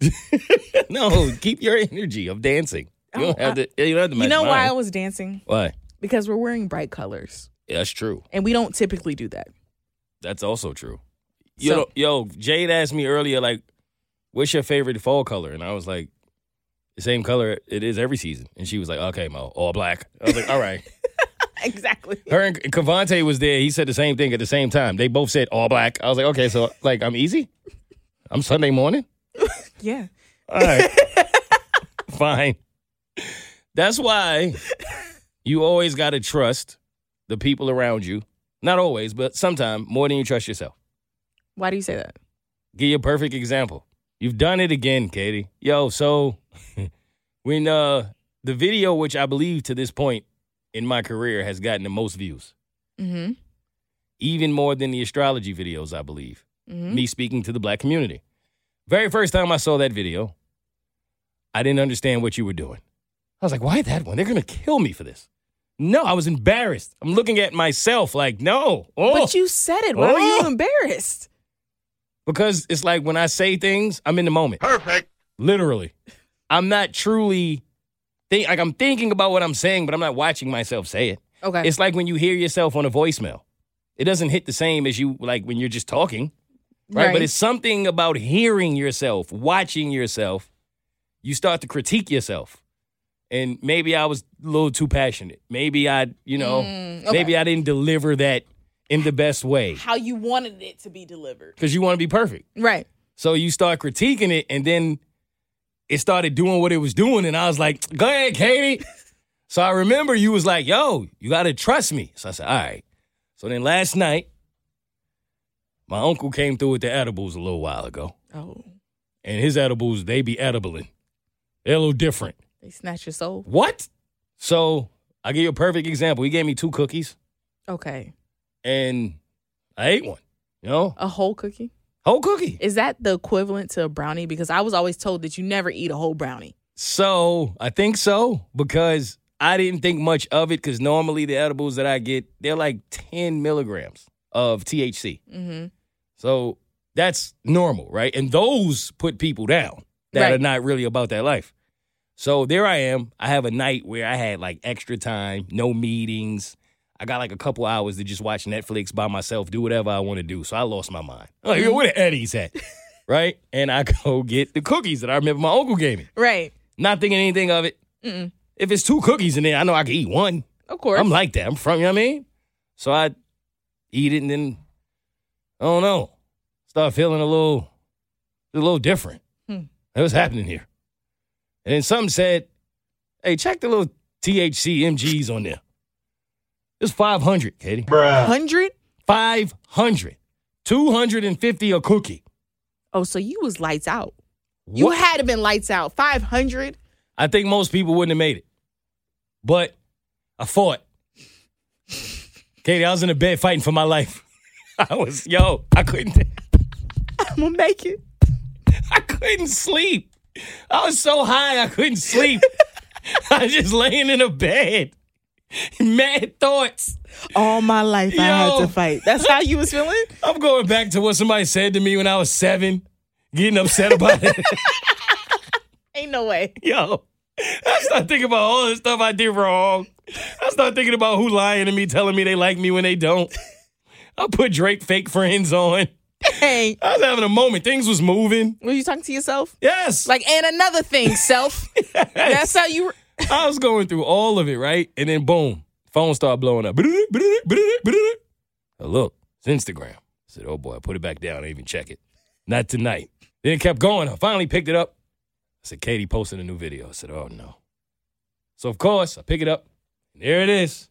no, keep your energy of dancing. You don't Oh, have to. You don't have to. You know why I was dancing? Why? Because we're wearing bright colors, Yeah, that's true. and we don't typically do that. That's also true. You So- yo, Jade asked me earlier, like, what's your favorite fall color? And I was like, the same color it is every season. And she was like, okay, Moe, all black. I was like, all right. exactly. Her and Cavante was there. He said the same thing at the same time. They both said all black. I was like, okay, so like I'm easy. I'm Sunday morning. Yeah. All right, fine. That's why you always got to trust the people around you. Not always, but sometimes more than you trust yourself. Why do you say that? Give you a perfect example. You've done it again, Keity. Yo, so when uh the video, which I believe to this point in my career has gotten the most views, Mm-hmm. even more than the astrology videos, I believe. Mhm. Me speaking to the black community. Very first time I saw that video, I didn't understand what you were doing. I was like, why that one? They're gonna kill me for this. No, I was embarrassed. I'm looking at myself like, no. Oh. But you said it. Why are you Oh. embarrassed? because it's like when I say things, I'm in the moment. Perfect. Literally. I'm not truly think like I'm thinking about what I'm saying, but I'm not watching myself say it. Okay. It's like when you hear yourself on a voicemail. It doesn't hit the same as you like when you're just talking. Right? Right. But it's something about hearing yourself, watching yourself. You start to critique yourself. And maybe I was a little too passionate. Maybe I, you know, Mm, okay. maybe I didn't deliver that in the best way How you wanted it to be delivered. because you want to be perfect. Right. So you start critiquing it, and then it started doing what it was doing, and I was like, "Go ahead, Keity." so I remember you was like, "Yo, you got to trust me." So I said, "All right." So then last night, my uncle came through with the edibles a little while ago, Oh, and his edibles they be edibling. They're a little different. they snatched your soul. What? So I give you a perfect example. He gave me two cookies, Okay. and I ate one. You know, A whole cookie? whole cookie. Is that the equivalent to a brownie? Because I was always told that you never eat a whole brownie. So I think so because I didn't think much of it because normally the edibles that I get they're like ten milligrams of THC. Mm-hmm. So that's normal, right? And those put people down that Right. are not really about that life. So there I am. I have a night where I had like extra time, no meetings. I got like a couple hours to just watch Netflix by myself, do whatever I want to do. So I lost my mind. I'm like, yo, mm-hmm. where the Eddie's at? right? And I go get the cookies that I remember my uncle gave me. Right. Not thinking anything of it. Mm-mm. If it's two cookies in there, I know I can eat one. Of course. I'm like that. I'm from, you know what I mean? So I eat it and then, I don't know, start feeling a little, a little different. Hmm. What's happening here? And then something said, hey, check the little THC MGs on there. It's 500, Keity. 100? 500. 250 a cookie. Oh, so you was lights out. You had to been lights out. 500? I think most people wouldn't have made it. But I fought. Keity, I was in the bed fighting for my life. I was, yo, I couldn't I'm to make it. I couldn't sleep. I was so high I couldn't sleep. I was just laying in a bed. Mad thoughts. All my life I had to fight. That's how you was feeling? I'm going back to what somebody said to me when I was seven, getting upset about it. Ain't no way. Yo, I start thinking about all the stuff I did wrong. I start thinking about who lying to me, telling me they like me when they don't. I put Drake fake friends on. Hey, I was having a moment. Things was moving. were you talking to yourself? Yes. Like, and another thing, self. That's how you were. I was going through all of it, right? And then boom, phone started blowing up. Oh, look, it's Instagram. I said, oh boy, I put it back down. I didn't even check it. Not tonight. Then it kept going. I finally picked it up. I said, Keity posted a new video. I said, oh no. So of course, I pick it up. And there it is.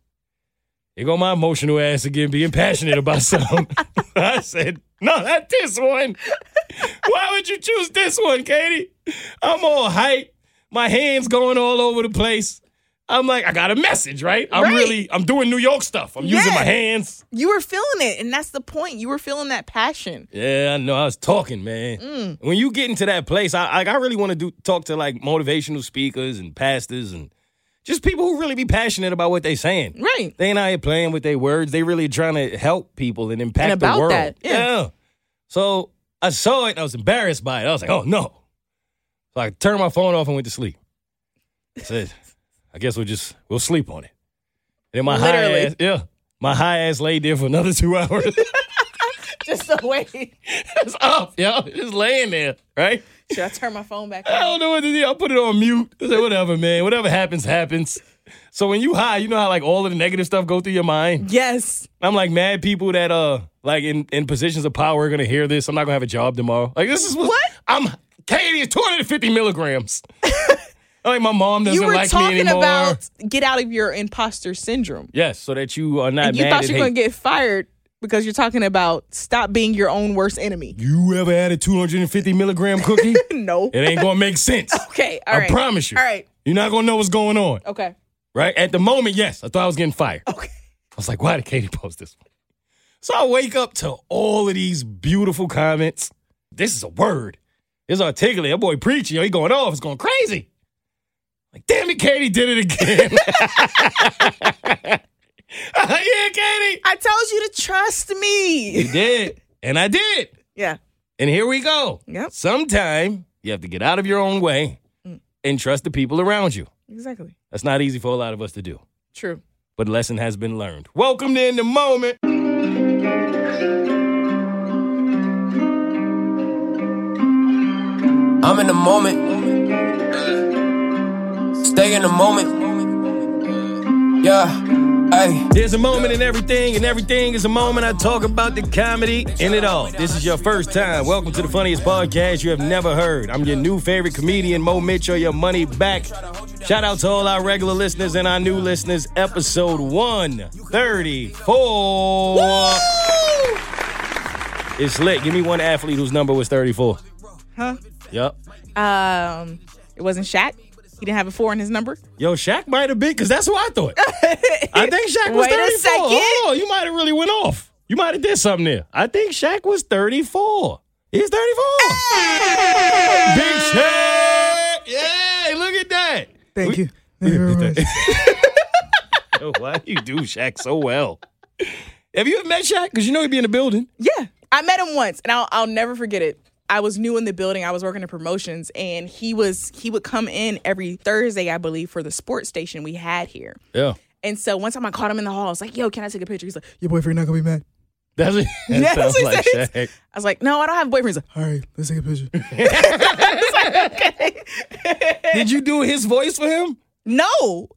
Here go my emotional ass again, being passionate about something. I said, no, not this one. Why would you choose this one, Keity? I'm all hype. My hands going all over the place. I'm like, I got a message, right? I'm Right. really, I'm doing New York stuff. I'm using my hands. You were feeling it, and that's the point. You were feeling that passion. Yeah, I know. I was talking, man. Mm. When you get into that place, I I, I really want to do talk to like motivational speakers and pastors and just people who really be passionate about what they're saying. Right. They ain't out here playing with their words. They really trying to help people and impact And about the world. that, yeah. So I saw it and I was embarrassed by it. I was like, oh no. So I turned my phone off and went to sleep. I said, I guess we'll just we'll sleep on it. And then my Literally. high ass, yeah, my high ass laid there for another two hours. Just the way. it's up, yo, just laying there, right? Should I turn my phone back On? I don't know what to do. I'll put it on mute. I said, whatever, man. Whatever happens, happens. So when you high, you know how like all of the negative stuff go through your mind. Yes. I'm like mad people that uh like in, in positions of power are gonna hear this. I'm not gonna have a job tomorrow. Like this is what, What? I'm Keity is 250 milligrams. like my mom doesn't like Keity. You were talking about get out of your imposter syndrome. yes, so that you are not And you thought you were going to get fired because you're talking about stop being your own worst enemy. You ever had a 250 milligram cookie? No. it ain't gonna make sense. Okay. all I right. promise you. All right. You're not gonna know what's going on. Okay. Right? At the moment, yes, I thought I was getting fired. Okay. I was like, why did Keity post this one? So I wake up to all of these beautiful comments. This is a word. It's articulate. That boy preaching, yo, he going off. It's going crazy. Like, damn it, Keity did it again. yeah, Keity. I told you to trust me. You did. And I did. Yeah. And here we go. Yep. Sometime you have to get out of your own way mm. and trust the people around you. Exactly. That's not easy for a lot of us to do. True. but a lesson has been learned. Welcome to In the Moment. I'm in the moment. Stay in the moment. Yeah, hey. There's a moment in everything, and everything is a moment. I talk about the comedy in it all. This is your first time. Welcome to the funniest podcast you have never heard. I'm your new favorite comedian, Moe Mitchell, your money back. Shout out to all our regular listeners and our new listeners. Episode 134. It's lit. Give me one athlete whose number was 34. Huh? Yep. Um, it wasn't Shaq. He didn't have a four in his number. Yo, Shaq might have been, because that's what I thought. I think Shaq was Wait a 34. second. Hold on, you might have really went off. You might have did something there. I think Shaq was 34. He's 34. Big Shaq. Yeah, look at that. Thank We- you. Thank you very much. Yo, why do you do Shaq so well? Have you ever met Shaq? Because you know he'd be in the building. Yeah, I met him once, and I'll I'll never forget it. I was new in the building. I was working in promotions, and he was he would come in every Thursday, I believe, for the sports station we had here. Yeah. And so one time I caught him in the hall. I was like, "Yo, can I take a picture?" He's like, "Your boyfriend not gonna be mad." That's it. That That's sounds what he like says. Shaq. I was like, "No, I don't have a boyfriend." He's like, All right, let's take a picture. Did you do his voice for him? "No."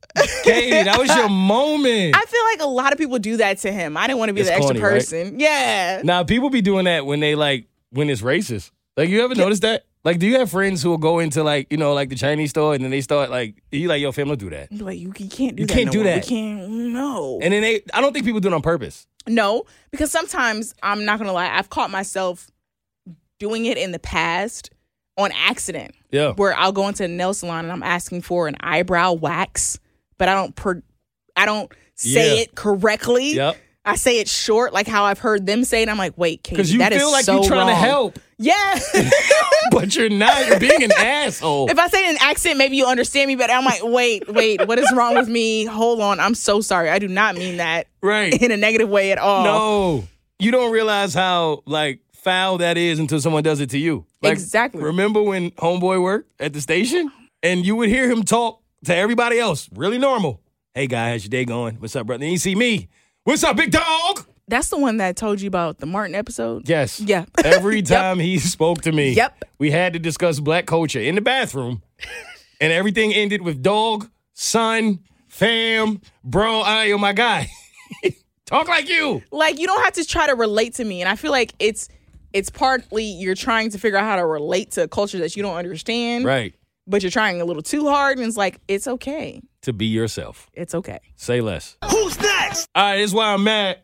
Keity, that was your moment. I feel like a lot of people do that to him. I didn't want to be It's the extra corny, right? person. Yeah. Now people be doing that when they like when it's racist. Like you ever notice that? Like, do you have friends who will go into like you know like the Chinese store and then they start like you like yo fam don't do that. Like you, you can't do that. You that. can't no do more. that. We can't. No. And then they I don't think people do it on purpose. No, because sometimes I'm not gonna lie, I've caught myself doing it in the past on accident. Yeah. Where I'll go into a nail salon and I'm asking for an eyebrow wax, but I don't per I don't say Yeah. it correctly. Yep. I say it short, like how I've heard them say it. I'm like, wait, Keity, Because you that is feel like so you're trying to help, Yeah. but you're not. You're being an asshole. if I say it in an accent, maybe you'll understand me better. I'm like, wait, wait, what is wrong with me? Hold on. I'm so sorry. I do not mean that right. in a negative way at all. No. You don't realize how like foul that is until someone does it to you. Like, Exactly. Remember when homeboy worked at the station and you would hear him talk to everybody else, really normal. Hey guy, how's your day going? What's up, brother? Then you see me. What's up, big dog? That's the one that told you about the Martin episode. Yes. Yeah. Every Yep. time he spoke to me, Yep. we had to discuss black culture in the bathroom. and everything ended with dog, son, fam, bro, I am my guy. Talk like you. like you don't have to try to relate to me and i feel like it's it's partly you're trying to figure out how to relate to a culture that you don't understand Right. but you're trying a little too hard and it's like it's okay To be yourself. it's okay Say less. Who's next? All right, this is why I'm mad.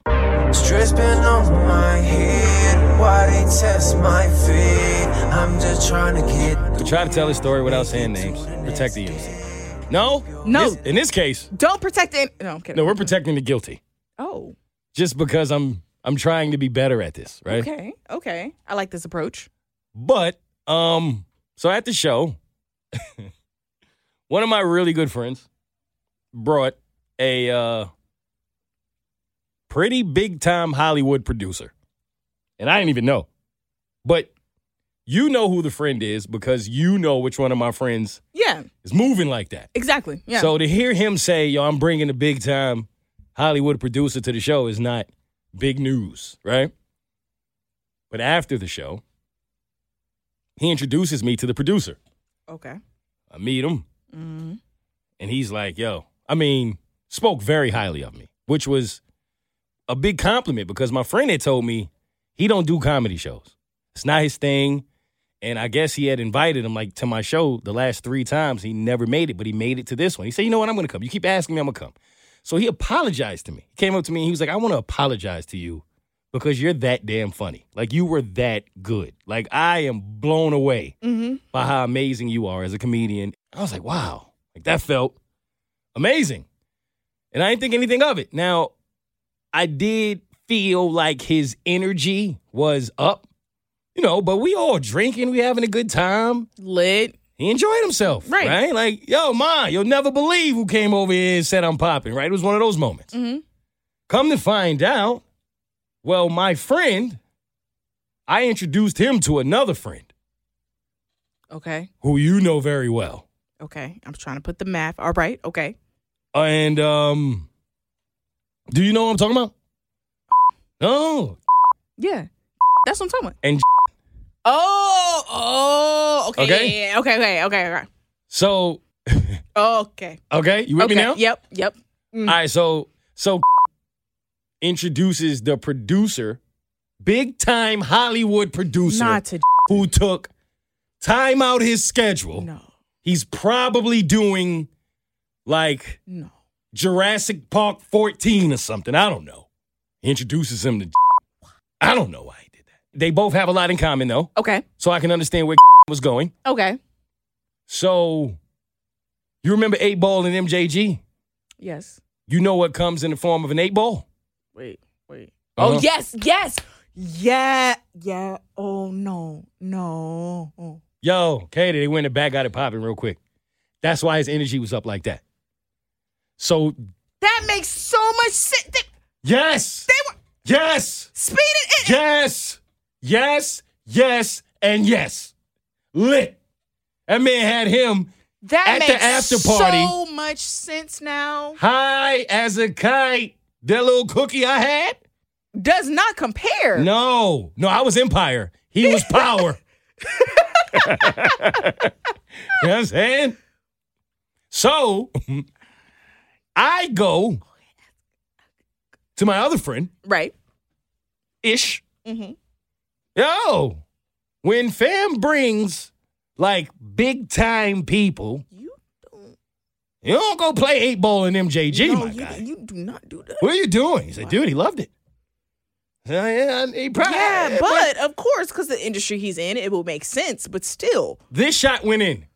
Stress been on my head. Why they test my feet? I'm just trying to get. We try to tell this story without saying names. Protect the innocent. No? No. This- in this case, don't protect it no i'm kidding no, we're protecting the guilty. oh Just because I'm I'm trying to be better at this, right? okay okay i like this approach But um, so at the show, one of my really good friends brought a uh pretty big time Hollywood producer. And I didn't even know. But you know who the friend is because you know which one of my friends Yeah, is moving like that. exactly. Yeah. So to hear him say, "Yo, I'm bringing a big time Hollywood producer to the show," is not big news, right? But after the show, he introduces me to the producer. okay. I meet him, hmm and he's like, "Yo," I mean, spoke very highly of me, which was a big compliment because my friend had told me he don't do comedy shows. It's not his thing. And I guess he had invited him like to my show the last three times. He never made it, but he made it to this one. He said, "You know what? I'm going to come. You keep asking me, I'm going to come." So he apologized to me. He came up to me and he was like, "I want to apologize to you because you're that damn funny. Like you were that good. Like I am blown away hmm by how amazing you are as a comedian." I was like, "Wow." Like that felt amazing. And I didn't think anything of it. Now, I did feel like his energy was up, you know, but we all drinking, we having a good time. Lit. He enjoyed himself, Right. right? Like, yo, ma, you'll never believe who came over here and said I'm popping, right? It was one of those moments. hmm Come to find out, well, my friend, I introduced him to another friend Okay. who you know very well. Okay. I'm trying to put the math. All right. Okay. And um, do you know what I'm talking about? No. Yeah. That's what I'm talking about. And Oh. Oh. Okay. Okay. yeah, yeah, Okay. Okay. Okay. Okay. so, Okay. okay, you with okay. me now? Yep. Yep. All right, so so introduces the producer, big time Hollywood producer Not to. who took time out his schedule. No. He's probably doing like No. Jurassic Park 14 or something. I don't know. He introduces him to I don't know why he did that. They both have a lot in common though, Okay. so I can understand where was going. Okay. So you remember 8 Ball and MJG? Yes. You know what comes in the form of an 8 ball? Wait. Wait. Uh-huh. Oh yes. Yes. Yeah. Yeah. Oh no. No. Oh. Yo, Katie, they went and back got it popping real quick. That's why his energy was up like that. So That makes so much sense. They, yes, they were yes, speeding. It, yes, yes, yes, and yes. Lit. That man had him that At the after party- so much sense now. high as a kite. That little cookie I had? Does not compare. No, no, I was Empire. He was Power. you know what I'm saying? So I go to my other friend, Right. Ish. Mm-hmm. Yo, when fam brings like big time people, You don't. you don't go play eight ball in MJG, no, my you, guy. you do not do that. what are you doing? He said, dude, he loved it. Yeah, he probably, Yeah, but of course, because the industry he's in, it will make sense. But still, this shot went in.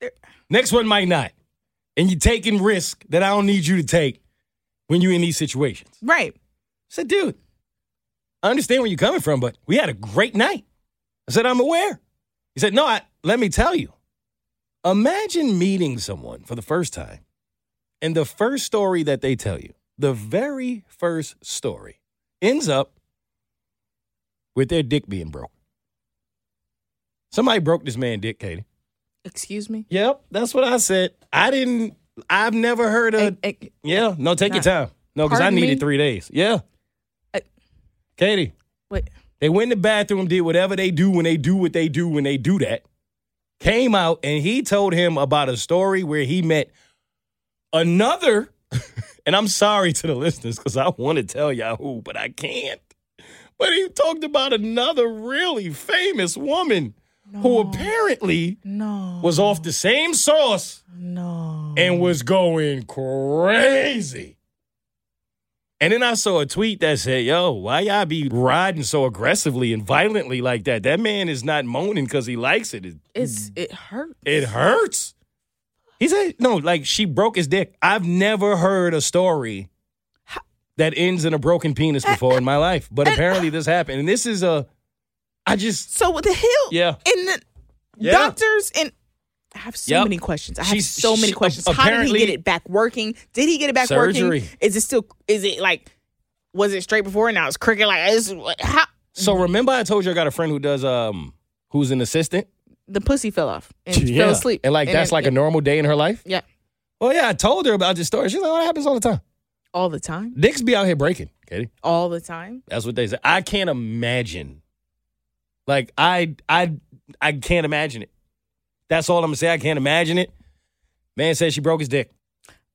There- Next one might not. And you're taking risk that I don't need you to take when you're in these situations. right? I said, dude, I understand where you're coming from, but we had a great night. I said, I'm aware. He said, no, I, let me tell you. Imagine meeting someone for the first time, and the first story that they tell you, the very first story, ends up with their dick being broke. Somebody broke this man dick, Keity. Excuse me. Yep, that's what I said. I didn't, I've never heard of, Eh, eh, yeah, no, take your time. No, because I needed me? three days. Yeah. I- Keity, wait. they went in the bathroom, did whatever they do when they do what they do when they do that. Came out and he told him about a story where he met another, and I'm sorry to the listeners because I want to tell y'all who, but I can't. But he talked about another really famous woman who apparently No. was off the same sauce No. and was going crazy. And then I saw a tweet that said, Yo, why y'all be riding so aggressively and violently like that? That man is not moaning because he likes it. It, It's it hurts. it hurts. He said, No, like she broke his dick. I've never heard a story that ends in a broken penis before in my life. But apparently this happened. And this is a, I just, So what the hell? yeah. And the Yeah. doctors and I have so Yep. many questions. I have She's- so many she- questions. How did he get it back working? Did he get it back Surgery. working? Is it still? Is it like? Was it straight before and now it's crooked? Like is how? So remember I told you I got a friend who does um who's an assistant. The pussy fell off and fell asleep. And like that's then- like a normal day in her life. yeah, Well, yeah, I told her about this story. She's like, "Oh, that happens all the time." all the time, Dicks be out here breaking, Keity. all the time. That's what they say. I can't imagine. Like I I I can't imagine it. That's all I'm gonna say. I can't imagine it. Man says she broke his dick.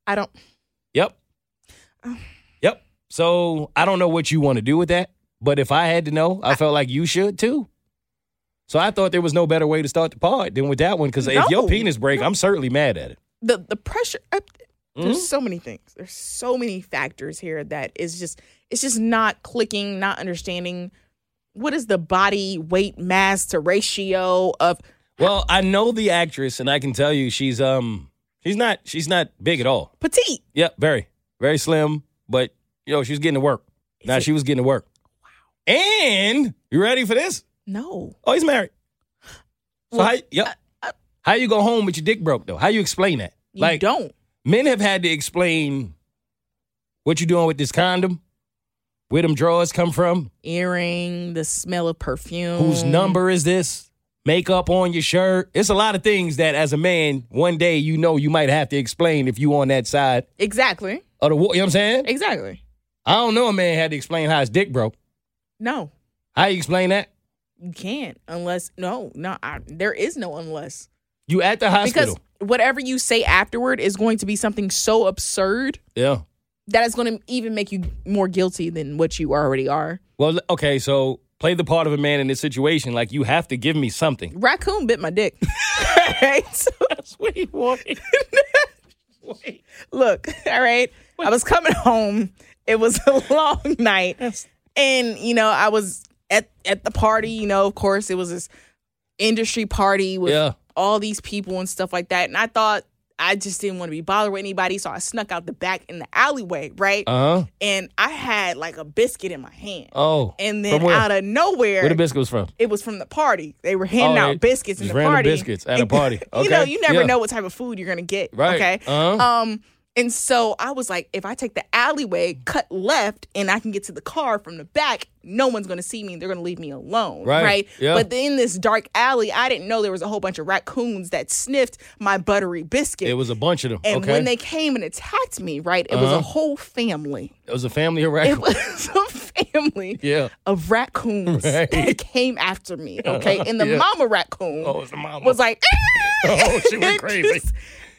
I don't. Yep. Oh. Yep. So I don't know what you want to do with that, but if I had to know, I felt like you should too. So I thought there was no better way to start the pod than with that one because if your penis break, I'm certainly mad at it. the the pressure uh, Mm-hmm. there's so many things there's so many factors here that is just it's just not clicking not understanding what is the body weight mass to ratio of Well, I know the actress, and I can tell you she's um she's not she's not big at all. petite Yep, very very slim, but yo know she was getting to work. Now she was getting to work. Wow. And you ready for this? no Oh, he's married. So Well, how, yep. how you go home with your dick broke though? How you explain that? you like don't men have had to explain what you doing with this condom, where them drawers come from, earring the smell of perfume whose number is this, makeup on your shirt. It's a lot of things that as a man, one day you know you might have to explain if you on that side exactly of the. You know what I'm saying? exactly I don't know a man had to explain how his dick broke. no How you explain that? you can't unless no no I, there is no unless You at the hospital. because whatever you say afterward is going to be something so absurd yeah. That is going to even make you more guilty than what you already are. Well, okay, so play the part of a man in this situation. Like you have to give me something. Raccoon bit my dick. right? So, That's what he wanted. look, all right. I was coming home. It was a long night. And, you know, I was at, at the party, you know, of course, it was this industry party with Yeah. all these people and stuff like that. And I thought I just didn't want to be bothered with anybody. So I snuck out the back in the alleyway, right? Uh huh. and I had like a biscuit in my hand. Oh. and then out of nowhere, Where the biscuit was from? it was from the party. They were handing Oh, out biscuits in the random party. biscuits at a party. Okay. you know, you never Yeah. know what type of food you're gonna get. Right. Okay. Uh-huh. Um, and so I was like, if I take the alleyway, cut left, and I can get to the car from the back, no one's gonna see me. They're gonna leave me alone. Right. Yeah. But in this dark alley, I didn't know there was a whole bunch of raccoons that sniffed my buttery biscuit. It was a bunch of them. and okay. when they came and attacked me, right, it was Uh-huh. a whole family. it was a family of raccoons. It was a family Yeah. of raccoons Right. that came after me. Okay. And the Yeah. mama raccoon Oh, the mama. was like, Oh, she went crazy. just-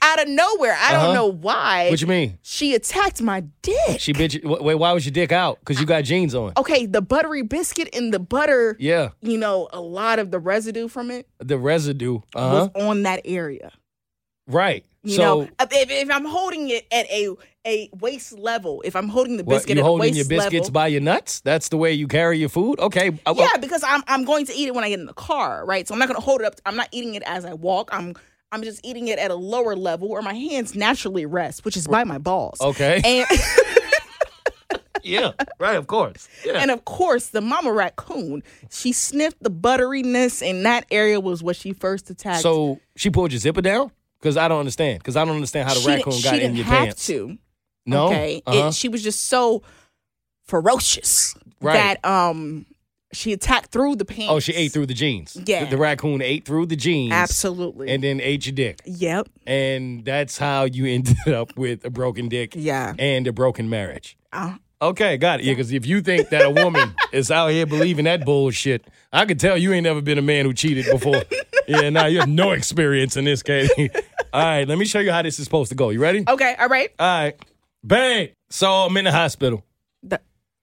out of nowhere. I Uh-huh. don't know why. What you mean? She attacked my dick. She bitch. wh- Wait, why was your dick out? Because you got jeans on. okay, the buttery biscuit and the butter, Yeah. you know, a lot of the residue from it The residue. Uh huh. was on that area. Right. You so know, if, if I'm holding it at a a waist level, if I'm holding the what, biscuit you at a holding waist your biscuits level, by your nuts? That's the way you carry your food? Okay. I- Yeah, because I'm I'm going to eat it when I get in the car, right? So I'm not going to hold it up. I'm not eating it as I walk. I'm I'm just eating it at a lower level where my hands naturally rest, which is by my balls. Okay. And yeah. Right. Of course. Yeah. and of course, the mama raccoon, she sniffed the butteriness, and that area was what she first attacked. so she pulled your zipper down? Because I don't understand. Because I don't understand how the she raccoon got she in your have pants. to. No. Okay, Uh-huh. it, she was just so ferocious Right. that um she attacked through the pants. oh, she ate through the jeans. Yeah. The, the raccoon ate through the jeans. absolutely. And then ate your dick. yep. And that's how you ended up with a broken dick Yeah. and a broken marriage. Uh, Okay, got it. Yeah, because if you think that a woman is out here believing that bullshit, I can tell you ain't never been a man who cheated before. yeah, now you have no experience in this case. All right, let me show you how this is supposed to go. You ready? okay. All right. All right. Bang. So I'm in the hospital. The,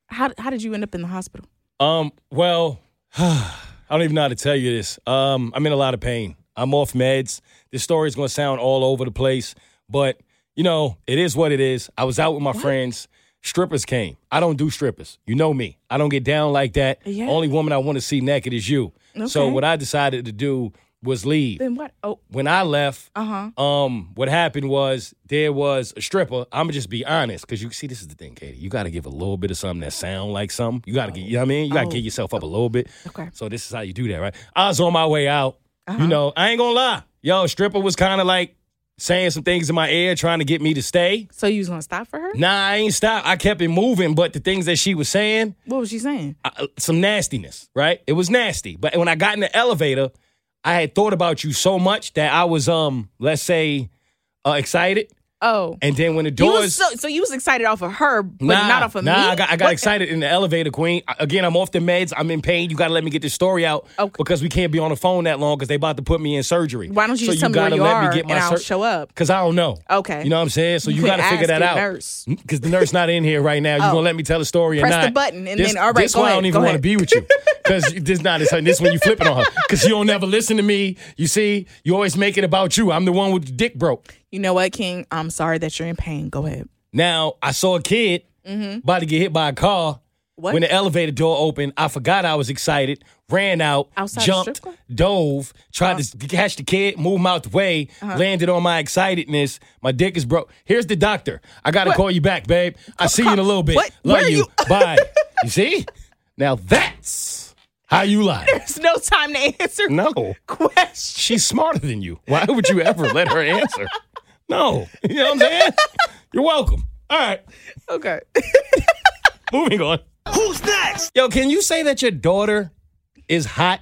how how did you end up in the hospital? Um, well, I don't even know how to tell you this. Um, I'm in a lot of pain. I'm off meds. This story is gonna sound all over the place, but you know, it is what it is. I was out with my friends. Strippers came. I don't do strippers. You know me. I don't get down like that. Yeah. Only woman I want to see naked is you. Okay. So what I decided to do was leave. Then what? Oh, When I left, uh huh. um, what happened was there was a stripper. I'm gonna just be honest, because you see, this is the thing, Keity. You got to give a little bit of something that sound like something. You got to get, you know what I mean? You got to Oh. get yourself up a little bit. Okay. So this is how you do that, right? I was on my way out. Uh-huh. You know, I ain't gonna lie. Yo, stripper was kind of like saying some things in my ear, trying to get me to stay. So you was gonna stop for her? Nah, I ain't stop. I kept it moving, but the things that she was saying, What was she saying? uh, some nastiness, right? It was nasty. But when I got in the elevator, I had thought about you so much that I was, um, let's say, uh, excited. Oh. And then when the You doors, so, so you was excited off of her, but nah, not off of nah, me. I got, I got excited in the elevator, Queen. Again, I'm off the meds. I'm in pain. You got to let me get this story out Okay. because we can't be on the phone that long because they about to put me in surgery. Why don't you so just tell me where you let are me get my and I'll sur- show up? Cause I don't know. Okay. You know what I'm saying? So you, You got to figure that out. nurse. Mm, because the nurse not in here right now. You Oh. gonna let me tell the story or not. Press the button and this, then- all right, This go why I don't even want to be with you. Because this not this, this when you flipping on her. Because you don't never listen to me. You see, you always make it about you. I'm the one with the dick broke. You know what, King? I'm sorry that you're in pain. Go ahead. Now I saw a kid about to get hit by a car. Mm-hmm. What? When the elevator door opened, I forgot I was excited, ran out, Outside jumped, dove, tried to catch the kid, move him out the way, Uh-huh. landed on my excitedness. My dick is broke. Here's the doctor. I gotta call you back, babe. I see you in a little bit. What? Love you. you? Bye. You see? Now that's how you lie. There's no time to answer No. Question. She's smarter than you. Why would you ever let her answer? No. You know what I'm saying? You're welcome. All right. Okay. Moving on. Who's next? Yo, can you say that your daughter is hot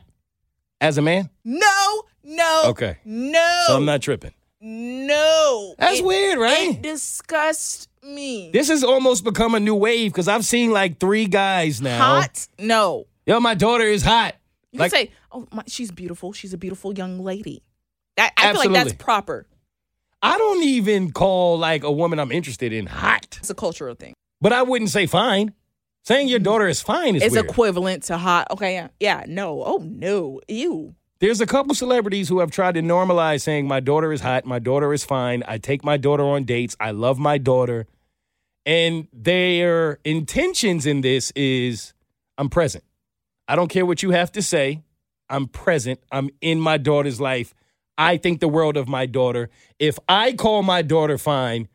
as a man? No, no. Okay. No. So I'm not tripping. No. That's It- weird, right? It disgusts me. This has almost become a new wave because I've seen like three guys now. Hot? No. Yo, my daughter is hot. You Like- can say, "Oh, my, she's beautiful. She's a beautiful young lady." That, I feel like that's proper. I don't even call like a woman I'm interested in hot, It's a cultural thing. but I wouldn't say fine. Saying your daughter is fine is It's weird. equivalent to hot. Okay, yeah, yeah. No. Oh no. Ew. There's a couple celebrities who have tried to normalize saying my daughter is hot, my daughter is fine. I take my daughter on dates. I love my daughter. And their intentions in this is I'm present. I don't care what you have to say. I'm present. I'm in my daughter's life. I think the world of my daughter. If I call my daughter fine,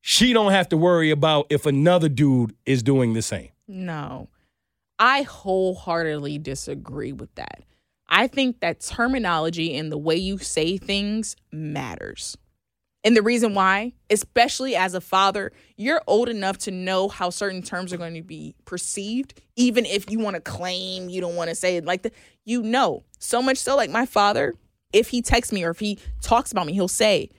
she don't have to worry about if another dude is doing the same. No. I wholeheartedly disagree with that. I think that terminology and the way you say things matters. And the reason why, especially as a father, you're old enough to know how certain terms are going to be perceived, even if you want to claim you don't want to say it like that. You know, so much so, like my father, if he texts me or if he talks about me, he'll say,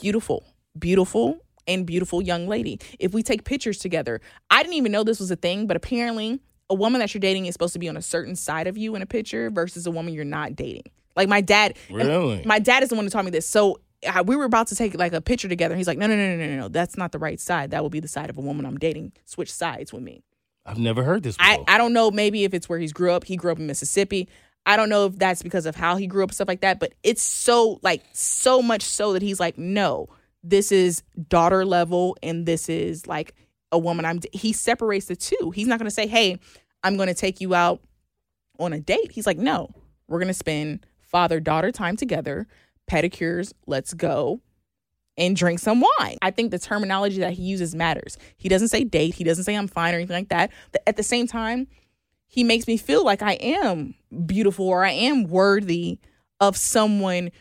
beautiful, beautiful, and beautiful young lady. If we take pictures together, I didn't even know this was a thing, but apparently, a woman that you're dating is supposed to be on a certain side of you in a picture versus a woman you're not dating. Like my dad, Really? my dad is the one who taught me this. So uh, we were about to take like a picture together. He's like, no, no, no, no, no, no, that's not the right side. That will be the side of a woman I'm dating. Switch sides with me. I've never heard this before. I, I don't know maybe if it's where he's grew up. He grew up in Mississippi. I don't know if that's because of how he grew up and stuff like that, but it's so like so much so that he's like, no, this is daughter level and this is like a woman I'm he separates the two. He's not gonna say, Hey, I'm gonna take you out on a date. He's like, No, we're gonna spend father daughter time together, pedicures, let's go. And drink some wine. I think the terminology that he uses matters. He doesn't say date. He doesn't say I'm fine or anything like that. But at the same time, he makes me feel like I am beautiful or I am worthy of someone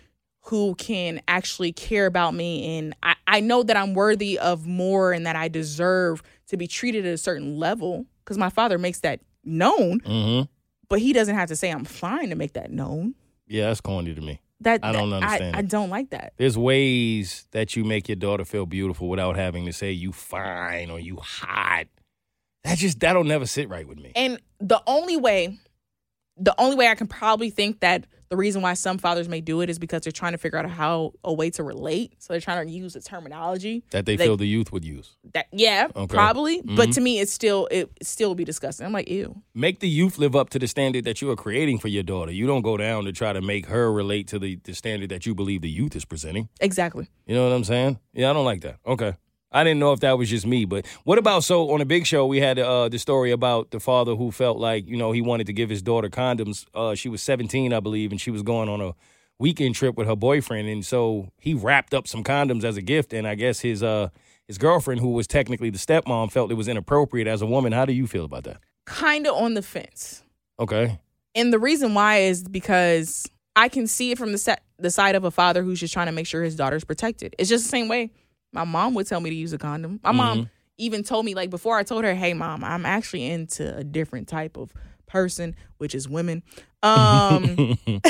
who can actually care about me. And I, I know that I'm worthy of more and that I deserve to be treated at a certain level because my father makes that known, mm-hmm. but he doesn't have to say I'm fine to make that known. Yeah, that's corny to me. That I don't that- understand I, it. don't like that. There's ways that you make your daughter feel beautiful without having to say you fine or you hot. That just that'll never sit right with me. And the only way, the only way I can probably think that the reason why some fathers may do it is because they're trying to figure out how a way to relate. So they're trying to use the terminology That they feel the youth would use. that yeah, Okay. probably. Mhm. But to me, it's still it still would be disgusting. I'm like, ew. Make the youth live up to the standard that you are creating for your daughter. You don't go down to try to make her relate to the, the standard that you believe the youth is presenting. Exactly. You know what I'm saying? Yeah, I don't like that. Okay. I didn't know if that was just me, but what about so on a big show we had uh, the story about the father who felt like you know he wanted to give his daughter condoms. Uh, she was 17, I believe, and she was going on a weekend trip with her boyfriend, and so he wrapped up some condoms as a gift. And I guess his uh his girlfriend, who was technically the stepmom, felt it was inappropriate as a woman. How do you feel about that? Kind of on the fence. Okay. And the reason why is because I can see it from the set the side of a father who's just trying to make sure his daughter's protected. It's just the same way my mom would tell me to use a condom. My mom even told me like before I told her, "Hey mom, I'm actually into a different type of person, which is women." Um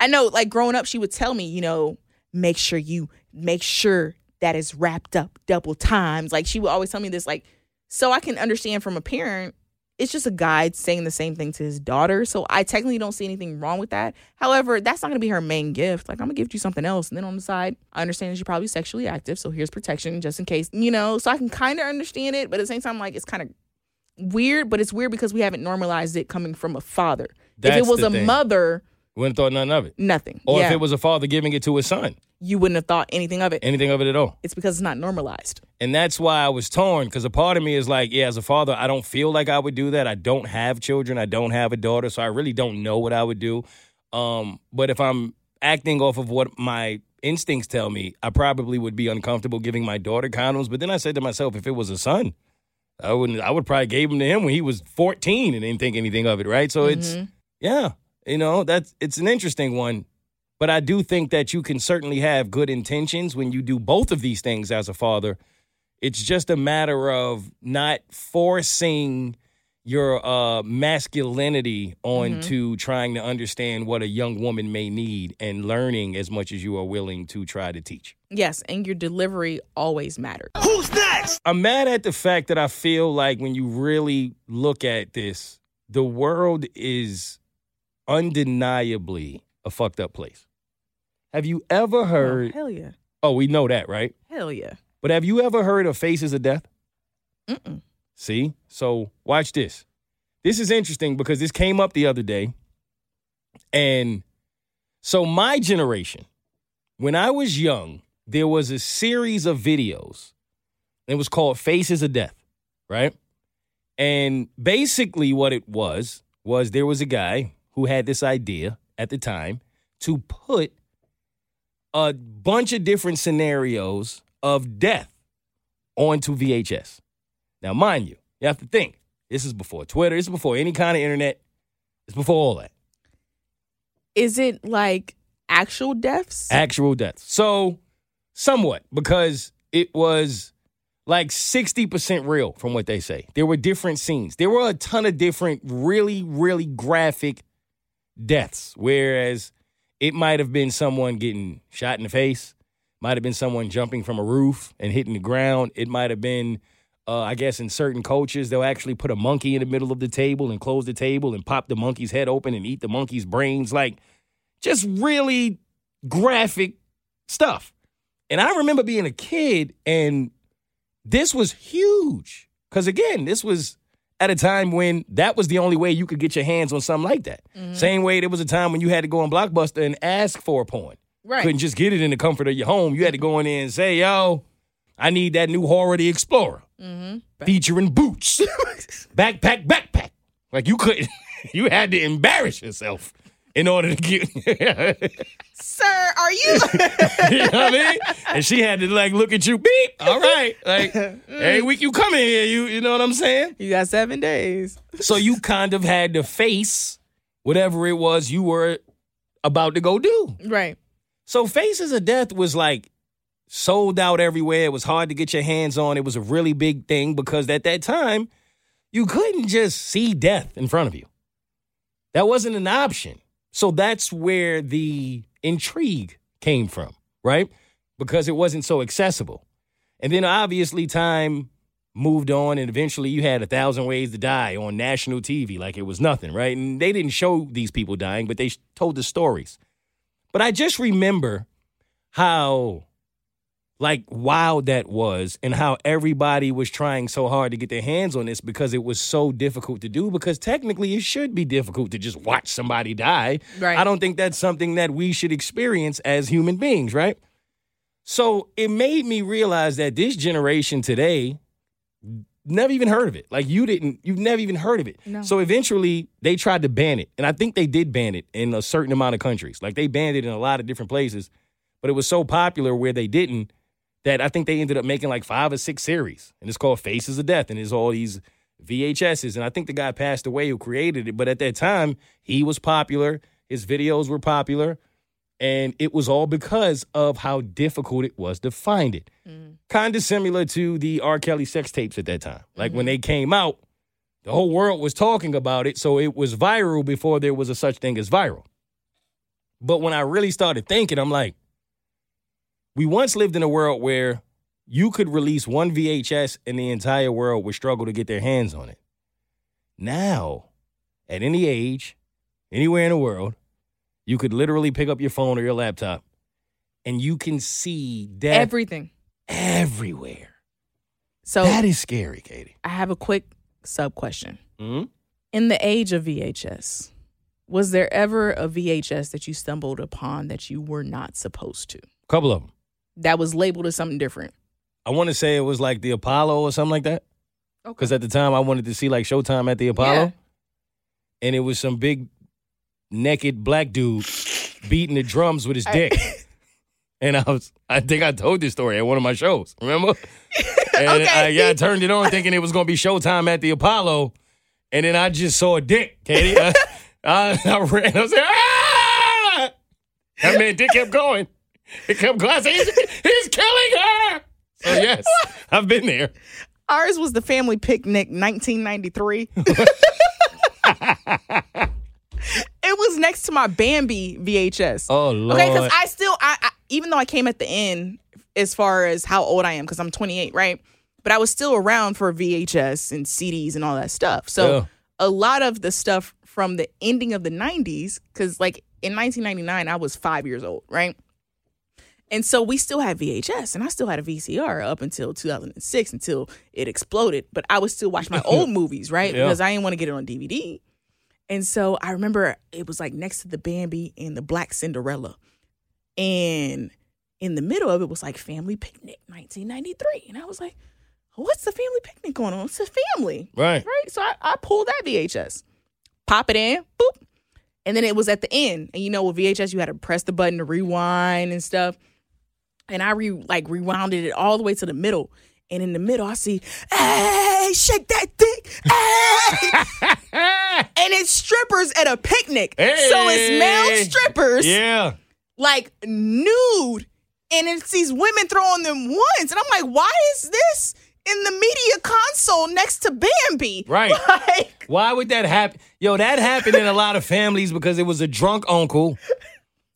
I know like growing up she would tell me, you know, make sure you make sure that is wrapped up double times. Like she would always tell me this like so I can understand from a parent it's just a guy saying the same thing to his daughter. So I technically don't see anything wrong with that. However, that's not going to be her main gift. Like, I'm going to gift you something else. And then on the side, I understand that you're probably sexually active. So here's protection just in case, you know? So I can kind of understand it. But at the same time, like, it's kind of weird. But it's weird because we haven't normalized it coming from a father. if it was a thing. mother, Wouldn't have thought nothing of it. nothing. Or yeah, if it was a father giving it to his son, you wouldn't have thought anything of it. anything of it at all. It's because it's not normalized. And that's why I was torn because a part of me is like, yeah, as a father, I don't feel like I would do that. I don't have children. I don't have a daughter. So I really don't know what I would do. Um, but if I'm acting off of what my instincts tell me, I probably would be uncomfortable giving my daughter condoms. But then I said to myself, if it was a son, I wouldn't. I would probably gave him to him when he was 14 and didn't think anything of it, right? So it's yeah, you know, that's it's an interesting one. But I do think that you can certainly have good intentions when you do both of these things as a father. It's just a matter of not forcing your uh, masculinity onto trying to understand what a young woman may need and learning as much as you are willing to try to teach. Yes, and your delivery always matters. Who's next? I'm mad at the fact that I feel like when you really look at this, the world is undeniably a fucked up place. Have you ever Oh, heard? hell yeah. Oh, we know that, right? Hell yeah. But have you ever heard of Faces of Death? Mm-mm. See? So watch this. This is interesting because this came up the other day. And so my generation, when I was young, there was a series of videos. It was called Faces of Death, right? And basically what it was was there was a guy who had this idea at the time to put a bunch of different scenarios of death onto VHS. Now, mind you, you have to think this is before Twitter, this is before any kind of internet, it's before all that. Is it like actual deaths? Actual deaths. So, somewhat, because it was like 60% real from what they say. There were different scenes. There were a ton of different, really, really graphic deaths, whereas it might have been someone getting shot in the face, might have been someone jumping from a roof and hitting the ground. It might have been, uh, I guess, in certain cultures, they'll actually put a monkey in the middle of the table and close the table and pop the monkey's head open and eat the monkey's brains. Like, just really graphic stuff. And I remember being a kid and this was huge. Because again, this was at a time when that was the only way you could get your hands on something like that. Mm-hmm. Same way there was a time when you had to go on Blockbuster and ask for a porn. Right. Couldn't just get it in the comfort of your home. You had to go in there and say, yo, I need that new Whora the Explorer. Mm-hmm. Featuring boots. backpack, backpack. Like you couldn't, you had to embarrass yourself in order to get, Sir, are you? you know what I mean? And she had to like look at you, beep, all right. Like every week you come in here, you you know what I'm saying? you got seven days. So you kind of had to face whatever it was you were about to go do. Right. So Faces of Death was like sold out everywhere. It was hard to get your hands on. It was a really big thing because at that time, you couldn't just see death in front of you. That wasn't an option. So that's where the intrigue came from, right? Because it wasn't so accessible. And then obviously time moved on and eventually you had a thousand ways to die on national TV like it was nothing, right? And they didn't show these people dying, but they told the stories. But I just remember how like wild that was and how everybody was trying so hard to get their hands on this because it was so difficult to do because technically it should be difficult to just watch somebody die. Right. I don't think that's something that we should experience as human beings, right? So it made me realize that this generation today never even heard of it. Like you didn't, you've never even heard of it. No. So eventually they tried to ban it. And I think they did ban it in a certain amount of countries. Like they banned it in a lot of different places, but it was so popular where they didn't that I think they ended up making like five or six series. And it's called Faces of Death. And it's all these VHSs. And I think the guy passed away who created it. But at that time, he was popular. His videos were popular. And it was all because of how difficult it was to find it. Mm. Kind of similar to the R. Kelly sex tapes at that time. Like when mm-hmm. they came out, the whole world was talking about it, so it was viral before there was a such thing as viral. But when I really started thinking, I'm like, we once lived in a world where you could release one VHS and the entire world would struggle to get their hands on it. Now, at any age, anywhere in the world, you could literally pick up your phone or your laptop and you can see death Everything. everywhere. So that is scary, Keity. I have a quick sub question. Mhm. In the age of VHS, was there ever a VHS that you stumbled upon that you were not supposed to? A couple of them. That was labeled as something different. I want to say it was like the Apollo or something like that. Because at the time I wanted to see like Showtime at the Apollo. Yeah. And it was some big naked black dude beating the drums with his dick. and I was I think I told this story at one of my shows, remember? And Okay. I, yeah, I turned it on thinking it was gonna be Showtime at the Apollo. And then I just saw a dick, Keity. I, I, I ran. I was like, ah! That man dick kept going. It kept going. He's, he's killing her. So yes, I've been there. Ours was the family picnic 1993. it was next to my Bambi VHS. Oh Lord. Okay, because I still, I, I even though I came at the end as far as how old I am, because I'm 28, right? But I was still around for VHS and CDs and all that stuff. So Yeah. a lot of the stuff from the ending of the 90s, because like in 1999, I was five years old, right? And so we still had VHS, and I still had a VCR up until 2006 until it exploded. But I would still watch my old movies, right? Yeah. Because I didn't want to get it on DVD. And so I remember it was like next to the Bambi and the Black Cinderella. And in the middle of it was like Family Picnic 1993. And I was like, what's the family picnic going on? It's a family. right. Right? So I, I pulled that VHS, pop it in, boop. And then it was at the end. And you know, with VHS, you had to press the button to rewind and stuff. And I re like rewounded it all the way to the middle. And in the middle, I see, hey, shake that dick. Hey. and it's strippers at a picnic. So it's male strippers Yeah. like nude and it's these women throwing them ones and i'm like why is this in the media console next to bambi Right. like Why would that happen? Yo, that happened in a lot of families because it was a drunk uncle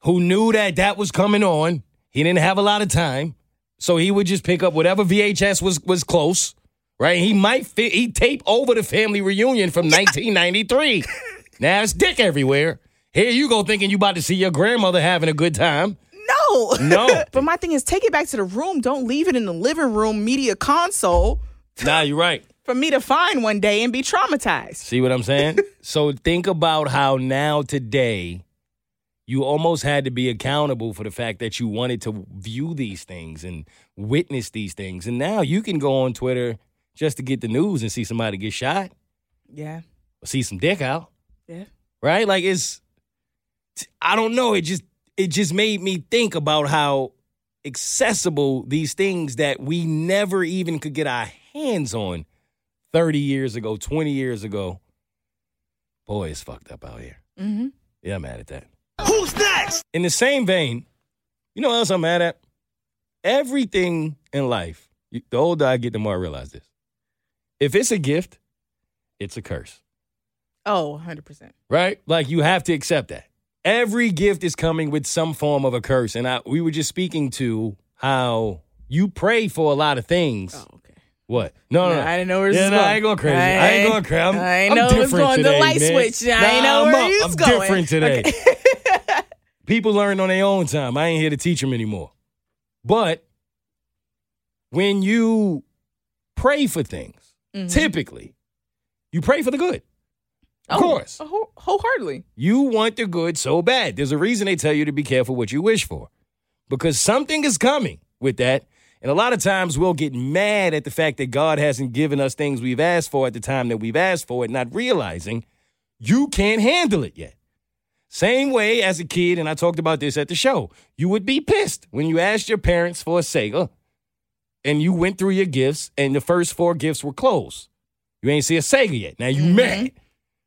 who knew that that was coming on. He didn't have a lot of time, so he would just pick up whatever VHS was was close. Right? He might fit. He tape over the family reunion from 1993. now it's dick everywhere. Here you go thinking you about to see your grandmother having a good time. no No. but my thing is take it back to the room don't leave it in the living room media console Nah, you're right. for me to find one day and be traumatized See what I'm saying? so think about how now today you almost had to be accountable for the fact that you wanted to view these things and witness these things. And now you can go on Twitter just to get the news and see somebody get shot yeah or see some dick out. yeah Right? Like it's I don't know, it just it just made me think about how accessible these things that we never even could get our hands on 30 years ago, 20 years ago. Boy, it's fucked up out here. mm-hmm. Yeah, I'm mad at that. Who's next? In the same vein, you know what else I'm mad at? Everything in life, you- the older I get, the more I realize this. If it's a gift, it's a curse, oh 100% right? Like you have to accept that. Every gift is coming with some form of a curse. And I, we were just speaking to how you pray for a lot of things. oh okay What? No, no, No, no. I didn't know where this yeah, was no, going. I ain't going crazy. I I, ain't ain't- going crazy. I'm, I ain't I'm know it was different going- the light man. switch. I ain't Nah, know I'm where up. he I'm going. different today. People learn on their own time. I ain't here to teach them anymore. But when you pray for things, Mhm. typically, you pray for the good. Of Oh, course. whole- wholeheartedly You want the good so bad. There's a reason they tell you to be careful what you wish for because something is coming with that. And a lot of times we'll get mad at the fact that God hasn't given us things we've asked for at the time that we've asked for it, not realizing you can't handle it yet. Same way as a kid, and I talked about this at the show, you would be pissed when you asked your parents for a Sega and you went through your gifts and the first four gifts were closed. You ain't see a Sega yet. Now you mad,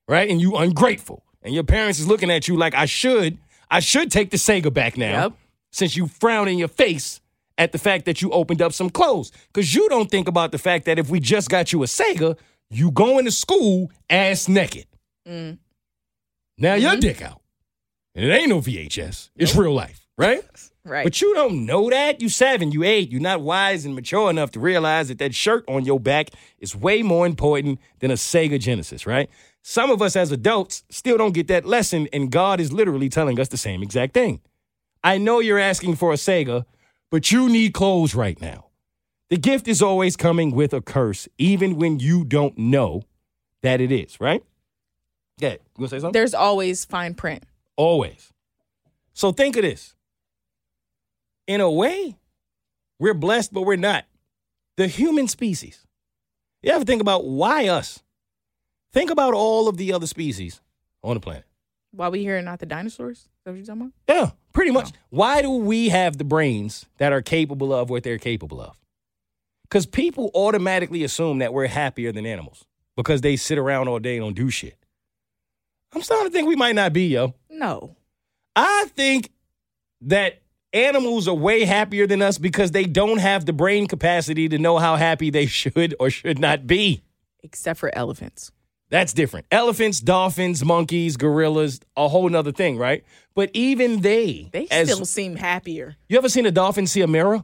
right? And you ungrateful. And your parents is looking at you like I should. I should take the Sega back now Yep. since you frown in your face at the fact that you opened up some clothes. Because you don't think about the fact that if we just got you a Sega, you going to school ass naked. Mm. Now your Mm-hmm. dick out. And it ain't no VHS. It's real life, right? Right. But you don't know that. You seven, you eight. You're not wise and mature enough to realize that that shirt on your back is way more important than a Sega Genesis, right? Some of us as adults still don't get that lesson, and God is literally telling us the same exact thing. I know you're asking for a Sega, but you need clothes right now. The gift is always coming with a curse, even when you don't know that it is, right? Yeah, you gonna say something? There's always fine print. Always. So think of this. In a way, we're blessed, but we're not. The human species. You ever think about why us? Think about all of the other species on the planet. Why we here and not the dinosaurs? Is that what you talking about? Yeah, pretty much. Oh. Why do we have the brains that are capable of what they're capable of? Because people automatically assume that we're happier than animals because they sit around all day and don't do shit. I'm starting to think we might not be, yo. No. I think that animals are way happier than us because they don't have the brain capacity to know how happy they should or should not be. Except for elephants. That's different. Elephants, dolphins, monkeys, gorillas, a whole nother thing, right? But even they, They as, still seem happier. you ever seen a dolphin see a mirror?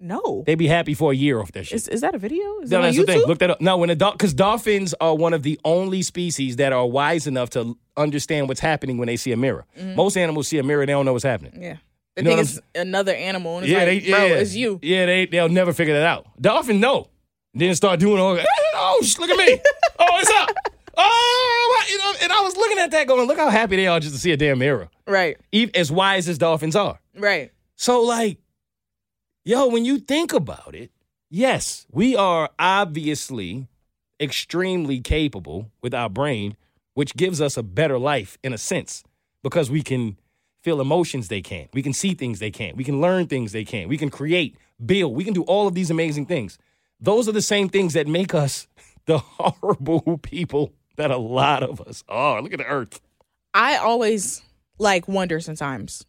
No. They'd be happy for a year off that shit. Is, is that a video? Is No, it on that's YouTube? the thing. Look that up. No, when a dog, because dolphins are one of the only species that are wise enough to understand what's happening when they see a mirror. Mm. Most animals see a mirror, they don't know what's happening. yeah. They think it's another animal. And it's yeah, like, they, bro, yeah, it's you. Yeah, they they'll never figure that out. Dolphin know. Then start doing all. Oh, look at me. oh, it's up? Oh, you know. And I was looking at that, going, look how happy they are just to see a damn mirror. Right. Even as wise as dolphins are. Right. So, like, yo, when you think about it, yes, we are obviously extremely capable with our brain, which gives us a better life in a sense because we can feel emotions they can't. We can see things they can't. We can learn things they can't. We can create, build. We can do all of these amazing things. Those are the same things that make us the horrible people that a lot of us are. Look at the earth. I always like wonder sometimes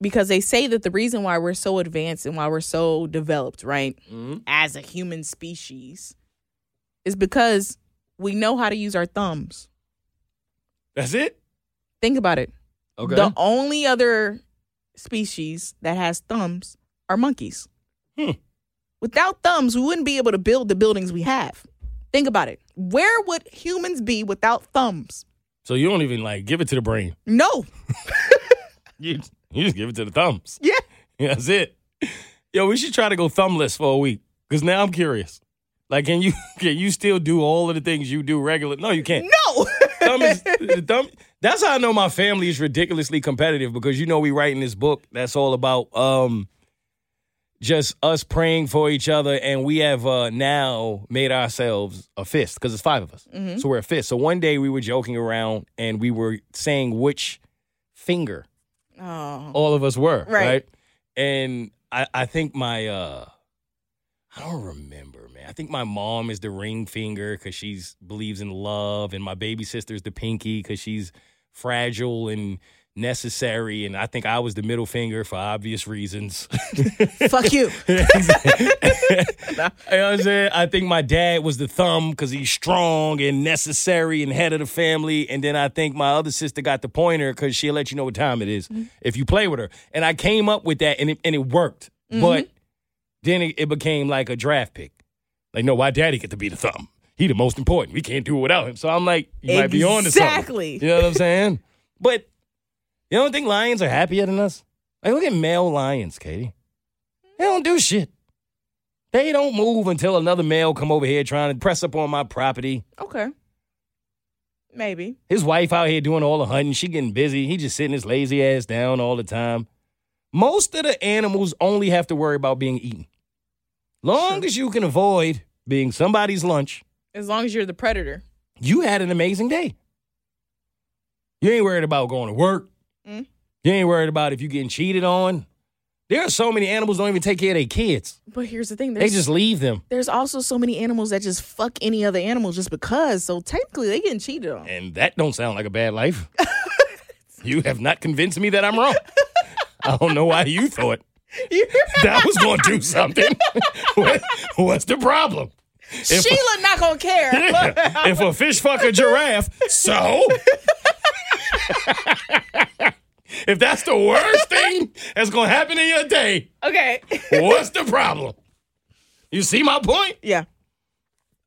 because they say that the reason why we're so advanced and why we're so developed, right, as a human species, is because we know how to use our thumbs. That's it? Think about it. Okay. The only other species that has thumbs are monkeys. Hmm. Without thumbs, we wouldn't be able to build the buildings we have. Think about it. Where would humans be without thumbs? so you don't even like give it to the brain. No. You, you just give it to the thumbs. Yeah. Yeah, that's it. Yo, we should try to go thumbless for a week. Cause now I'm curious. Like, can you can you still do all of the things you do regular? No, you can't. No. Thumb is, thumb, that's how I know my family is ridiculously competitive because you know we writing this book that's all about um just us praying for each other and we have uh now made ourselves a fist because it's five of us. So we're a fist. So one day we were joking around and we were saying which finger oh. all of us were, right? Right. And I, I think my uh I don't remember, man. I think my mom is the ring finger because she's believes in love, and my baby sister's the pinky because she's fragile and necessary. And I think I was the middle finger for obvious reasons. Fuck you. you know what I'm saying? I think my dad was the thumb because he's strong and necessary and head of the family. And then I think my other sister got the pointer because she'll let you know what time it is mm-hmm. if you play with her. And I came up with that and it, and it worked. Mm-hmm. But then it, it became like a draft pick. Like, no, why daddy get to be the thumb? He the most important. We can't do it without him. So I'm like, you might be on to something. Exactly. You know what I'm saying? But you don't think lions are happier than us? Like, look at male lions, Keity. They don't do shit. They don't move until another male come over here trying to press up on my property. Okay. Maybe. His wife out here doing all the hunting. She getting busy. He just sitting his lazy ass down all the time. Most of the animals only have to worry about being eaten. Long as you can avoid being somebody's lunch, As long as you're the predator. you had an amazing day. You ain't worried about going to work. Mm. You ain't worried about if you getting cheated on. There are so many animals don't even take care of their kids. But here's the thing. They just leave them. there's also so many animals that just fuck any other animal just because. So technically they getting cheated on. And that don't sound like a bad life. You have not convinced me that I'm wrong. I don't know why you thought that was going to do something. What- What's the problem? If- Sheila not gonna care. if a fish fuck a giraffe, so? If that's the worst thing that's going to happen in your day, okay. what's the problem? You see my point? Yeah.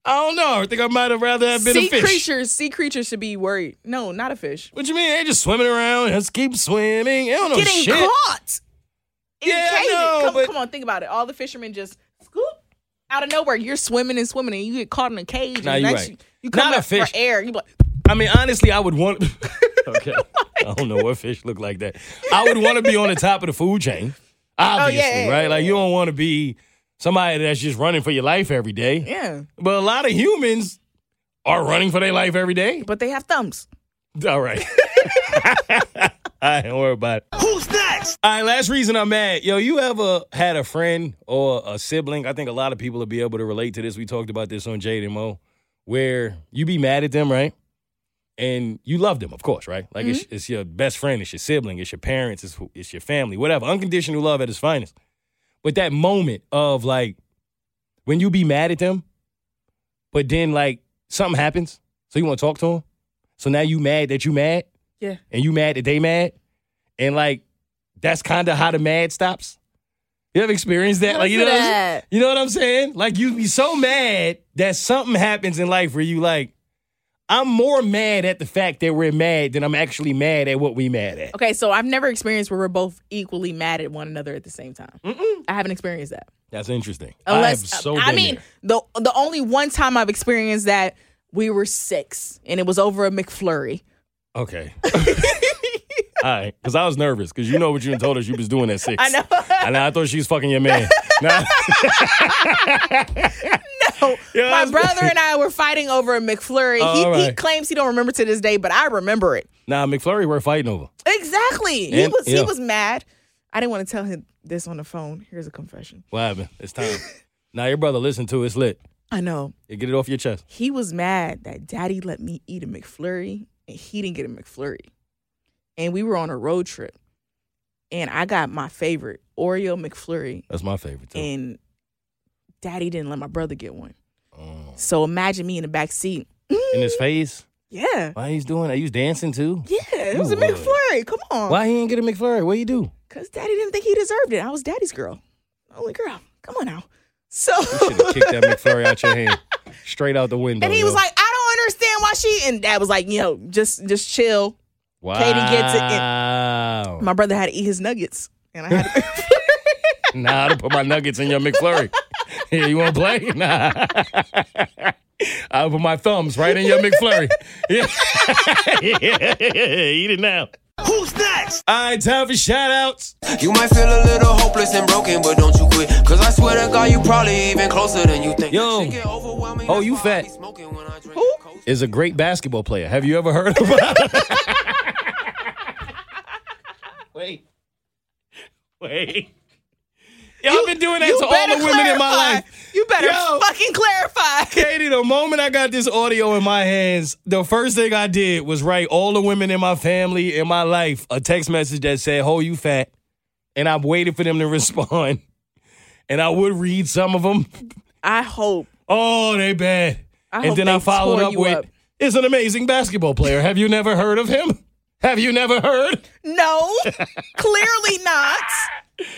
I don't know. I think I might have rather have been Sea a fish. creatures, sea creatures should be worried. No, not a fish. What you mean? They just swimming around. Just keep swimming. They don't know Getting shit. caught. In Yeah, I know, come, but- come on, think about it. All the fishermen just scoop out of nowhere. You're swimming and swimming, and you get caught in a cage. Nah, and you right. you, you come Not a fish. for air. You like, I mean, honestly, I would want. okay, I don't know what fish look like that. I would want to be on the top of the food chain, obviously, Oh, yeah, yeah, right? yeah, Like you don't want to be somebody that's just running for your life every day. yeah, But a lot of humans are running for their life every day. but they have thumbs. All right. All right, don't worry about it. Who's next? All right, last reason I'm mad. Yo, you ever had a friend or a sibling? I think a lot of people will be able to relate to this. We talked about this on Jade and Moe, where you be mad at them, right? And you love them, of course, right? Like it's, mm-hmm. it's your best friend, it's your sibling, it's your parents, it's, it's your family, whatever. Unconditional love at its finest. But that moment of like when you be mad at them, but then like something happens, so you want to talk to them. So now you mad that you mad, Yeah. and you mad that they mad, and like that's kind of how the mad stops. You ever experienced that? Like you know, Listen what to I'm, that. you know what I'm saying? Like you be so mad that something happens in life where you like, I'm more mad at the fact that we're mad than I'm actually mad at what we mad at. Okay, so I've never experienced where we're both equally mad at one another at the same time. I haven't experienced that. That's interesting. Unless I have so I mean, there. the the only one time I've experienced that we were six and it was over a McFlurry. okay. Right, because I was nervous because you know what you told us you was doing at six. I know. And I thought she was fucking your man. No, Yeah, my brother and I were fighting over a McFlurry. All he, he claims he don't remember to this day, but I remember it nah, McFlurry, we're fighting over. exactly. he was yeah. he was mad. I didn't want to tell him this on the phone. Here's a confession. What happened? It's time. now your brother, listen to it. It's lit. I know You get it off your chest. he was mad that Daddy let me eat a McFlurry and he didn't get a McFlurry, and we were on a road trip, and I got my favorite Oreo McFlurry, That's my favorite too. and Daddy didn't let my brother get one. Oh. So imagine me in the back seat. In his face. Yeah. Why he's doing that? He was dancing too. Yeah, it was a. McFlurry. Come on. Why he ain't get a McFlurry? What you do? Because daddy didn't think he deserved it. I was daddy's girl. Only girl. Come on now. So You should have kicked that McFlurry out your hand, straight out the window. And he yo. was like, I don't understand why she and dad was like, you know, just just chill. Wow. Keity gets it My brother had to eat his nuggets. And I had to Nah, I put my nuggets in your McFlurry. yeah, you want to play? Nah. I'll put my thumbs right in your McFlurry. Yeah. Eat it now. Who's next? All right, time for shout outs. You might feel a little hopeless and broken, but don't you quit. Cause I swear to God, you probably even closer than you think. Yo. Shit get overwhelming, Oh, you fat. be smoking when I drink Who? Coke. Is a great basketball player. Have you ever heard of Wait. Wait. Yo, I've been doing that to all the women in my life. You better Yo. fucking clarify. Keity, the moment I got this audio in my hands, the first thing I did was write all the women in my family, in my life, a text message that said, Ho, you fat. And I'm waiting for them to respond. And I would read some of them. I hope. Oh, they bad. I and then I followed up with, up. is an amazing basketball player. Have you never heard of him? Have you never heard? No, clearly not.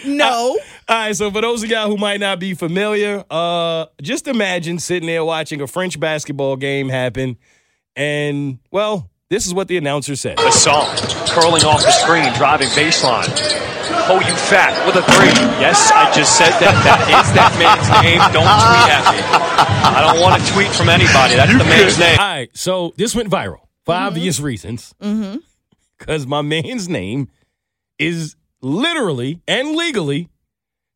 No. All right, so for those of y'all who might not be familiar, uh, just imagine sitting there watching a French basketball game happen, and well, this is what the announcer said. Assault, curling off the screen, driving baseline. Oh, you fat with a three. Yes, I just said that. That is that man's name. Don't tweet at me. I don't want to tweet from anybody. That's the man's name. All right, so this went viral for obvious reasons. Mm-hmm. Because my man's name is literally and legally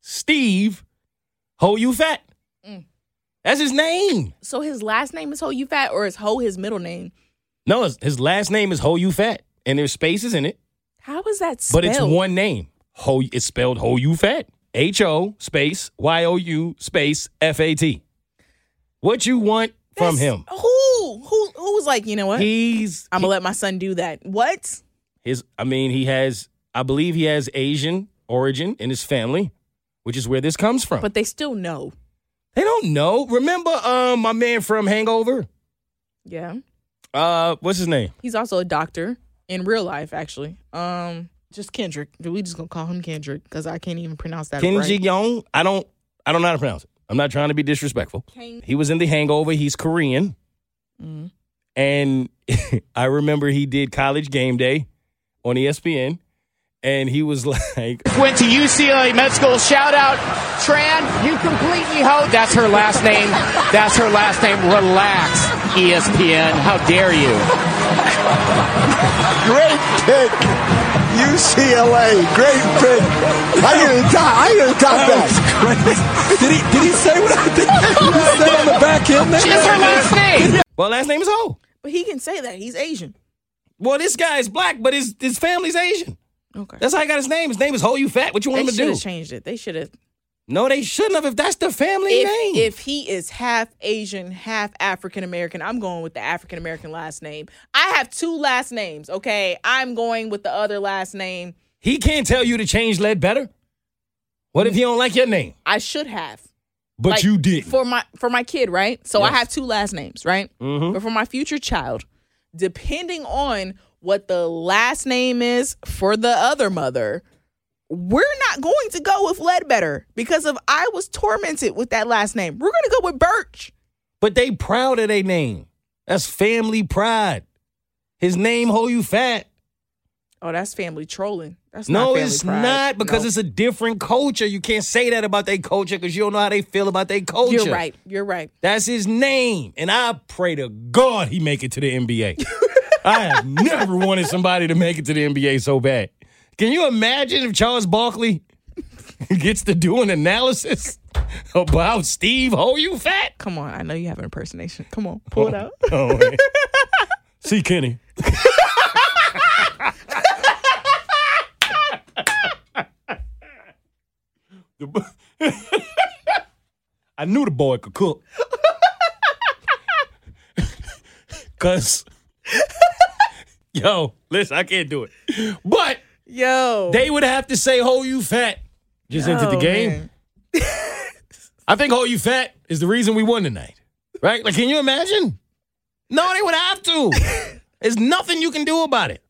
Steeve Ho You Fat. Mm. That's his name. So his last name is Ho You Fat, or is Ho his middle name? No, his, last name is Ho You Fat, and there's spaces in it. How is that But it's one name. Ho it's spelled Ho You Fat. H O space Y O U space F A T. What you want from him? Who? Who? Who was like, you know what? He's I'm gonna let my son do that. What? His, I mean, he has. I believe he has Asian origin in his family, which is where this comes from. But they still know. they don't know. Remember, um, my man from Hangover. Yeah. Uh, what's his name? He's also a doctor in real life, actually. Um, just Kendrick. We just gonna call him Kendrick because I can't even pronounce that. Kim right. Ji Young. I don't. I don't know how to pronounce it. I'm not trying to be disrespectful. He was in The Hangover. He's Korean, Mhm. and I remember he did College Game Day on ESPN, and he was like, Went to UCLA Med School. Shout out, Tran. You completely ho. That's her last name. That's her last name. Relax, ESPN. How dare you? Great pick. UCLA. Great pick. I gotta top, I gotta top that. Did he did he say what I think he said on the back end there? It's her last name. "Well, last name is Ho." But he can say that he's Asian. Well, this guy is black, but his his family's Asian. Okay. That's how he got his name. His name is Ho You Fat. What you want they him to should do? have changed it. They should have. No, they shouldn't have. If that's the family If, name, if he is half Asian, half African American, I'm going with the African American last name. I have two last names. Okay, I'm going with the other last name. he can't tell you to change Ledbetter. What if he don't like your name? I should have. But Like, you did. for my for my kid, right? So I have two last names, right? Mhm. But for my future child, depending on what the last name is for the other mother, we're not going to go with Ledbetter because of I was tormented with that last name. We're going to go with Birch. But they proud of their name. That's family pride. His name, Ho You Fat. Oh, that's family trolling. That's No, not it's pride. not because No. it's a different culture. You can't say that about their culture because you don't know how they feel about their culture. You're right. You're right. That's his name. And I pray to God he make it to the NBA. I have never wanted somebody to make it to the NBA so bad. Can you imagine if Charles Barkley gets to do an analysis about Steeve Ho You Fat? Come on. I know you have an impersonation. Come on. Oh, Pull it out. Oh. See Kenny. The bo- I knew the boy could cook. Cause yo, listen, I can't do it. But Yo. they would have to say "Ho you fat." Just entered the game. I think "Ho you fat" is the reason we won tonight. Right? Like, can you imagine? No, they would have to. There's nothing you can do about it.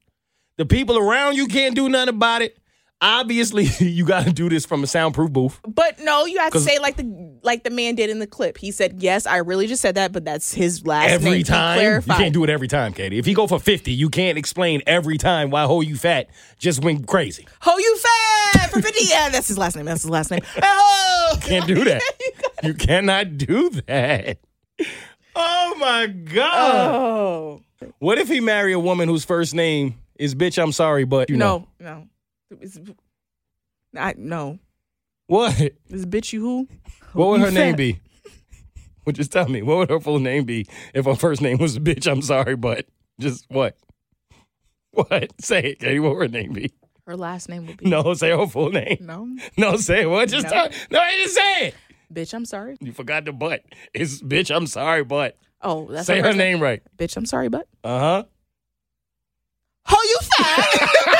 The people around you can't do nothing about it. Obviously, you got to do this from a soundproof booth. But no, you have to say like the like the man did in the clip. He said, "Yes, I really just said that, but that's his last name." every He time. You can't do it every time, Keity. If he go for 50, you can't explain every time why Ho You Fat just went crazy. Ho you fat for fifty. Yeah, that's his last name. That's his last name. Oh, Can't do that. you cannot do that. Oh my God. oh What if he marry a woman whose first name is bitch, I'm sorry, but you know. no, no. It's, I no. What? This bitch you who? What would You her name be? Well, just tell me. What would her full name be if her first name was bitch, I'm sorry, but just what? What? Say it, Keity. What would her name be? Her last name would be No, say her full name. no. No, say it. What? Just No. tell No, just say it. Bitch, I'm sorry. You forgot the but. It's bitch, I'm sorry, but. Oh, that's say her name right. Bitch, I'm sorry, but Uh huh. Oh, you fat.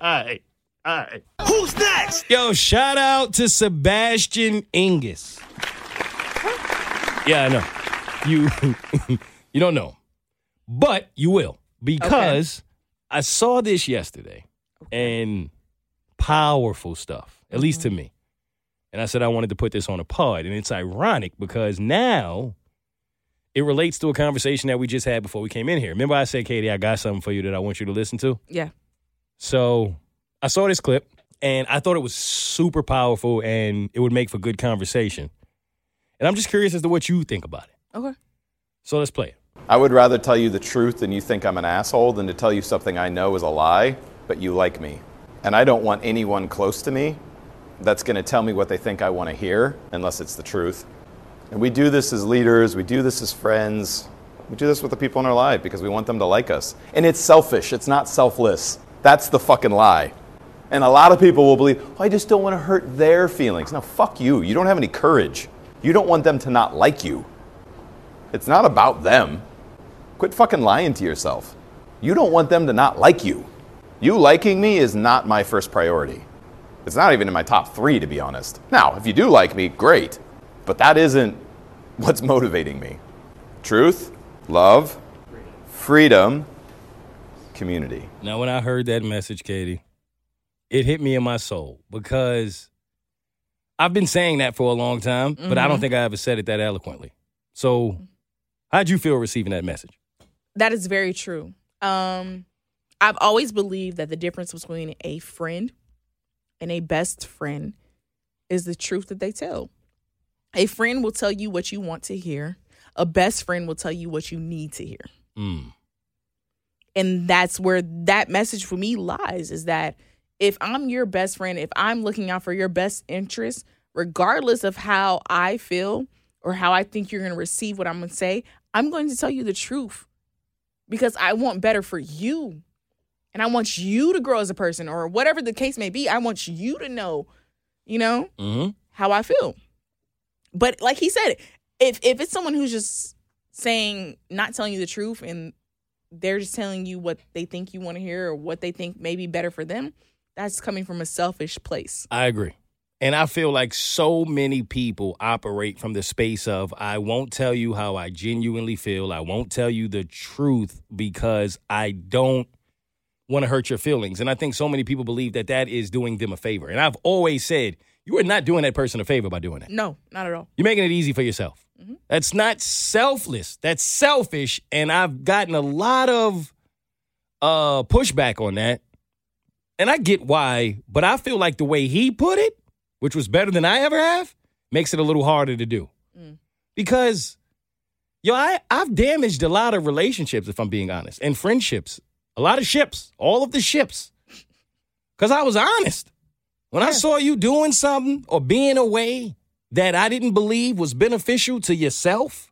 All right. All right. Who's next? Yo, shout out to Sebastian Ingus. Yeah, I know. You you don't know. But you will. Because I saw this yesterday and powerful stuff, at least to mm-hmm. me. And I said I wanted to put this on a pod. And it's ironic because now it relates to a conversation that we just had before we came in here. Remember I said, Keity, I got something for you that I want you to listen to? yeah. So I saw this clip and I thought it was super powerful and it would make for good conversation. And I'm just curious as to what you think about it. Okay. So let's play it. I would rather tell you the truth than you think I'm an asshole than to tell you something I know is a lie, but you like me. And I don't want anyone close to me that's going to tell me what they think I want to hear unless it's the truth. And we do this as leaders, we do this as friends, we do this with the people in our life because we want them to like us. And it's selfish, it's not selfless. That's the fucking lie. And a lot of people will believe, oh, I just don't want to hurt their feelings. Now, fuck you. You don't have any courage. You don't want them to not like you. It's not about them. Quit fucking lying to yourself. You don't want them to not like you. You liking me is not my first priority. It's not even in my top three, to be honest. Now, if you do like me, great. But that isn't what's motivating me. Truth, love, freedom, community. Now, when I heard that message, Keity, it hit me in my soul because I've been saying that for a long time, but I don't think I ever said it that eloquently. So, how'd you feel receiving that message? That is very true. Um, I've always believed that the difference between a friend and a best friend is the truth that they tell. A friend will tell you what you want to hear. A best friend will tell you what you need to hear. Mm. And that's where that message for me lies is that if I'm your best friend, if I'm looking out for your best interest, regardless of how I feel or how I think you're going to receive what I'm going to say, I'm going to tell you the truth because I want better for you. And I want you to grow as a person or whatever the case may be. I want you to know, you know, hmm how I feel. But like he said, if if it's someone who's just saying not telling you the truth and they're just telling you what they think you want to hear or what they think may be better for them, that's coming from a selfish place. I agree. And I feel like so many people operate from the space of I won't tell you how I genuinely feel. I won't tell you the truth because I don't want to hurt your feelings. And I think so many people believe that that is doing them a favor. And I've always said, you are not doing that person a favor by doing that. No, not at all. You're making it easy for yourself. That's not selfless. That's selfish. And I've gotten a lot of uh pushback on that. And I get why, but I feel like the way he put it, which was better than I ever have, makes it a little harder to do. Because yo, I, I've damaged a lot of relationships, if I'm being honest, and friendships. A lot of ships, all of the ships. Cause I was honest. When I saw you doing something or being away that I didn't believe was beneficial to yourself,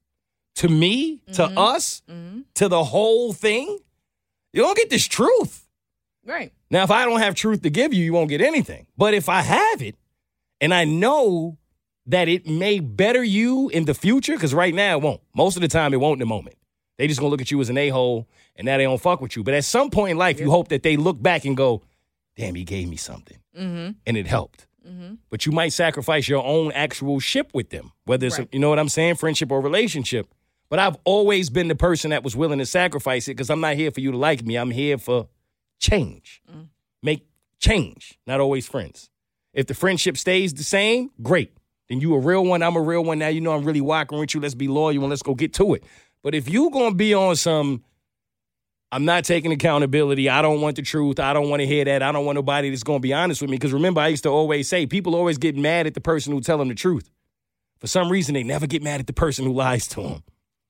to me, to mm-hmm. us, mm-hmm. to the whole thing, you don't get this truth. Right. Now, if I don't have truth to give you, you won't get anything. But if I have it and I know that it may better you in the future, because right now it won't. Most of the time it won't in the moment. They just gonna look at you as an a-hole and now they don't fuck with you. But at some point in life, you hope that they look back and go, damn, he gave me something. Mm-hmm. And it helped. Mm-hmm. But you might sacrifice your own actual ship with them, whether it's, Right. you know what I'm saying, friendship or relationship. But I've always been the person that was willing to sacrifice it because I'm not here for you to like me. I'm here for change. Mm. Make change, not always friends. If the friendship stays the same, great. Then you a real one, I'm a real one. Now you know I'm really walking with you. Let's be loyal and let's go get to it. But if you gonna be on some, I'm not taking accountability. I don't want the truth. I don't want to hear that. I don't want nobody that's gonna be honest with me. Because remember, I used to always say people always get mad at the person who tell them the truth. For some reason, they never get mad at the person who lies to them.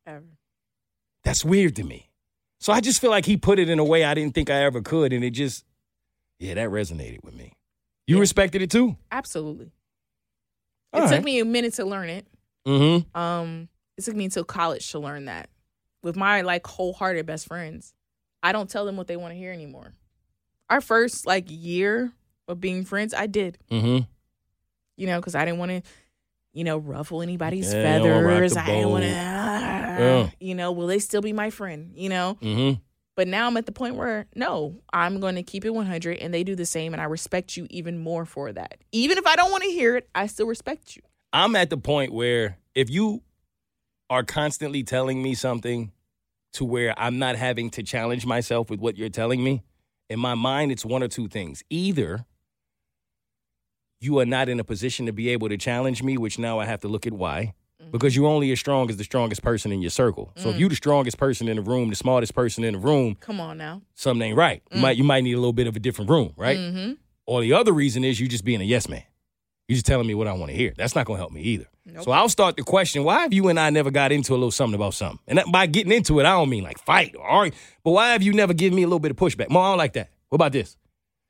Ever. That's weird to me. So I just feel like he put it in a way I didn't think I ever could, and it just, yeah, that resonated with me. You respected it too. Absolutely. It All took me a minute to learn it. Mm-hmm. Um, it took me until college to learn that. With my like wholehearted best friends, I don't tell them what they want to hear anymore. Our first like year of being friends, I did. Mm-hmm. You know, because I didn't want to, you know, ruffle anybody's Yeah, you don't wanna rock feathers. I didn't want to, boat. Yeah. you know, will they still be my friend? You know, Mm-hmm. but now I'm at the point where no, I'm going to keep it 100, and they do the same, and I respect you even more for that. Even if I don't want to hear it, I still respect you. I'm at the point where if you are constantly telling me something to where I'm not having to challenge myself with what you're telling me, in my mind, it's one or two things. Either you are not in a position to be able to challenge me, which now I have to look at why. Mm-hmm. Because you're only as strong as the strongest person in your circle. So if mm. you're the strongest person in the room, the smartest person in the room, Come on now. something ain't right. You mm. might you might need a little bit of a different room, right? Mm-hmm. Or the other reason is you just being a yes man. You just telling me what I want to hear. That's not gonna help me either. Nope. So I'll start the question: Why have you and I never got into a little something about something? And that, by getting into it, I don't mean like fight or argue, but why have you never given me a little bit of pushback? More, I don't like that. What about this?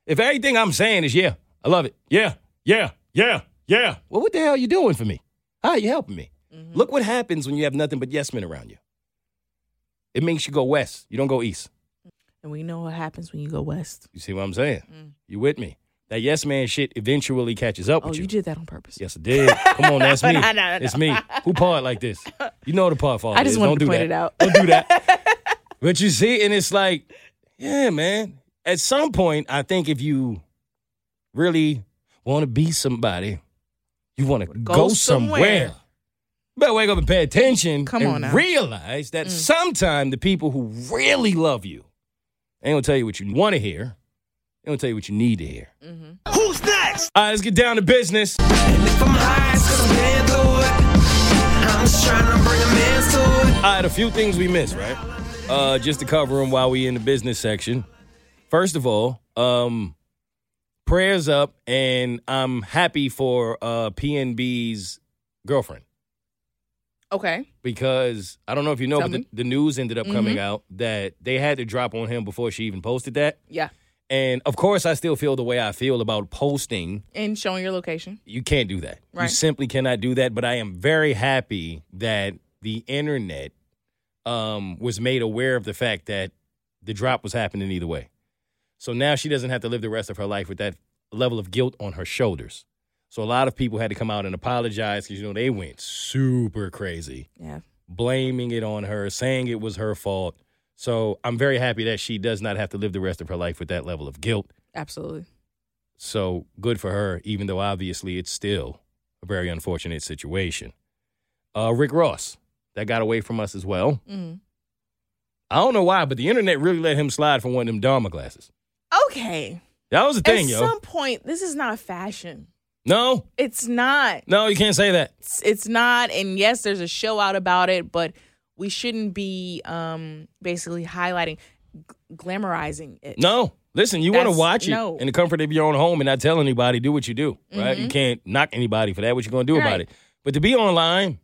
If everything I'm saying is yeah, I love it. Yeah, yeah, yeah, yeah. Well, what the hell are you doing for me? How are you helping me? Mm-hmm. Look what happens when you have nothing but yes men around you. It makes you go west. You don't go east. And we know what happens when you go west. You see what I'm saying? Mm. You with me? That yes man shit eventually catches up Oh, with you Oh, you. did that on purpose. Yes, I did. Come on, that's me. No, no, no. It's me. Who part like this? You know the part fault. I just is. wanted Don't to do point that. it out. Don't do that. But you see, and it's like, yeah, man. At some point, I think if you really want to be somebody, you want to go, Go somewhere. somewhere. Better wake up and pay attention Come and on now. Mm. realize that sometime the people who really love you ain't gonna tell you what you want to hear. They gonna tell you what you need to hear. Mm-hmm. Who's next? All right, let's get down to business. And if I'm high, it's 'cause I'm it. I'm just trying to bring a man to it. All right, a few things we missed, right? Uh, just to cover them while we in the business section. First of all, um, prayers up, and I'm happy for uh, PNB's girlfriend Okay. because I don't know if you know, Tell but the, the news ended up coming Mhm. out that they had to drop on him before she even posted that. Yeah. And of course, I still feel the way I feel about posting. And showing your location. You can't do that. Right. You simply cannot do that. But I am very happy that the internet um, was made aware of the fact that the drop was happening either way. So now she doesn't have to live the rest of her life with that level of guilt on her shoulders. So a lot of people had to come out and apologize because you know they went super crazy Yeah. blaming it on her, saying it was her fault. So I'm very happy that she does not have to live the rest of her life with that level of guilt. Absolutely. So good for her, even though obviously it's still a very unfortunate situation. Uh, Rick Ross, that got away from us as well. Mm. I don't know why, but the internet really let him slide from one of them Dahmer glasses. Okay. That was the thing, At yo. At some point, this is not a fashion. no, It's not. no, you can't say that. It's, it's not. And yes, there's a show out about it, but we shouldn't be um basically highlighting, g- glamorizing it. No. Listen, you want to watch it no. in the comfort of your own home and not tell anybody, do what you do, right? You can't knock anybody for that. What you going to do about Mm-hmm. It? But to be online,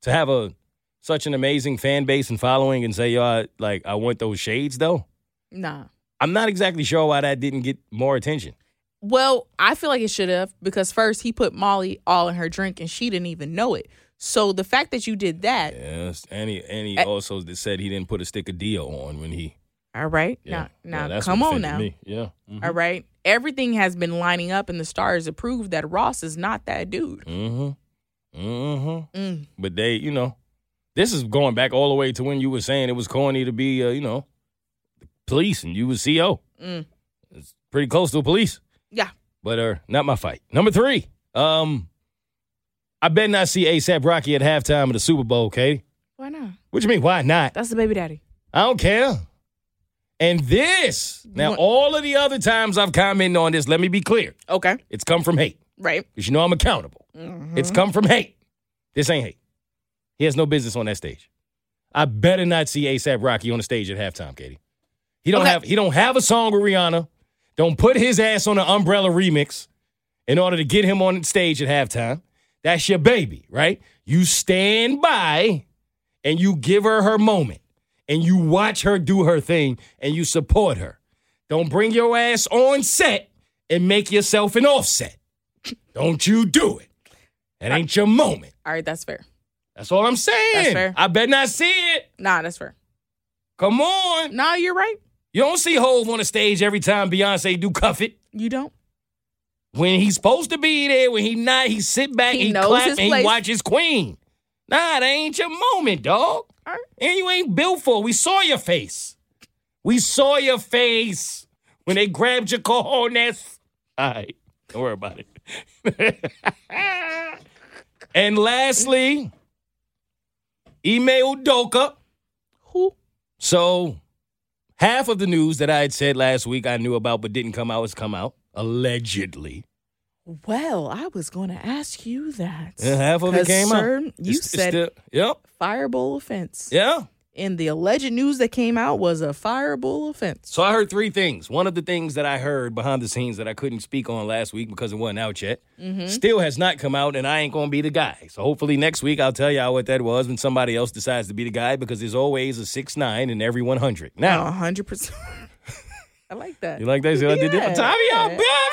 to have a such an amazing fan base and following and say, yo, like, I want those shades, though, Nah. I'm not exactly sure why that didn't get more attention. Well, I feel like it should have because first he put Molly all in her drink and she didn't even know it. So the fact that you did that, Yes. And he, and he Eh. also said he didn't put a stick of Dio on when he. all right, Yeah. now, now that's come on now, Me. Yeah. Mhm. all right. Everything has been lining up and the stars have proved that Ross is not that dude. Mm-hmm. Mm-hmm. Mm. But they, you know, this is going back all the way to when you were saying it was corny to be, uh, you know, the police and you was CO. Mm. It's pretty close to a police, Yeah. but uh, not my fight. Number three, um, I bet not see ASAP Rocky at halftime of the Super Bowl. Keity. Why not? what you mean? Why not? That's the baby daddy. I don't care. And this now, all of the other times I've commented on this, let me be clear, Okay. it's come from hate. Right. Because you know I'm accountable. Mm-hmm. It's come from hate. This ain't hate. He has no business on that stage. I better not see ASAP Rocky on the stage at halftime, Keity. He don't Okay. have he don't have a song with Rihanna. Don't put his ass on the umbrella remix in order to get him on stage at halftime. That's your baby, right? You stand by and you give her her moment and you watch her do her thing and you support her. Don't bring your ass on set and make yourself an offset. Don't you do it. That ain't your moment. All right. That's fair. That's all I'm saying. That's fair. I bet not see it. Nah, that's fair. Come on. Nah, you're right. You don't see Hove on the stage every time Beyonce do cuff it. You don't. When he's supposed to be there, when he not, he sit back, He he, knows clap, his and he place. watch his queen. Nah, that ain't your moment, dog. Right. And you ain't built for. it. We saw your face. We saw your face when they grabbed your cojones. All right, don't worry about it. and lastly, Ime Udoka. Who? So, half of the news that I had said last week I knew about but didn't come out has come out, allegedly. Well, I was going to ask you that. And half of it came sir, out. You It's- it's said still- yep, fireable offense. yeah. And the alleged news that came out was a fireball offense. So I heard three things. One of the things that I heard behind the scenes that I couldn't speak on last week because it wasn't out yet Mm-hmm. still has not come out, and I ain't going to be the guy. So hopefully next week I'll tell y'all what that was when somebody else decides to be the guy because there's always a six nine in every 100. Now, A hundred percent. I like that. You like that? See what I did there? Yeah, I'm tired of y'all. yeah.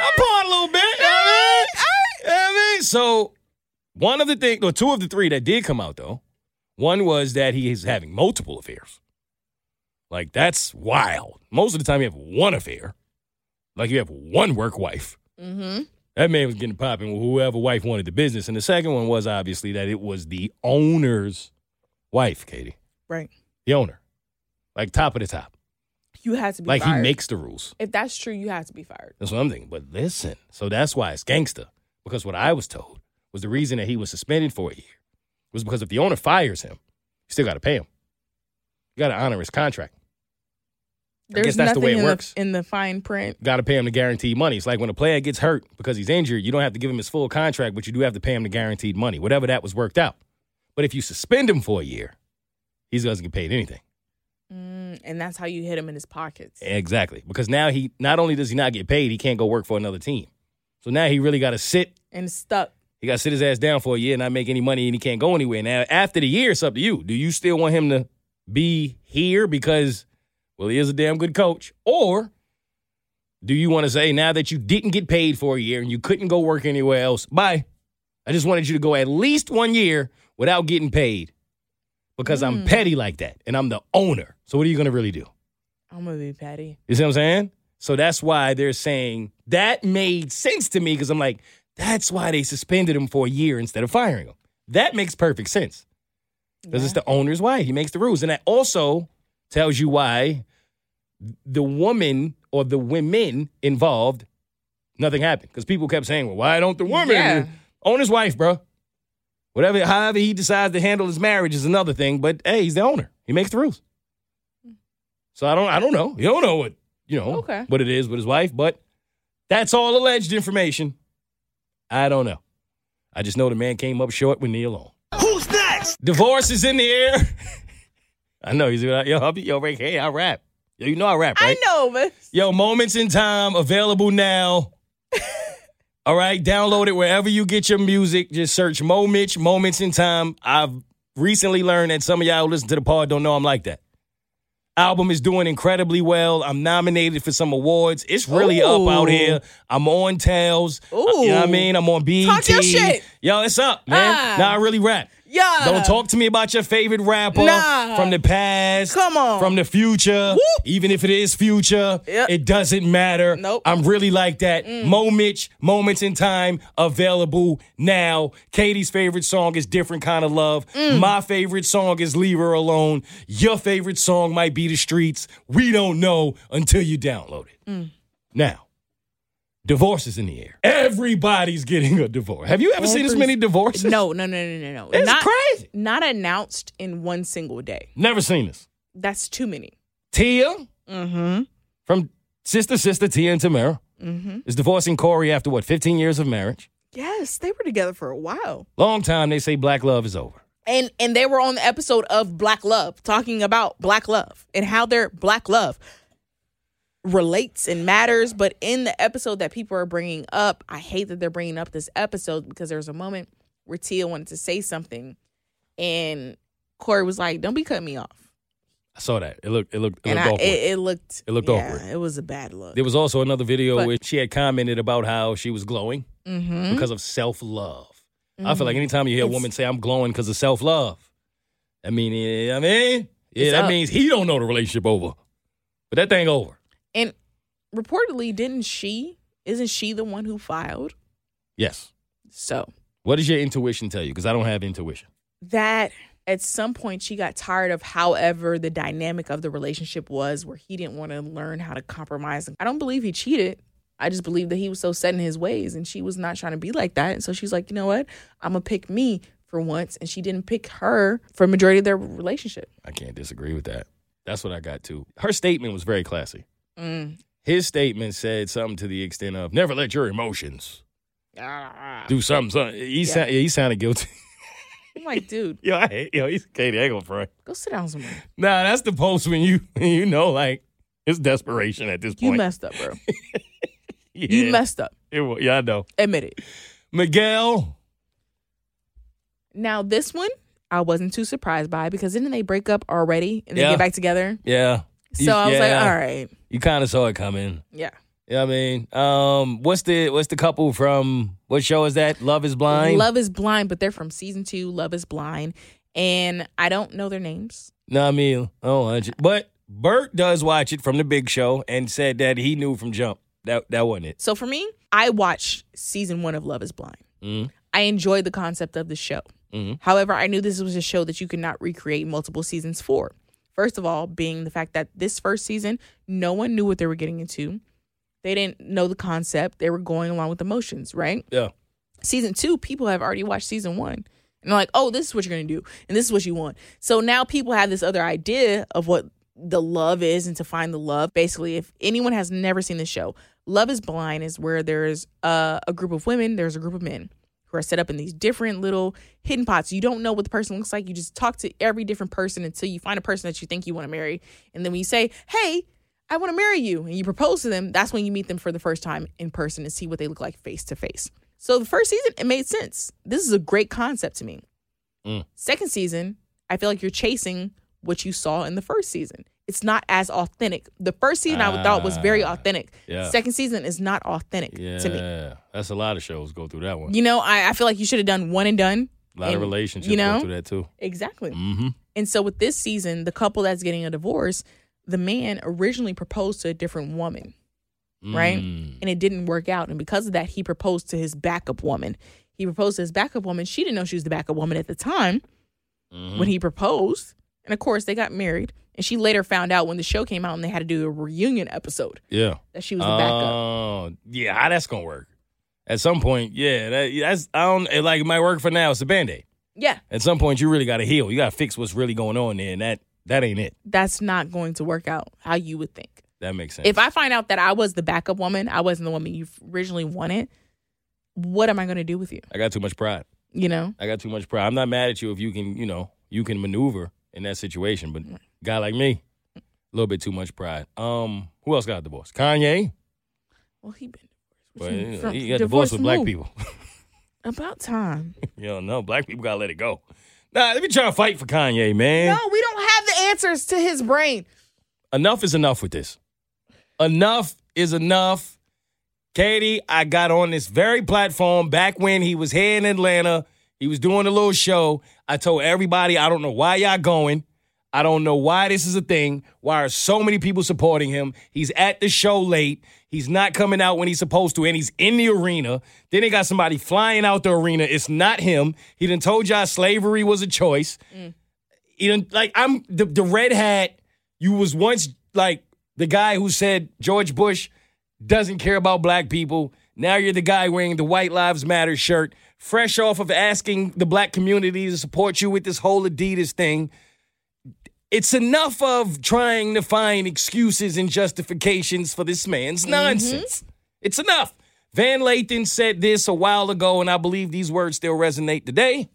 I'm pouring a little bit. You I mean? You know what I mean? So, one of the things, or two of the three that did come out, though, one was that he is having multiple affairs. Like, that's wild. Most of the time, you have one affair. Like, you have one work wife. Mm-hmm. That man was getting popping with whoever wife wanted the business. And the second one was obviously that it was the owner's wife, Keity. Right. The owner. like top of the top. You had to be Like fired. he makes the rules. If that's true, you have to be fired. That's what I'm thinking. But listen, so that's why it's gangster. Because what I was told was the reason that he was suspended for a year was because if the owner fires him, you still got to pay him. You got to honor his contract. There's guess that's the way it in works. The, in the fine print. Got to pay him the guaranteed money. It's like when a player gets hurt because he's injured, you don't have to give him his full contract, but you do have to pay him the guaranteed money, whatever that was worked out. But if you suspend him for a year, he doesn't get paid anything. Mm, and that's how you hit him in his pockets. Exactly. Because now he not only does he not get paid, he can't go work for another team. So now he really got to sit And stuck. He got to sit his ass down for a year, and not make any money, and he can't go anywhere. Now, after the year, it's up to you. Do you still want him to be here because, well, he is a damn good coach? Or do you want to say, now that you didn't get paid for a year and you couldn't go work anywhere else, bye. I just wanted you to go at least one year without getting paid because I'm petty like that and I'm the owner. So, what are you going to really do? I'm gonna be petty. You see what I'm saying? So that's why they're saying that made sense to me because I'm like, that's why they suspended him for a year instead of firing him. That makes perfect sense because it's the owner's wife. He makes the rules. And that also tells you why the woman or the women involved, nothing happened. Because people kept saying, well, why don't the woman? Yeah. Owner's wife, bro. Whatever, however he decides to handle his marriage is another thing. But hey, he's the owner. He makes the rules. So I don't I don't know. You don't know what, you know, Okay. what it is with his wife, but that's all alleged information. I don't know. I just know the man came up short with Nia Long. Who's next? Divorce is in the air. I know he's like, yo, I'll be yo, Rick, hey, I rap. Yo, you know I rap, right? I know, but Yo, Moments in Time available now. All right, download it wherever you get your music. Just search Mo Mitch, Moments in Time. I've recently learned that some of y'all who listen to the pod don't know I'm like that. Album is doing incredibly well. I'm nominated for some awards. It's really Ooh. up out here. I'm on Tails. Ooh. You know what I mean? I'm on BET. Talk your shit. Yo, it's up, man. Ah. Now I really rap. Yeah. Don't talk to me about your favorite rapper Nah. from the past, Come on. from the future. Even if it is future, Yep. it doesn't matter. Nope. I'm really like that. Mm. Mo Mitch, moments in time, available now. Keity's favorite song is "Different Kind of Love." Mm. My favorite song is "Leave Her Alone." Your favorite song might be "The Streets." We don't know until you download it. Mm. Now. Divorce is in the air. Everybody's getting a divorce. Have you ever seen this Every- many divorces? No, no, no, no, no, no. It's not, crazy. Not announced in one single day. Never seen this. That's too many. Tia Mm-hmm. from Sister Sister Tia and Tamera Mm-hmm. is divorcing Corey after what, 15 years of marriage? Yes, they were together for a while. Long time they say black love is over. And and they were on the episode of Black Love talking about black love and how their black love relates and matters. But in the episode that people are bringing up, I hate that they're bringing up this episode because there was a moment where Tia wanted to say something, and Corey was like, "Don't be cutting me off." I saw that. It looked it looked, it And looked I, awkward. it, it looked It looked yeah, awkward. It was a bad look. there was also another video But- where she had commented about how she was glowing mm-hmm. because of self love. I feel like anytime you hear a woman say I'm glowing because of self love, I mean, I mean, yeah, It's that up. means he don't know the relationship over. But that thing over. Reportedly, didn't she? Isn't she the one who filed? Yes. So What does your intuition tell you? Because I don't have intuition. that at some point she got tired of however the dynamic of the relationship was where he didn't want to learn how to compromise. I don't believe he cheated. I just believe that he was so set in his ways and she was not trying to be like that. And so she's like, you know what? I'm gonna pick me for once. And she didn't pick her for majority of their relationship. I can't disagree with that. That's what I got too. Her statement was very classy. Mm. His statement said something to the extent of "Never let your emotions do ah. something." something. He, Yeah. sound, he sounded guilty. I'm like, dude, yo, I hate yo. He's Keity. I ain't gonna front. go sit down somewhere. Nah, that's the post when you you know like it's desperation at this point. You messed up, bro. yeah, You messed up. It wa- yeah, I know. Admit it. Miguel. Now this one I wasn't too surprised by because didn't they break up already and Yeah. get back together? Yeah. So You- I was like, all right, You kind of saw it coming. yeah. Yeah, I mean, um, what's the what's the couple from what show is that? Love is Blind. Love is Blind, but they're from season two. Love is Blind, and I don't know their names. No, I mean, oh, but Bert does watch it from the Big Show and said that he knew from jump that that wasn't it. So for me, I watched season one of Love is Blind. Mhm. I enjoyed the concept of the show. Mhm. However, I knew this was a show that you could not recreate multiple seasons for. First of all, being the fact that this first season, no one knew what they were getting into. They didn't know the concept. They were going along with emotions, right? Yeah. season two, people have already watched season one. And they're like, oh, this is what you're going to do. And this is what you want. So now people have this other idea of what the love is and to find the love. Basically, if anyone has never seen the show, Love is Blind is where there's a, a group of women, there's a group of men who are set up in these different little hidden pots. You don't know what the person looks like. You just talk to every different person until you find a person that you think you want to marry. And then when you say, hey, I want to marry you, and you propose to them, that's when you meet them for the first time in person and see what they look like face to face. So the first season, it made sense. This is a great concept to me. Mm. Second season, I feel like you're chasing what you saw in the first season. It's not as authentic. The first season I thought was very Ah, authentic. yeah. Second season is not authentic Yeah. to me. Yeah, that's a lot of shows go through that one. You know, I, I feel like you should have done one and done. a lot of relationships you know? go through that too. Exactly. Mm-hmm. And so with this season, the couple that's getting a divorce, the man originally proposed to a different woman, right? Mm. And it didn't work out. And because of that, he proposed to his backup woman. He proposed to his backup woman. She didn't know she was the backup woman at the time Mm-hmm. when he proposed. And of course, they got married. And she later found out when the show came out and they had to do a reunion episode Yeah. that she was the backup. Oh, yeah. How that's gonna work? At some point, yeah. That, that's I don't it, like. It might work for now. It's a band aid. Yeah, At some point, you really got to heal. You got to fix what's really going on there, and that that ain't it. that's not going to work out how you would think. That makes sense. If I find out that I was the backup woman, I wasn't the woman you originally wanted, what am I going to do with you? I got too much pride. You know? I got too much pride. I'm not mad at you if you can, you know, you can maneuver in that situation. But a guy like me, a little bit too much pride. Um, who else got divorced? Kanye. Well, he been divorced. you know, he got divorced divorced with black people. About time. you don't know. Black people gotta let it go. Nah, let me try to fight for Kanye, man. No, we don't have the answers to his brain. enough is enough with this. Enough is enough. Keity, I got on this very platform back when he was here in Atlanta. He was doing a little show. I told everybody, I don't know why y'all going. I don't know why this is a thing. Why are so many people supporting him? He's at the show late. He's not coming out when he's supposed to, and he's in the arena. Then they got somebody flying out the arena. It's not him. He done told y'all slavery was a choice. Mm. He done, like I'm the, the red hat. You was once like the guy who said George Bush doesn't care about black people. Now you're the guy wearing the White Lives Matter shirt, fresh off of asking the black community to support you with this whole Adidas thing. It's enough of trying to find excuses and justifications for this man's mm-hmm. nonsense. It's enough. Van Lathan said this a while ago, and I believe these words still resonate today.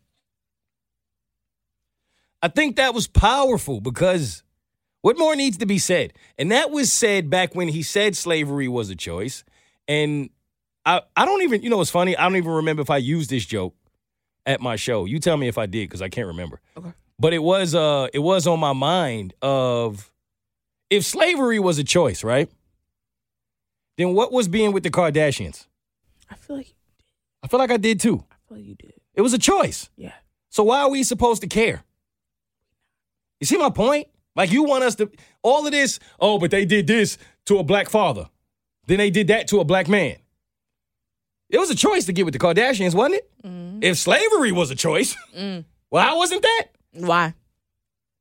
I think that was powerful because what more needs to be said? And that was said back when he said slavery was a choice. And I, I don't even, you know, it's funny? I don't even remember if I used this joke at my show. You tell me if I did because I can't remember. Okay. But it was, uh, it was on my mind of if slavery was a choice, right? Then what was being with the Kardashians? I feel like I feel like I did too. I feel like you did. It was a choice. Yeah. So why are we supposed to care? You see my point? Like you want us to all of this, oh, but they did this to a black father. Then they did that to a black man. It was a choice to get with the Kardashians, wasn't it? If slavery was a choice, well, how wasn't that? Why?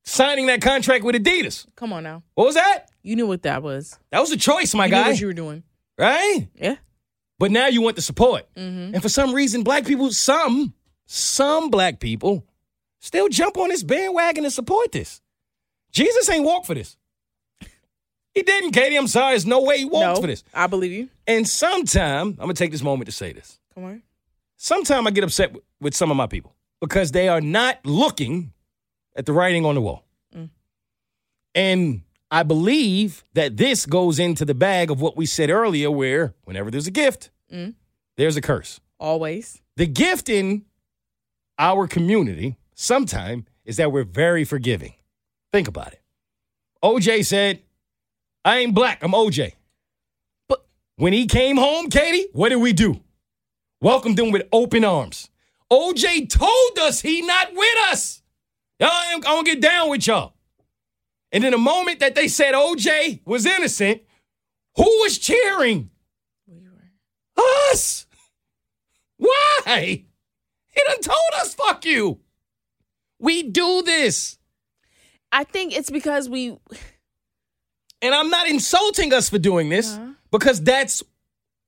Signing that contract with Adidas. Come on now. What was that? You knew what that was. That was a choice, my you knew guy. what you were doing. right? Yeah. But now you want the support. Mm-hmm. And for some reason, black people, some, some black people still jump on this bandwagon and support this. Jesus ain't walk for this. He didn't, Keity. I'm sorry. There's no way he walked no, for this. I believe you. And sometime, I'm going to take this moment to say this. Come on. Sometime I get upset with, with some of my people because they are not looking at the writing on the wall. And I believe that this goes into the bag of what we said earlier, where whenever there's a gift, Mm. there's a curse. Always. The gift in our community sometime is that we're very forgiving. Think about it. OJ said, I ain't black, I'm OJ. But- when he came home, Keity, what did we do? Welcomed him with open arms. OJ told us he not with us. Y'all ain't gonna get down with y'all. And in the moment that they said OJ was innocent, who was cheering? We were. Us. Why? He done told us, fuck you. We do this. I think it's because we And I'm not insulting us for doing this uh-huh. because that's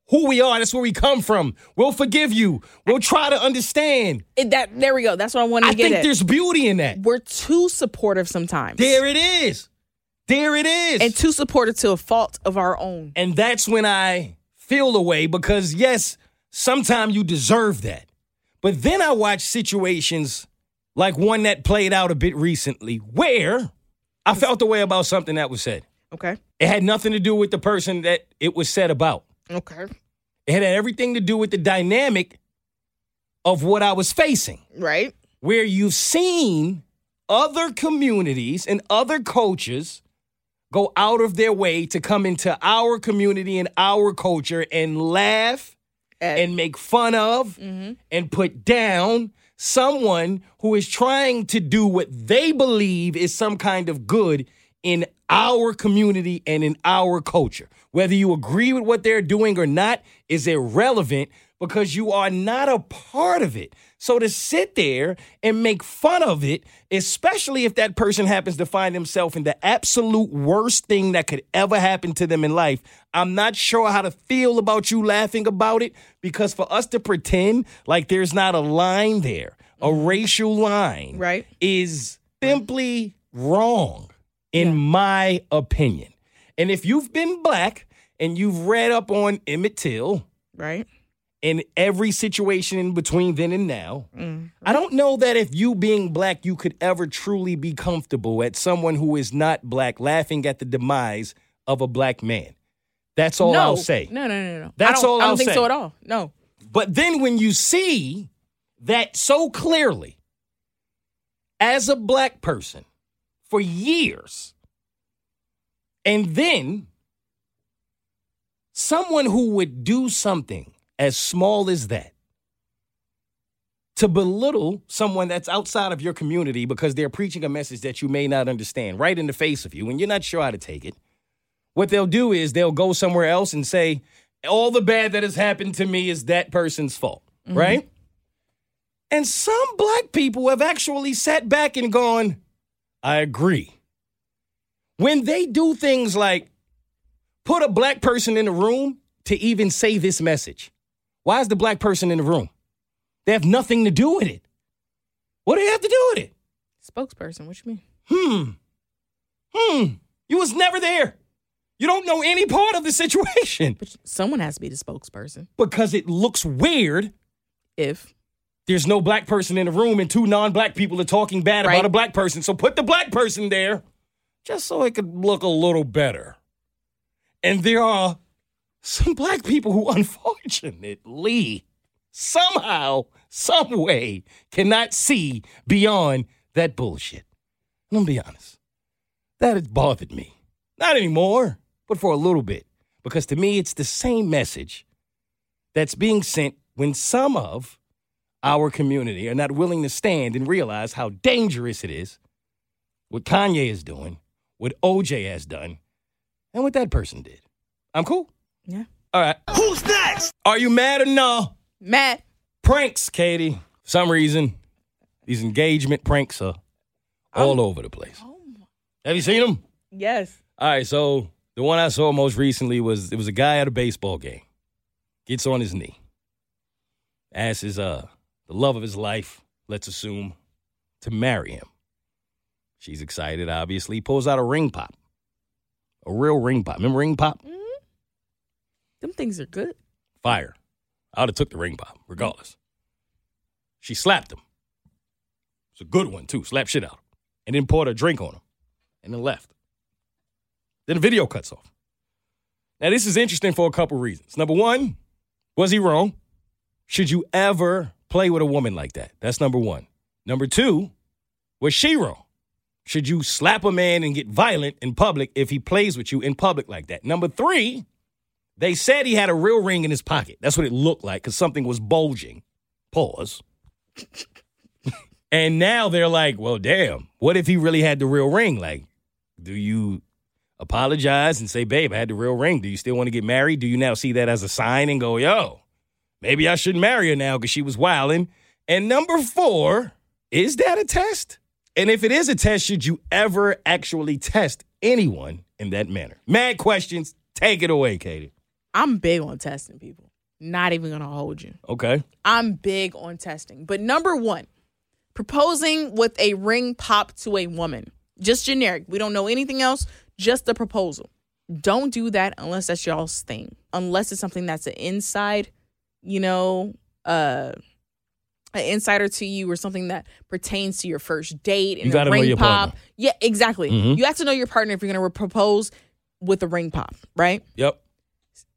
who we are. That's where we come from. We'll forgive you. We'll try to understand. it, that there we go. That's what I wanted I to get I think at. there's beauty in that. We're too supportive sometimes. There it is. There it is. and too supportive to a fault of our own. And that's when I feel the way because, yes, sometimes you deserve that. But then I watch situations like one that played out a bit recently where I felt the way about something that was said. Okay. It had nothing to do with the person that it was said about. Okay. It had everything to do with the dynamic of what I was facing, Right. where you've seen other communities and other coaches go out of their way to come into our community and our culture and laugh At- and make fun of mm-hmm. and put down someone who is trying to do what they believe is some kind of good in our community and in our culture. Whether you agree with what they're doing or not is irrelevant because you are not a part of it. So to sit there and make fun of it, especially if that person happens to find himself in the absolute worst thing that could ever happen to them in life, I'm not sure how to feel about you laughing about it because for us to pretend like there's not a line there, a mm-hmm. racial line, Right. is simply wrong, in my opinion. And if you've been black and you've read up on Emmett Till Right. in every situation in between then and now, mm, I don't know that if you being black, you could ever truly be comfortable at someone who is not black laughing at the demise of a black man. That's all no. I'll say. No, no, no, no. That's I don't, all I don't I'll think say. so at all. No. But then when you see that so clearly as a black person for years, and then someone who would do something as small as that to belittle someone that's outside of your community because they're preaching a message that you may not understand right in the face of you and you're not sure how to take it. What they'll do is they'll go somewhere else and say, all the bad that has happened to me is that person's fault, mm-hmm. right? And some black people have actually sat back and gone, I agree. When they do things like put a black person in the room to even say this message, why is the black person in the room? They have nothing to do with it. What do they have to do with it? Spokesperson. What you mean? Hmm. Hmm. You was never there. You don't know any part of the situation But someone has to be the spokesperson. because it looks weird. If There's no black person in the room and two non-black people are talking bad Right. about a black person. So put the black person there just so it could look a little better. And there are some black people who unfortunately somehow, some way cannot see beyond that bullshit. I'm gonna be honest. That has bothered me. Not anymore, but for a little bit. Because to me, it's the same message that's being sent when some of our community are not willing to stand and realize how dangerous it is what Kanye is doing, what OJ has done, and what that person did. I'm cool. yeah, All right. Who's next? Are you mad or no? Mad. Pranks, Keity. For some reason, these engagement pranks are all over the place. Have you seen them? Yes. All right, so the one I saw most recently was it was a guy at a baseball game. Gets on his knee. Asks his uh the love of his life, let's assume, to marry him. She's excited, obviously. Pulls out a ring pop. A real ring pop. Remember ring pop? Mm-hmm. Them things are good. Fire. I would have took the ring pop, regardless. She slapped him. It's a good one, too. Slap shit out. Of him. And then poured a drink on him. And then left. Then the video cuts off. Now, this is interesting for a couple reasons. Number one, was he wrong? Should you ever play with a woman like that? That's number one. Number two, was she wrong? Should you slap a man and get violent in public if he plays with you in public like that? Number three, they said he had a real ring in his pocket. That's what it looked like because something was bulging. Pause. and now they're like, well, damn, what if he really had the real ring? Like, do you apologize and say, babe, I had the real ring? Do you still want to get married? Do you now see that as a sign and go, yo, maybe I shouldn't marry her now because she was wilding? And number four, is that a test? And if it is a test, should you ever actually test anyone in that manner? Mad questions. Take it away, Keity. I'm big on testing people. Not even gonna hold you. Okay. I'm big on testing. But number one, proposing with a ring pop to a woman. Just generic. We don't know anything else, just the proposal. Don't do that unless that's y'all's thing. Unless it's something that's an inside, you know, uh an insider to you or something that pertains to your first date and You gotta a know ring your pop. partner. Yeah, exactly. Mhm. You have to know your partner if you're gonna propose with a ring pop, right? Yep.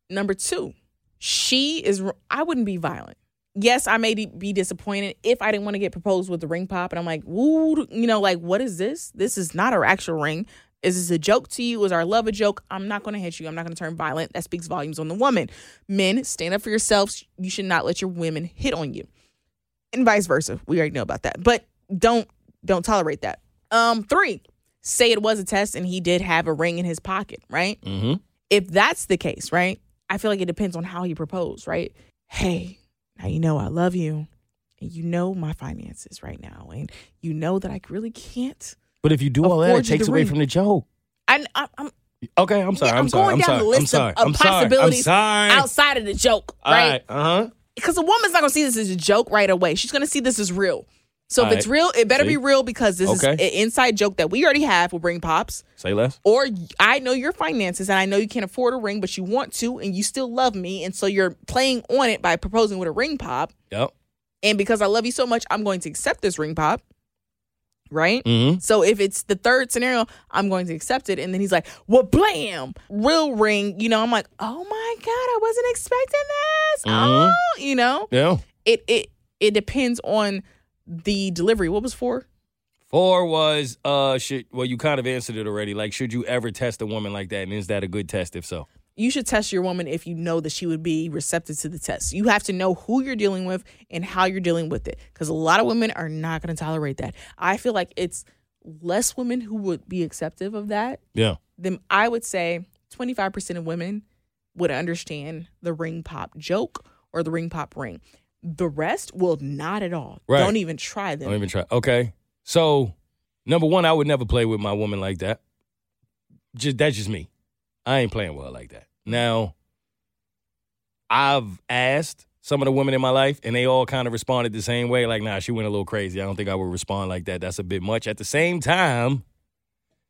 Number two, she is. I wouldn't be violent. Yes, I may be disappointed if I didn't want to get proposed with the ring pop, and I'm like, woo, you know, like what is this? This is not our actual ring. Is this a joke to you? Is our love a joke? I'm not going to hit you. I'm not going to turn violent. That speaks volumes on the woman. Men, stand up for yourselves. You should not let your women hit on you, and vice versa. We already know about that, but don't don't tolerate that. Um, three, say it was a test and he did have a ring in his pocket, right? Mm-hmm. if that's the case, right? I feel like it depends on how he proposed, right? Hey, now you know I love you, and you know my finances right now, and you know that I really can't. But if you do all that, it takes away from the joke. I, I, I'm Okay, I'm sorry. Yeah, I'm, I'm sorry. going I'm down sorry. the I'm list of- of I'm sorry. I'm possibilities sorry. outside of the joke, All right? right. Uh huh. Because a woman's not gonna see this as a joke right away. She's gonna see this as real. So if All it's real, it better See? be real because this Okay. is an inside joke that we already have with Ring Pops. Say less. or I know your finances and I know you can't afford a ring, but you want to and you still love me. And so you're playing on it by proposing with a ring pop. Yep. And because I love you so much, I'm going to accept this ring pop. Right? Mm-hmm. So if it's the third scenario, I'm going to accept it. And then he's like, well, blam, real ring. You know, I'm like, oh my God, I wasn't expecting this. Mhm. Oh, you know, Yeah. it, it, it depends on the delivery. What was four? Four was uh should well you kind of answered it already. Like should you ever test a woman like that? And is that a good test if so? You should test your woman if you know that she would be receptive to the test. You have to know who you're dealing with and how you're dealing with it because a lot of women are not going to tolerate that. I feel like it's less women who would be acceptive of that Yeah. Then I would say 25% of women would understand the ring pop joke or the ring pop ring. The rest will not at all. Right. Don't even try them. Don't even try. Okay. So number one, I would never play with my woman like that. Just that's just me. I ain't playing with her like that. Now, I've asked some of the women in my life, and they all kind of responded the same way. Like, nah, she went a little crazy. I don't think I would respond like that. That's a bit much. At the same time,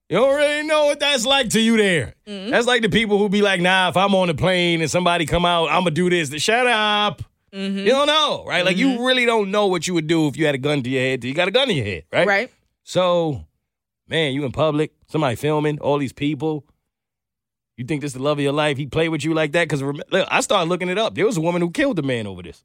you don't really know what that's like to you there. Mm-hmm. That's like the people who be like, nah, if I'm on the plane and somebody come out, I'm gonna do this. Shut up. Mm-hmm. You don't know, right? Like you mm-hmm. really don't know what you would do if you had a gun to your head. You got a gun to your head, right? Right? So, man, you in public, somebody filming, all these people. You think this is the love of your life? He played with you like that? Because look, I started looking it up. There was a woman who killed the man over this.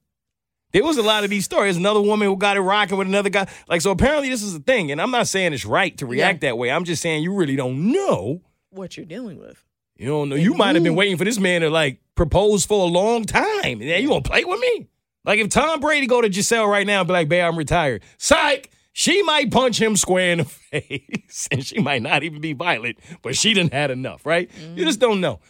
There was a lot of these stories. Another woman who got it rocking with another guy. Like, so apparently this is a thing. And I'm not saying it's right to react that way. I'm just saying you really don't know. What you're dealing with. You don't know. You might have been waiting for this man to like propose for a long time. And you gonna play with me? Like if Tom Brady go to Gisele right now and be like, babe, I'm retired. Psych. She might punch him square in the face. And she might not even be violent, but she didn't had enough, right? You just don't know.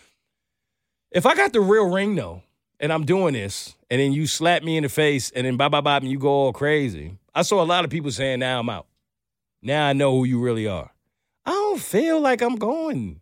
If I got the real ring though, and I'm doing this, and then you slap me in the face and then bye bye bye and you go all crazy. I saw a lot of people saying, now I'm out. Now I know who you really are. I don't feel like I'm going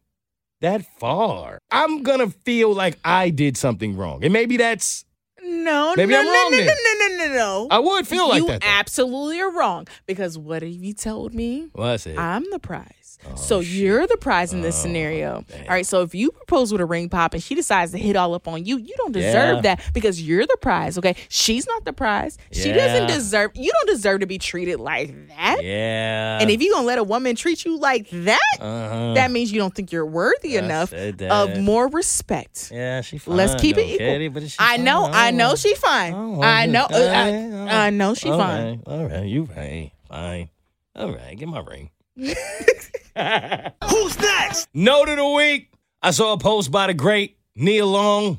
that far. I'm gonna feel like I did something wrong. And maybe that's No, Maybe no, I'm no, wrong no, no, no, no, no, no. I would feel like you that. though. absolutely are wrong because what have you told me? Well, I said, I'm the prize. So you're the prize in this Oh, scenario. All right. So if you propose with a ring pop and she decides to hit all up on you, you don't deserve Yeah. that because you're the prize. Okay. She's not the prize. She doesn't deserve. You don't deserve to be treated like that. yeah. And if you're gonna let a woman treat you like that, uh-huh. that means you don't think you're worthy I enough of more respect. yeah, she fine. Let's keep though, it equal. Keity, but she I know, fine. I know she fine. Oh, I know, uh. I, I know she All fine. right, All right, you right. Fine. All right, get my ring. Who's next? Note of the week. I saw a post by the great Nia Long,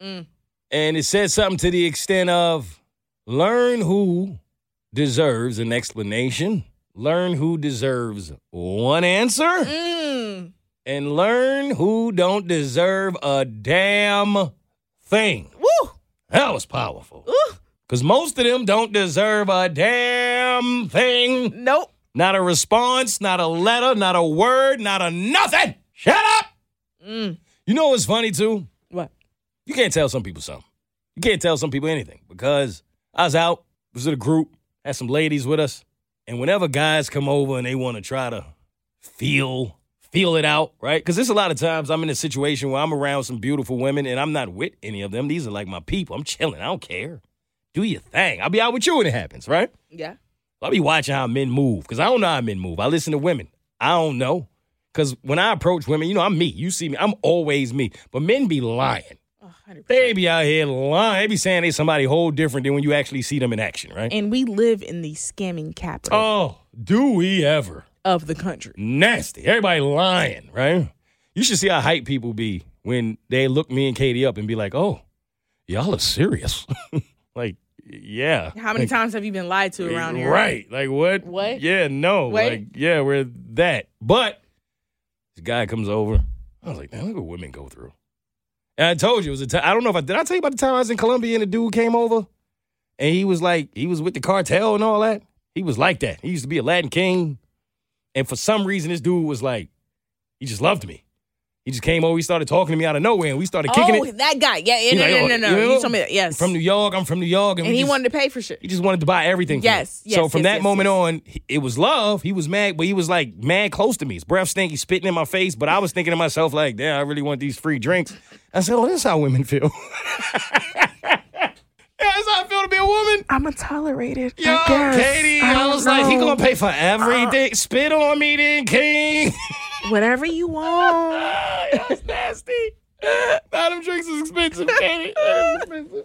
Mm. and it said something to the extent of learn who deserves an explanation, learn who deserves one answer, Mm. and learn who don't deserve a damn thing. Woo! That was powerful. Because most of them don't deserve a damn thing. Nope. Not a response, not a letter, not a word, not a nothing. Shut up. Mm. You know what's funny too? What? You can't tell some people something. You can't tell some people anything because I was out, was at a group, had some ladies with us, and whenever guys come over and they want to try to feel feel it out, right? Because there's a lot of times I'm in a situation where I'm around some beautiful women and I'm not with any of them. These are like my people. I'm chilling. I don't care. Do your thing. I'll be out with you when it happens, right? Yeah. I'll be watching how men move because I don't know how men move. I listen to women. I don't know. Because when I approach women, you know, I'm me. You see me. I'm always me. But men be lying. Oh, 100%. They be out here lying. They be saying they somebody whole different than when you actually see them in action, right? And we live in the scamming capital Oh, do we ever? of the country. Nasty. Everybody lying, right? You should see how hype people be when they look me and Keity up and be like, oh, y'all are serious. like, yeah. How many Like, times have you been lied to around here? Right. Like what? What? Yeah, no. Wait. Like, yeah, we're that. But this guy comes over. I was like, man, look what women go through. And I told you it was a time. I don't know if I did I tell you about the time I was in Colombia and the dude came over and he was like, he was with the cartel and all that. He was like that. He used to be a Latin king. And for some reason, this dude was like, he just loved me. He just came over, he started talking to me out of nowhere, and we started kicking oh, it. that guy. Yeah, yeah, He's no, like, no, oh, no, no. you know, You told me that. Yes. From New York, I'm from New York. and we he just- wanted to pay for shit. he just wanted to buy everything. for Yes, me. yes, So from yes, that yes, moment yes. on, it was love. He was mad, but he was like mad close to me. His breath stank. He's spitting in my face. But I was thinking to myself, like, damn, I really want these free drinks. I said, oh, that's how women feel. yeah, that's how I feel to be a woman. I'm a tolerated. Yo, Keity, I, was like, he gonna pay for everything. Uh, Spit on me, then, King. whatever you want. That's nasty. Now them drinks is expensive, Keity. Expensive.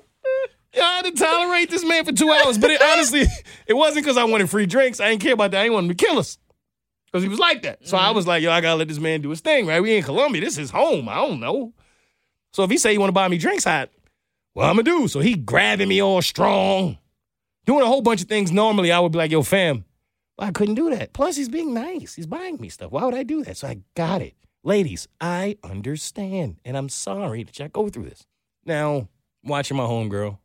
Yeah, I had to tolerate this man for two hours, but it, honestly, it wasn't because I wanted free drinks. I didn't care about that. I didn't want him to kill us because he was like that. So I mm-hmm. was like, yo, I gotta let this man do his thing, right? We in Colombia. This is home. I don't know. So if he say he want to buy me drinks, I, well, I'm gonna do. So he grabbing me all strong, doing a whole bunch of things. Normally, I would be like, yo, fam, I couldn't do that. Plus, he's being nice. He's buying me stuff. Why would I do that? So I got it. Ladies, I understand. And I'm sorry that y'all go through this. Now, watching my homegirl,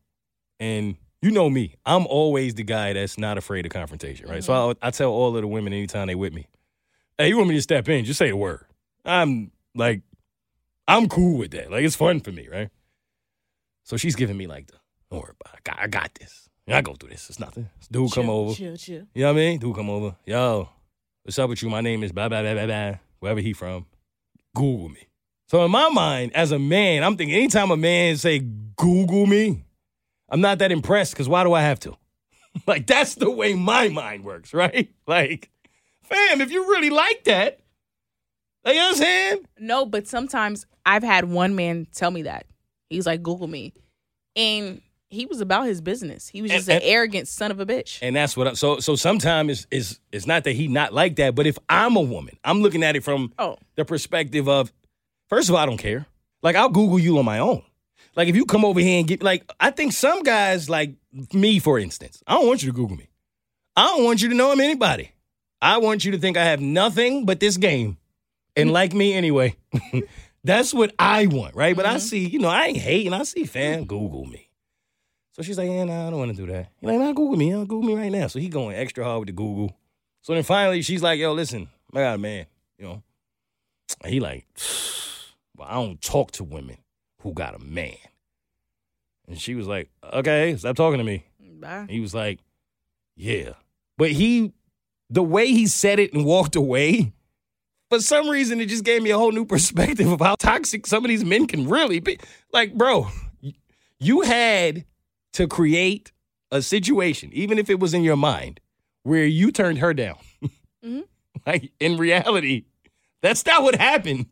and you know me, I'm always the guy that's not afraid of confrontation, right? So mm-hmm. I, I tell all of the women anytime they with me, hey, you want me to step in, just say the word. I'm like, I'm cool with that. Like, it's fun for me, right? So she's giving me like the, don't worry about it. I got, I got this. I go through this. It's nothing. Dude come over. Chill, chill. You know what I mean? Dude come over. Yo, what's up with you? My name is blah, blah, blah, blah, blah. Wherever he from. Google me. So in my mind, as a man, I'm thinking anytime a man say Google me, I'm not that impressed because why do I have to? like that's the way my mind works, right? Like, fam, if you really like that, like, you know what I'm saying? No, but sometimes I've had one man tell me that. He's like, Google me. And he was about his business. He was And- just an and- arrogant son of a bitch. And that's what I'm, so so sometimes it's, it's it's not that he not like that, but if I'm a woman, I'm looking at it from Oh. the perspective of first of all, I don't care. Like I'll Google you on my own. Like if you come over here and get like I think some guys like me, for instance, I don't want you to Google me. I don't want you to know I'm anybody. I want you to think I have nothing but this game and mm-hmm. like me anyway. That's what I want, right? But I mm-hmm. see, you know, I ain't hating. I see fam Google me. So she's like, yeah, nah, I don't want to do that. He's like, nah, Google me. Huh? Google me right now. So he going extra hard with the Google. So then finally she's like, yo, listen, I got a man, you know. And he like, well, I don't talk to women who got a man. And she was like, okay, stop talking to me. Bye. He was like, yeah. But he, the way he said it and walked away, for some reason, it just gave me a whole new perspective of how toxic some of these men can really be. Like, bro, you had to create a situation, even if it was in your mind, where you turned her down. Mhm. Like, in reality, that's not what happened.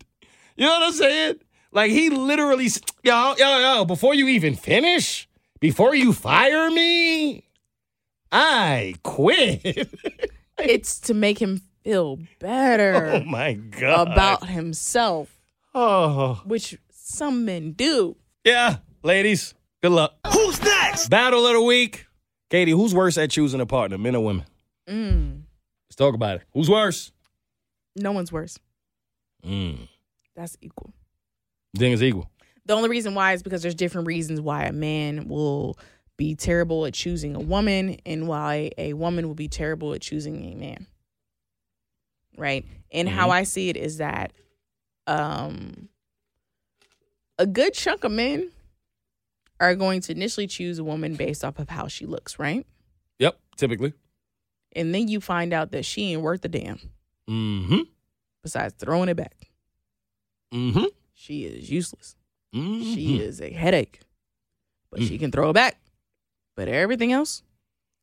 You know what I'm saying? Like, he literally, yo, yo, yo, before you even finish, before you fire me, I quit. It's to make him feel better oh my God. about himself, Oh. which some men do. Yeah, ladies, good luck. Who's next? Battle of the week. Keity, who's worse at choosing a partner, men or women? Mm, Let's talk about it. Who's worse? no one's worse. Mm. That's equal. Thing is equal. The only reason why is because there's different reasons why a man will be terrible at choosing a woman and why a woman will be terrible at choosing a man. right? And Mm-hmm. how I see it is that um a good chunk of men are going to initially choose a woman based off of how she looks, right? Yep, typically. And then you find out that she ain't worth a damn Mm-hmm. besides throwing it back. Mm-hmm. She is useless. mm-hmm. She is a headache. But Mm. she can throw it back. But everything else,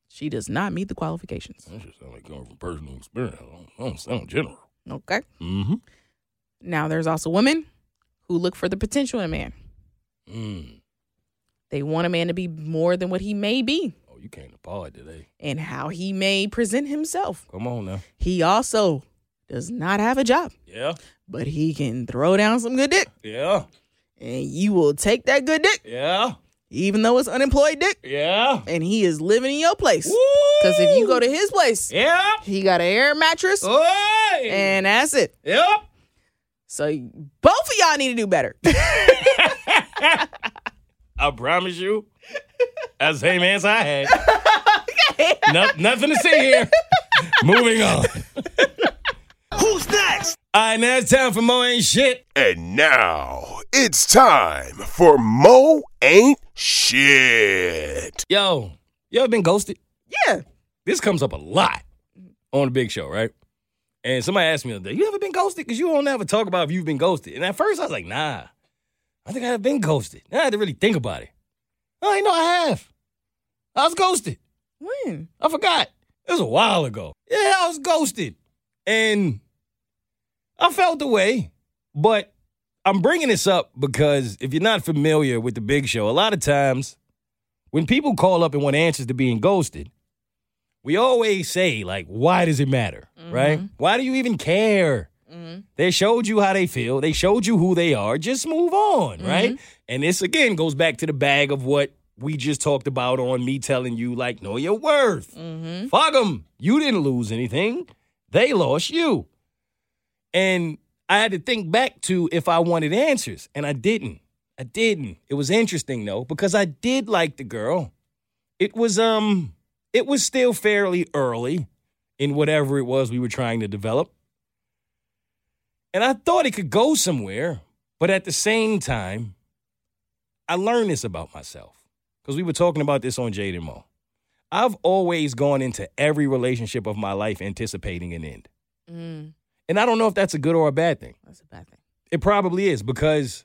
she does not meet the qualifications. That just sound like coming from personal experience. I don't, I don't sound general. Okay. Mm-hmm. Now there's also women who look for the potential in a man. Mm. They want a man to be more than what he may be Oh, you came to pod today. and how he may present himself. Come on now. He also does not have a job, Yeah. but he can throw down some good dick Yeah. and you will take that good dick, Yeah. even though it's unemployed dick, Yeah. and he is living in your place. Because if you go to his place, Yeah. he got an air mattress Oi! and that's it. Yep. So both of y'all need to do better. I promise you. That's the same answer I had. No- nothing to see here. Moving on. Who's next? All right, now it's time for Mo Ain't Shit. And now it's time for Mo Ain't Shit. Yo, you ever been ghosted? yeah. This comes up a lot on the big show, right? And somebody asked me the other day, you ever been ghosted? Because you don't ever talk about if you've been ghosted. And at first I was like, nah, I think I have been ghosted. I had to really think about it. I know I have. I was ghosted. When? I forgot. It was a while ago. Yeah, I was ghosted. And I felt the way. But I'm bringing this up because if you're not familiar with the big show, a lot of times when people call up and want answers to being ghosted, we always say, like, why does it matter? Right? Mm-hmm. Why do you even care? Mm-hmm. They showed you how they feel. They showed you who they are. Just move on, mm-hmm. right? And this again goes back to the bag of what we just talked about on me telling you, like, know your worth. Mm-hmm. Fuck them. You didn't lose anything. They lost you. And I had to think back to if I wanted answers, and I didn't. I didn't. It was interesting though because I did like the girl. It was um it was still fairly early in whatever it was we were trying to develop. And I thought it could go somewhere, but at the same time, I learned this about myself because we were talking about this on Jaden Mo. I've always gone into every relationship of my life anticipating an end. Mm, And I don't know if that's a good or a bad thing. that's a bad thing. It probably is because,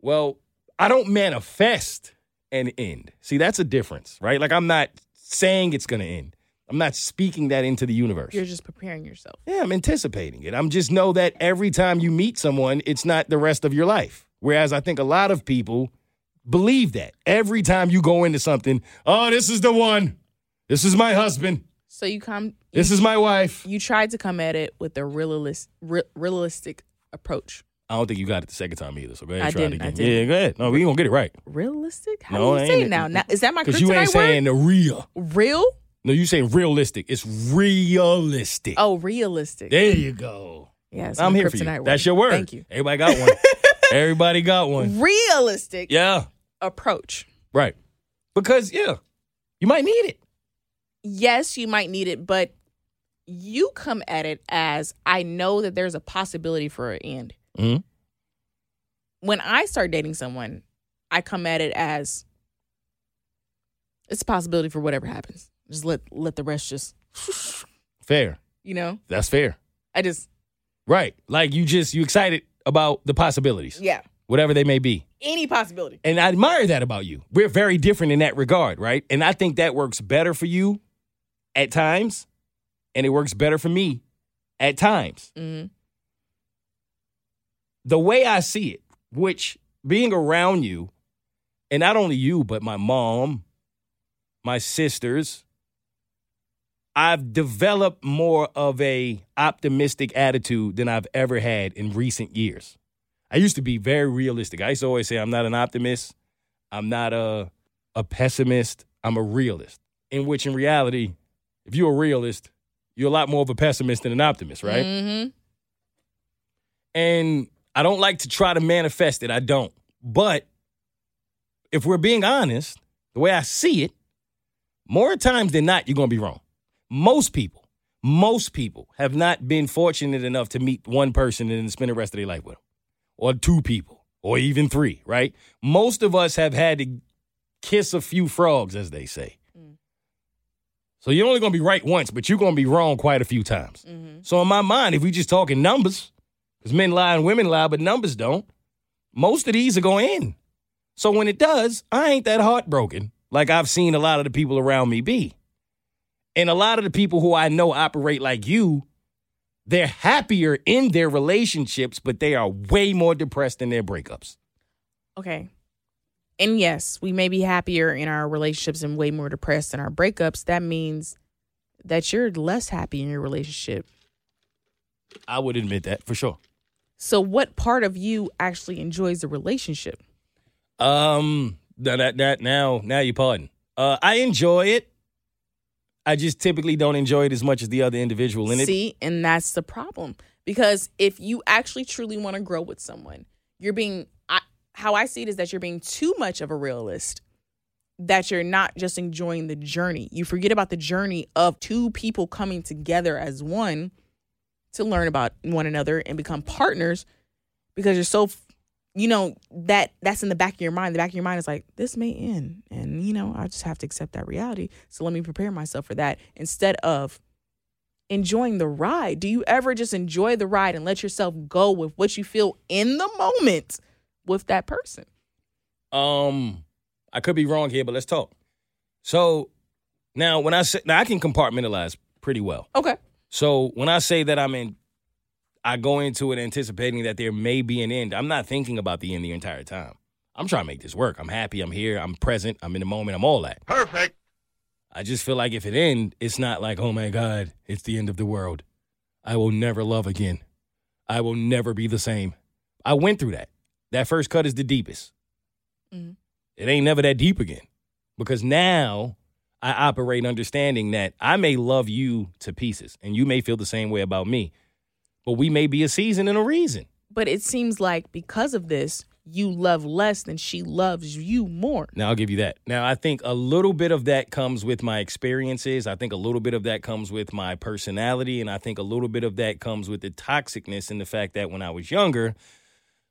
well, I don't manifest an end. See, that's a difference, right? Like I'm not saying it's going to end. I'm not speaking that into the universe. You're just preparing yourself. Yeah, I'm anticipating it. I'm just know that every time you meet someone, it's not the rest of your life. Whereas I think a lot of people believe that every time you go into something, oh, this is the one. This is my husband. So you come. This is my wife. You tried to come at it with a realist, re- realistic approach. I don't think you got it the second time either. So go ahead, I try it again. Yeah, go ahead. No, we ain't gonna get it right. Realistic? How No, do you say it it. now? now? Is that my Because you ain't word? saying the real. Real? No, you saying realistic. It's realistic. Oh, realistic. There you go. yeah, I'm here for you. word. That's your word. Thank you. Everybody got one. Everybody got one. Realistic Yeah. approach. Right. Because yeah, you might need it. Yes, you might need it, but you come at it as I know that there's a possibility for an end. Mhm. When I start dating someone, I come at it as it's a possibility for whatever happens. Just let let the rest just Fair. you know. That's fair. I just Right. Like you just you excited about the possibilities, yeah, whatever they may be. any possibility. And I admire that about you. We're very different in that regard, right? And I think that works better for you at times, and it works better for me at times. Mhm. The way I see it, which being around you, and not only you, but my mom, my sisters, I've developed more of a optimistic attitude than I've ever had in recent years. I used to be very realistic. I used to always say I'm not an optimist. I'm not a a pessimist. I'm a realist. In which in reality, if you're a realist, you're a lot more of a pessimist than an optimist, right? Mm-hmm. And I don't like to try to manifest it. I don't. But if we're being honest, the way I see it, more times than not, you're going to be wrong. Most people, Most people have not been fortunate enough to meet one person and spend the rest of their life with them, or two people, or even three, right? Most of us have had to kiss a few frogs, as they say. Mm. So you're only going to be right once, but you're going to be wrong quite a few times. Mm-hmm. So in my mind, if we just talking numbers, because men lie and women lie, but numbers don't, most of these are going in. So when it does, I ain't that heartbroken like I've seen a lot of the people around me be. And a lot of the people who I know operate like you, they're happier in their relationships, but they are way more depressed in their breakups. Okay. And yes, we may be happier in our relationships and way more depressed in our breakups. That means that you're less happy in your relationship. I would admit that for sure. So, what part of you actually enjoys the relationship? Um, that that, that now now you pardon. Uh, I enjoy it. I just typically don't enjoy it as much as the other individual in it. See, and that's the problem. Because if you actually truly want to grow with someone, you're being, I, how I see it is that you're being too much of a realist, that you're not just enjoying the journey. You forget about the journey of two people coming together as one to learn about one another and become partners because you're so you know that that's in the back of your mind. The back of your mind is like this may end. And you know i just have to accept that reality. So let me prepare myself for that instead of enjoying the ride. Do you ever just enjoy the ride and let yourself go with what you feel in the moment with that person? Um, I could be wrong here, but let's talk. So now, when I say now, I can compartmentalize pretty well. okay. So when I say that I'm in, I go into it anticipating that there may be an end. I'm not thinking about the end the entire time. I'm trying to make this work. I'm happy. I'm here. I'm present. I'm in the moment. I'm all that. Perfect. I just feel like if it end, it's not like, oh my God, it's the end of the world. I will never love again. I will never be the same. I went through that. That first cut is the deepest. Mhm. It ain't never that deep again. Because now I operate understanding that I may love you to pieces and you may feel the same way about me. But we may be a season and a reason. but it seems like because of this you love less than she loves you more Now I'll give you that. Now I think a little bit of that comes with my experiences. I think a little bit of that comes with my personality, and I think a little bit of that comes with the toxicness and the fact that when I was younger,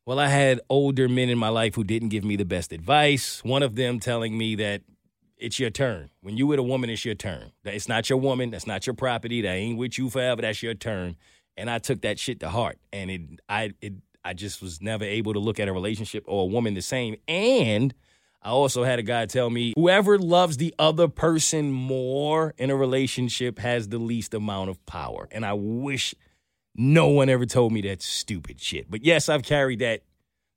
well, I had older men in my life who didn't give me the best advice. One of them telling me that it's your turn. When you with a woman, it's your turn. That It's not your woman. That's not your property. That ain't with you forever. That's your turn. And I took that shit to heart, and it, I, it, I just was never able to look at a relationship or a woman the same. And I also had a guy tell me whoever loves the other person more in a relationship has the least amount of power. And I wish no one ever told me that stupid shit. But yes, I've carried that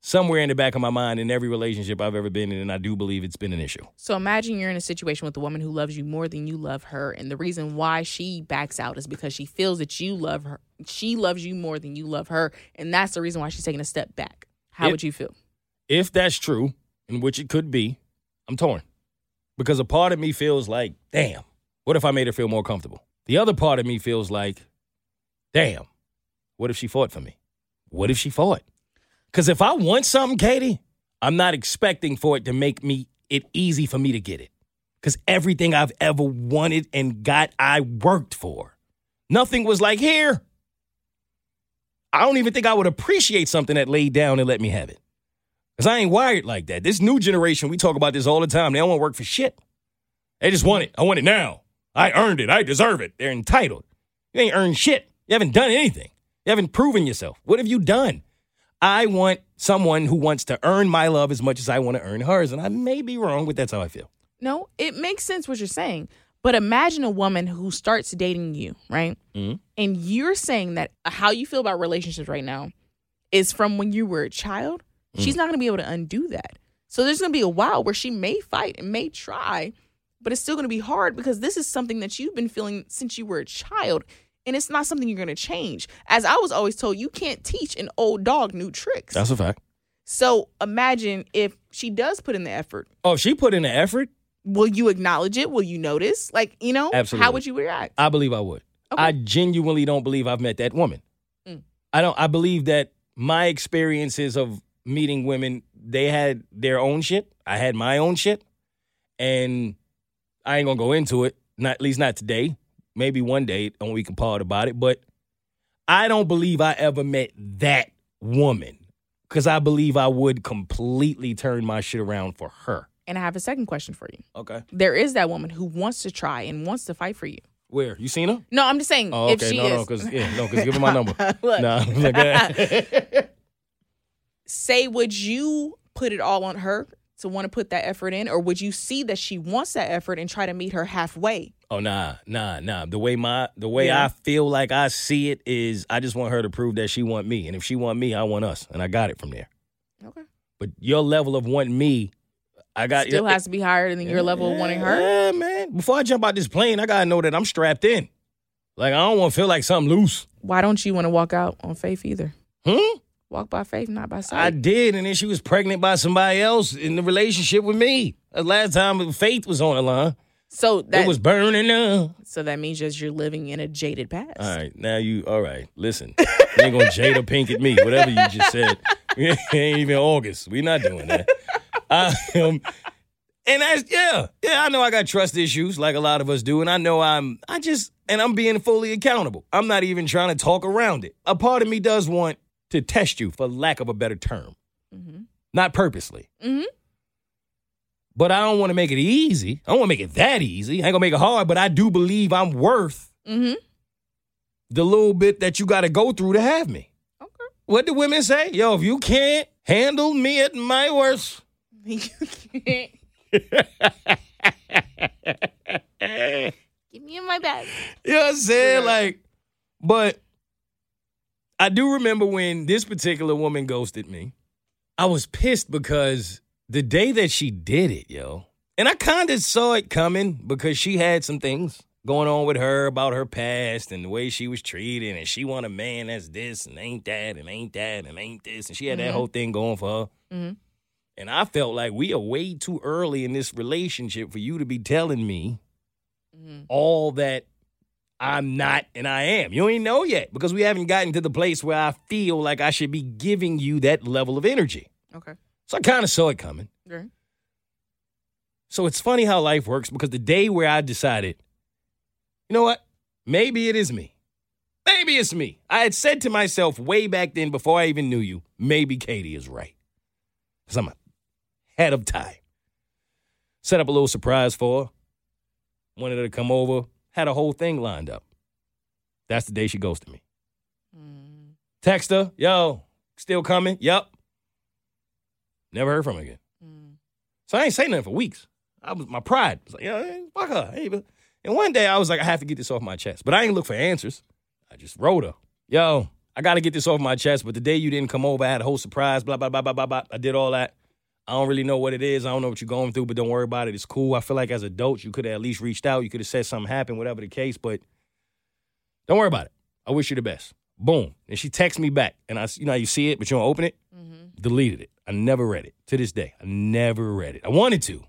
somewhere in the back of my mind in every relationship I've ever been in, and I do believe it's been an issue. So imagine you're in a situation with a woman who loves you more than you love her, and the reason why she backs out is because she feels that you love her. She loves you more than you love her, and that's the reason why she's taking a step back. How It- would you feel? If that's true, in which it could be, I'm torn. Because a part of me feels like, damn, what if I made her feel more comfortable? The other part of me feels like, damn, what if she fought for me? What if she fought? Because if I want something, Keity, I'm not expecting for it to make me it easy for me to get it. Because everything I've ever wanted and got, I worked for. Nothing was like here. I don't even think I would appreciate something that laid down and let me have it. Because I ain't wired like that. This new generation, we talk about this all the time. They don't want to work for shit. They just want it. I want it now. I earned it. I deserve it. They're entitled. You ain't earned shit. You haven't done anything. You haven't proven yourself. What have you done? I want someone who wants to earn my love as much as I want to earn hers. And I may be wrong, but that's how I feel. No, it makes sense what you're saying. But imagine a woman who starts dating you, right? Mhm. And you're saying that how you feel about relationships right now is from when you were a child. She's not going to be able to undo that. So there's going to be a while where she may fight and may try, but it's still going to be hard because this is something that you've been feeling since you were a child. And it's not something you're going to change. As I was always told, you can't teach an old dog new tricks. That's a fact. so imagine if she does put in the effort Oh, if she put in the effort, will you acknowledge it? Will you notice? Like, you know, Absolutely. how would you react? I believe I would. Okay. I genuinely don't believe I've met that woman. Mm. I don't. I believe that my experiences of meeting women, they had their own shit. I had my own shit, and I ain't gonna go into it. Not at least not today. Maybe one day and we can part about it. But I don't believe I ever met that woman because I believe I would completely turn my shit around for her. And I have a second question for you. Okay. There is that woman who wants to try and wants to fight for you. Where? You seen her? No, I'm just saying Oh, if okay. she no, is. no, because yeah, no, because give her my number. Look. Nah, say would you put it all on her to want to put that effort in or would you see that she wants that effort and try to meet her halfway Oh nah, nah, nah. The way my the way Yeah. I feel like I see it is I just want her to prove that she want me. And if she want me, I want us. And I got it from there. okay But your level of wanting me, I got still has to be higher than your level of wanting her Yeah, man. Before I jump out this plane, I gotta know that I'm strapped in. Like I don't want to feel like something loose. why don't you want to walk out on faith either Hmm? walk by faith not by sight I did, and then she was pregnant by somebody else in the relationship with me. The last time Faith was on the line, so that it was burning up. so that means just you're living in a jaded past All right, now you. All right, listen. You ain't gonna jade Jada pink at me. Whatever you just said. It ain't even August. we not doing that. I, um, and that's yeah, yeah. I know I got trust issues like a lot of us do, and I know I'm. I just and I'm being fully accountable. I'm not even trying to talk around it. A part of me does want to test you, for lack of a better term, mm-hmm. not purposely. Mhm. But I don't want to make it easy. I don't want to make it that easy. I ain't gonna make it hard, but I do believe I'm worth mm-hmm the little bit that you got to go through to have me. okay What do women say? Yo, if you can't handle me at my worst, you can't give me in my bed you know what I'm saying? Like, but I do remember when this particular woman ghosted me. I was pissed because the day that she did it, yo, and I kind of saw it coming because she had some things going on with her about her past and the way she was treated, and she want a man that's this and ain't that and ain't that and ain't this, and she had that whole thing going for her. Mhm. And I felt like we are way too early in this relationship for you to be telling me all that I'm not and I am. You ain't know yet because we haven't gotten to the place where I feel like I should be giving you that level of energy. okay So I kind of saw it coming. So it's funny how life works because the day where I decided, you know what? Maybe it is me. Maybe it's me. I had said to myself way back then before I even knew you, maybe Keity is right. Because I'm ahead of time. Set up a little surprise for her. Wanted her to come over. Had a whole thing lined up. That's the day she ghosted me. Mm. Text her, yo, still coming? Yup. Never heard from her again. Mm. So I ain't say nothing for weeks. I was my pride was like, yeah, fuck her. Hey, and one day I was like, I have to get this off my chest. But I ain't look for answers. I just wrote her, yo, I got to get this off my chest. But the day you didn't come over, I had a whole surprise. Blah blah blah blah blah blah. I did all that. I don't really know what it is. I don't know what you're going through, but don't worry about it. It's cool. I feel like as adults, you could have at least reached out. You could have said something happened, whatever the case. But don't worry about it. I wish you the best. Boom. And she texts me back, and I, you know, you see it, but you don't open it. Mm-hmm. Deleted it. I never read it to this day. I never read it. I wanted to.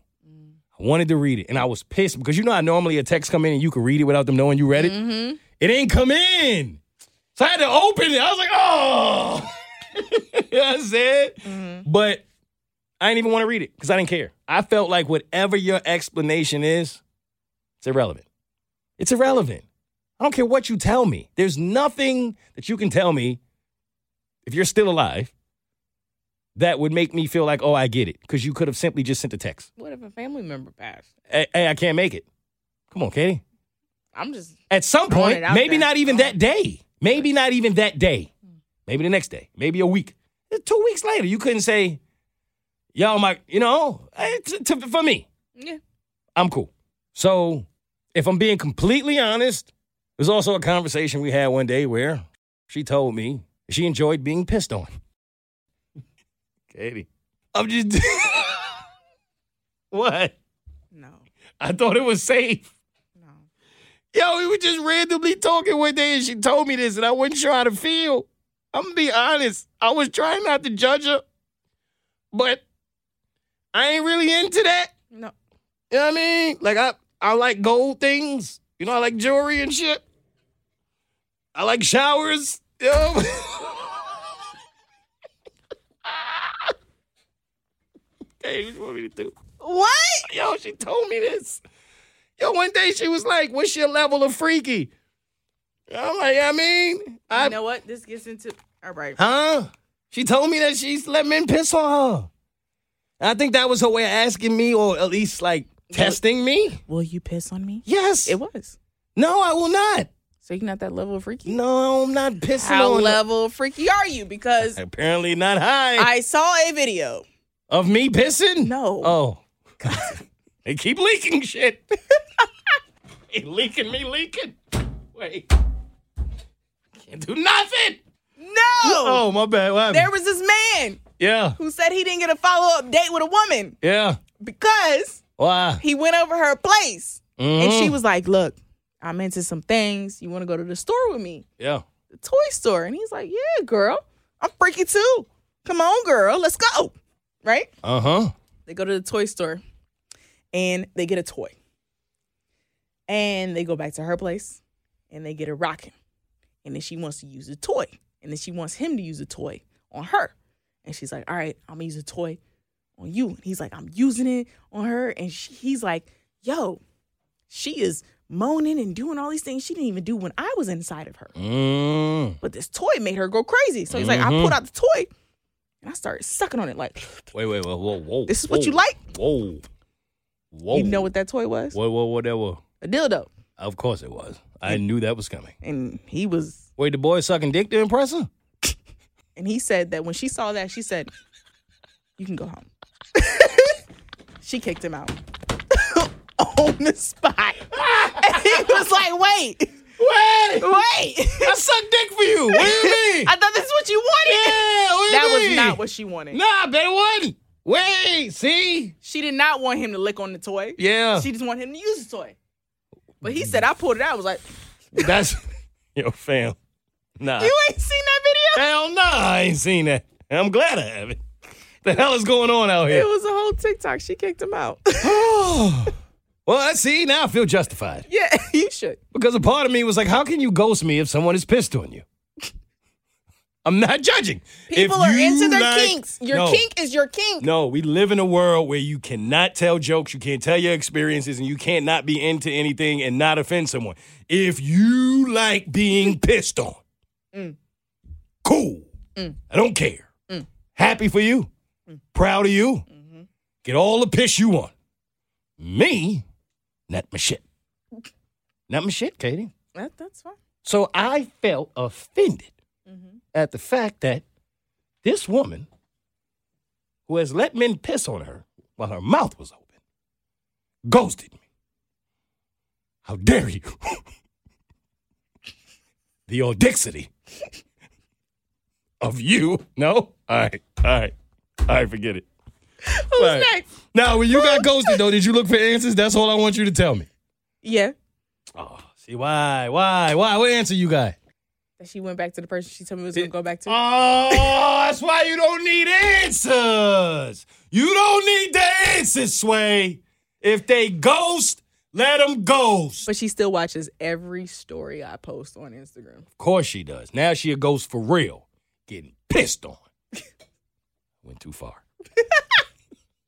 I wanted to read it, and I was pissed because you know how normally a text come in and you can read it without them knowing you read it. Mm-hmm. It ain't come in, so I had to open it. I was like, oh, you know what I'm saying? Mm-hmm. But I didn't even want to read it because I didn't care. I felt like whatever your explanation is, it's irrelevant. It's irrelevant. I don't care what you tell me. There's nothing that you can tell me if you're still alive that would make me feel like, oh, I get it. Because you could have simply just sent a text. what if a family member passed Hey, hey, I can't make it. Come on, Keity. i'm just At some point, maybe there. not even that day. Maybe not even that day. Hmm. Maybe the next day. Maybe a week. Uh, two weeks later, you couldn't say, yo, my, you know, t- t- for me, yeah I'm cool. So if I'm being completely honest, there's also a conversation we had one day where she told me she enjoyed being pissed on. Keity, I'm just. what? no I thought it was safe. no Yo, we were just randomly talking one day and she told me this and I wasn't sure how to feel. I'm gonna be honest. I was trying not to judge her, but I ain't really into that. no You know what I mean? Like I I like gold things. You know, I like jewelry and shit. I like showers. You know? hey, what you want me to do? what Yo, she told me this. Yo, one day she was like, "What's your level of freaky?" I'm like, I mean, I you know what? This gets into all right. Huh? She told me that she's let men piss on her. I think that was her way of asking me, or at least like testing me. Will you piss on me? Yes. It was. no, I will not. So you're not that level of freaky? No, I'm not pissing How on. level of freaky are you? Because Apparently not high. I saw a video. Of me pissing? No. Oh. they keep leaking shit. they leaking me leaking. Wait. Can't do nothing. No. Oh, my bad. There was this man yeah. who said he didn't get a follow up date with a woman Yeah. because Why? he went over her place and Mhm. she was like, "Look, I'm into some things. You want to go to the store with me, Yeah. the toy store?" And he's like, "Yeah, girl, I'm freaky too. Come on, girl, let's go." Right? Uh huh. They go to the toy store and they get a toy. And they go back to her place and they get it rocking. And then she wants to use the toy. And then she wants him to use the toy on her. And she's like, all right, I'm gonna use a toy on you. And he's like, I'm using it on her. And she, he's like, yo, she is moaning and doing all these things she didn't even do when I was inside of her. Mm. But this toy made her go crazy. So he's like, I pulled out the toy and I started sucking on it like, Wait, wait, wait, whoa, whoa. This is what you like? Whoa. Whoa. you know what that toy was? Whoa, whoa, what that was? A dildo. Of course it was. I knew that was coming. And he was Wait, the boy sucking dick to impress her? And he said that when she saw that, she said, You can go home. she kicked him out on the spot. and he was like, Wait, Wait! wait. I suck dick for you. What do you mean? I thought this is what you wanted. yeah, what do you that was not what she wanted. Nah, bet it wasn't. Wait, see? She did not want him to lick on the toy. Yeah. She just wanted him to use the toy. But he said, I pulled it out. I was like, That's yo fam. Nah. You ain't seen that video? Hell no, I ain't seen that. I'm glad I haven't. The hell is going on out here? It was a whole TikTok. She kicked him out. well, let's see. Now I feel justified. yeah, you should. Because a part of me was like, how can you ghost me if someone is pissed on you? I'm not judging. People If are into their like- kinks. Your No. kink is your kink. No, we live in a world where you cannot tell jokes, you can't tell your experiences, and you can't not be into anything and not offend someone. If you like being pissed on, Mm. cool. I don't care. Happy for you. Mm. Proud of you. Mm-hmm. Get all the piss you want. Me, not my shit. Not my shit, Keity. That, that's fine. So I felt offended Mm-hmm. at the fact that this woman, who has let men piss on her while her mouth was open, ghosted me. How dare you? the audacity of you. No? All right. All right. All right, forget it. Who's All right. next? Now, when you got ghosted, though, did you look for answers? That's all I want you to tell me. Yeah. Oh, see, why? Why? Why? What answer you got? That she went back to the person she told me was going to go back to. Oh, that's why you don't need answers. You don't need the answers, Sway. If they ghost, let them ghost. But she still watches every story I post on Instagram. Of course she does. Now she a ghost for real. Getting pissed on. Went too far.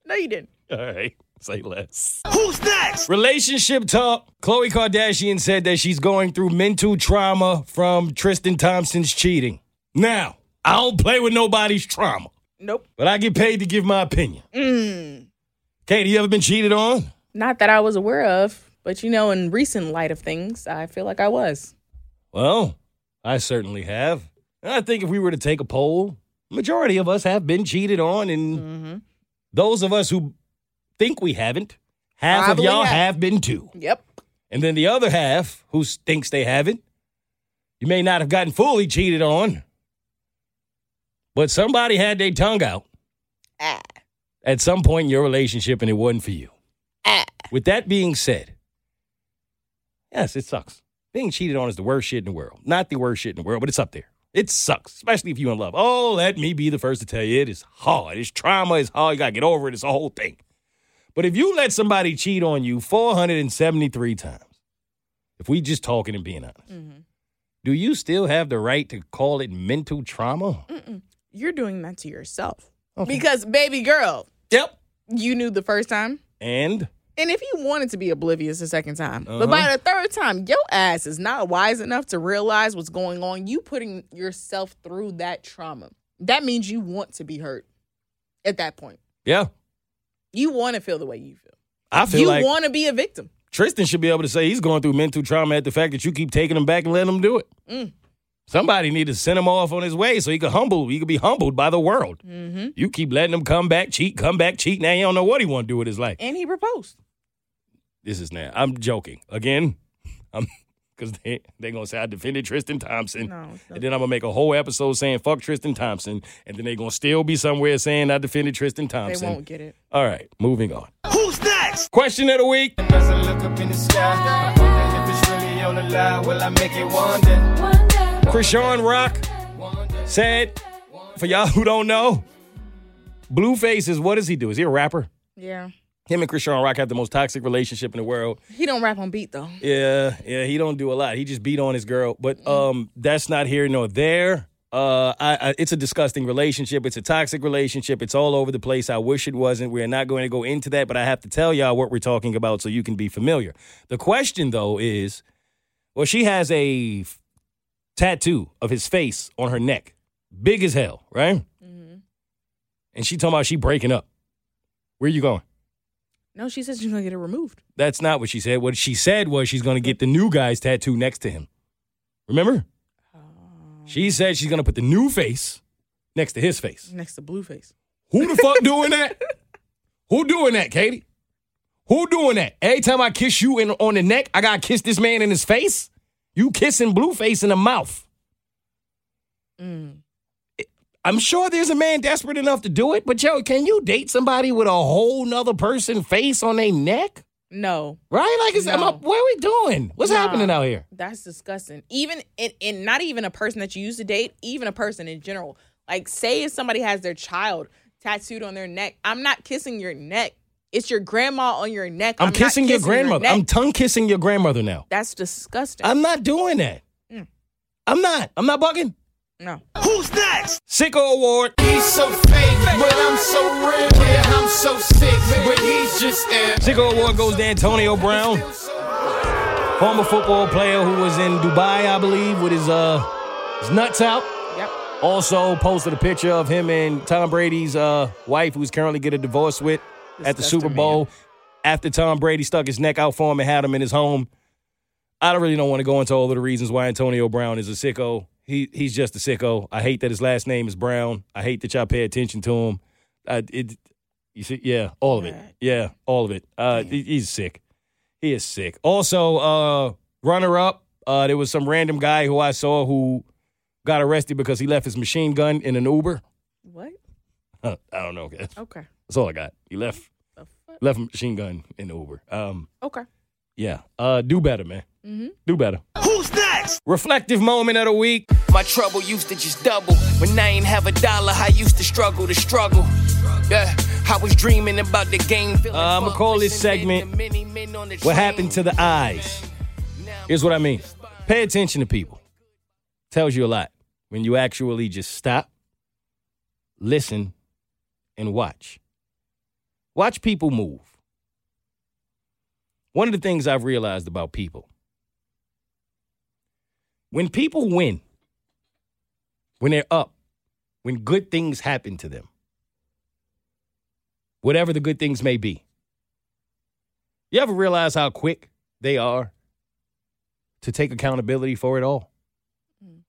No, you didn't. All right. Say less. Who's next? Relationship talk. Khloe Kardashian said that she's going through mental trauma from Tristan Thompson's cheating. Now, I don't play with nobody's trauma, Nope. but I get paid to give my opinion. Mm. Keity, you ever been cheated on? Not that I was aware of, but you know, in recent light of things, I feel like I was. Well, I certainly have. And I think if we were to take a poll, majority of us have been cheated on, and Mm-hmm. Those of us who think we haven't, half Probably of y'all have. have been too. Yep. And then the other half who thinks they haven't, you may not have gotten fully cheated on, but somebody had their tongue out Ah. at some point in your relationship and it wasn't for you. Ah. With that being said, yes, it sucks. Being cheated on is the worst shit in the world. Not the worst shit in the world, but it's up there. It sucks, especially if you're in love. Oh, let me be the first to tell you it is hard. It's trauma, it's hard. You got to get over it. It's a whole thing. But if you let somebody cheat on you 473 times, if we just talking and being honest, Mm-hmm. do you still have the right to call it mental trauma? You're doing that to yourself. Okay. Because, baby girl, Yep. you knew the first time And And if you wanted to be oblivious the second time, but by the third time, your ass is not wise enough to realize what's going on. You putting yourself through that trauma. That means you want to be hurt at that point. Yeah. You want to feel the way you feel. I feel you like want to be a victim. Tristan should be able to say he's going through mental trauma at the fact that you keep taking him back and letting him do it. Mm. Somebody need to send him off on his way so he could humble. He could be humbled by the world. Mm-hmm. You keep letting him come back, cheat, come back, cheat. Now you don't know what he want to do with his life. And he proposed. This is now. I'm joking again. I'm because they they gonna say I defended Tristan Thompson, No, it's and then I'm gonna make a whole episode saying fuck Tristan Thompson, and then they gonna still be somewhere saying I defended Tristan Thompson. They Thompson. won't get it. All right, moving on. Who's next? Question of the week. As I look up in the sky, I wonder if it's really on the line. Will I make it one day? Chrisean Rock said, for y'all who don't know, Blueface is what does he do? Is he a rapper? Yeah. Him and Chrisean Rock have the most toxic relationship in the world. He don't rap on beat though. Yeah, yeah, he don't do a lot. He just beat on his girl, but um, that's not here nor there. Uh, I, I, it's a disgusting relationship. It's a toxic relationship. It's all over the place. I wish it wasn't. We're not going to go into that, but I have to tell y'all what we're talking about so you can be familiar. The question though is, well, she has a f- tattoo of his face on her neck, big as hell, right? Mm-hmm. And she talking about she breaking up. Where you going? No, she said she's gonna get it removed. That's not what she said. What she said was she's going to get the new guy's tattoo next to him. Remember? She said she's going to put the new face next to his face. Next to blue face. Who the fuck doing that? Who doing that, Keity? Who doing that? Every time I kiss you in, on the neck, I got to kiss this man in his face? You kissing blue face in the mouth. Mm. I'm sure there's a man desperate enough to do it, but yo, can you date somebody with a whole nother person face on their neck? No, Right? Like, is, am I, No. what are we doing? What's Nah. happening out here? that's disgusting. Even in, in not even a person that you used to date, even a person in general. Like, say if somebody has their child tattooed on their neck, I'm not kissing your neck. It's your grandma on your neck. I'm, not kissing your grandmother. neck. I'm tongue kissing your grandmother now. that's disgusting. I'm not doing that. Mm. I'm not. I'm not bugging. No. Who's next? Sicko Award. He's so fake, but I'm so real. Yeah, I'm so sick, but he's just air. Sicko Award goes to Antonio Brown, former football player who was in Dubai, I believe, with his uh his nuts out. Yep. Also posted a picture of him and Tom Brady's uh wife, who's currently getting a divorce with, at the Super Bowl. After Tom Brady stuck his neck out for him and had him in his home. I don't really don't want to go into all of the reasons why Antonio Brown is a sicko. He he's just a sicko. I hate that his last name is Brown. I hate that y'all pay attention to him. I, it, you see, yeah, all of it. Yeah, all of it. Uh, he- he's sick. He is sick. Also, uh, runner up. Uh, there was some random guy who I saw who got arrested because he left his machine gun in an Uber. What? I don't know. That's Okay. That's all I got. He left left a machine gun in the Uber. Um, Okay. yeah. Uh, do better, man. Mm-hmm. Do better. Who's next? Reflective moment of the week. My trouble used to just double. When I ain't have a dollar, I used to struggle to struggle. Yeah, I was dreaming about the game. Uh, I'ma call this segment, What happened to the eyes? Here's what I mean. Pay attention to people. Tells you a lot when you actually just stop, listen, and watch. Watch people move. One of the things I've realized about people when people win, when they're up, when good things happen to them, whatever the good things may be, you ever realize how quick they are to take accountability for it all? Mm-hmm.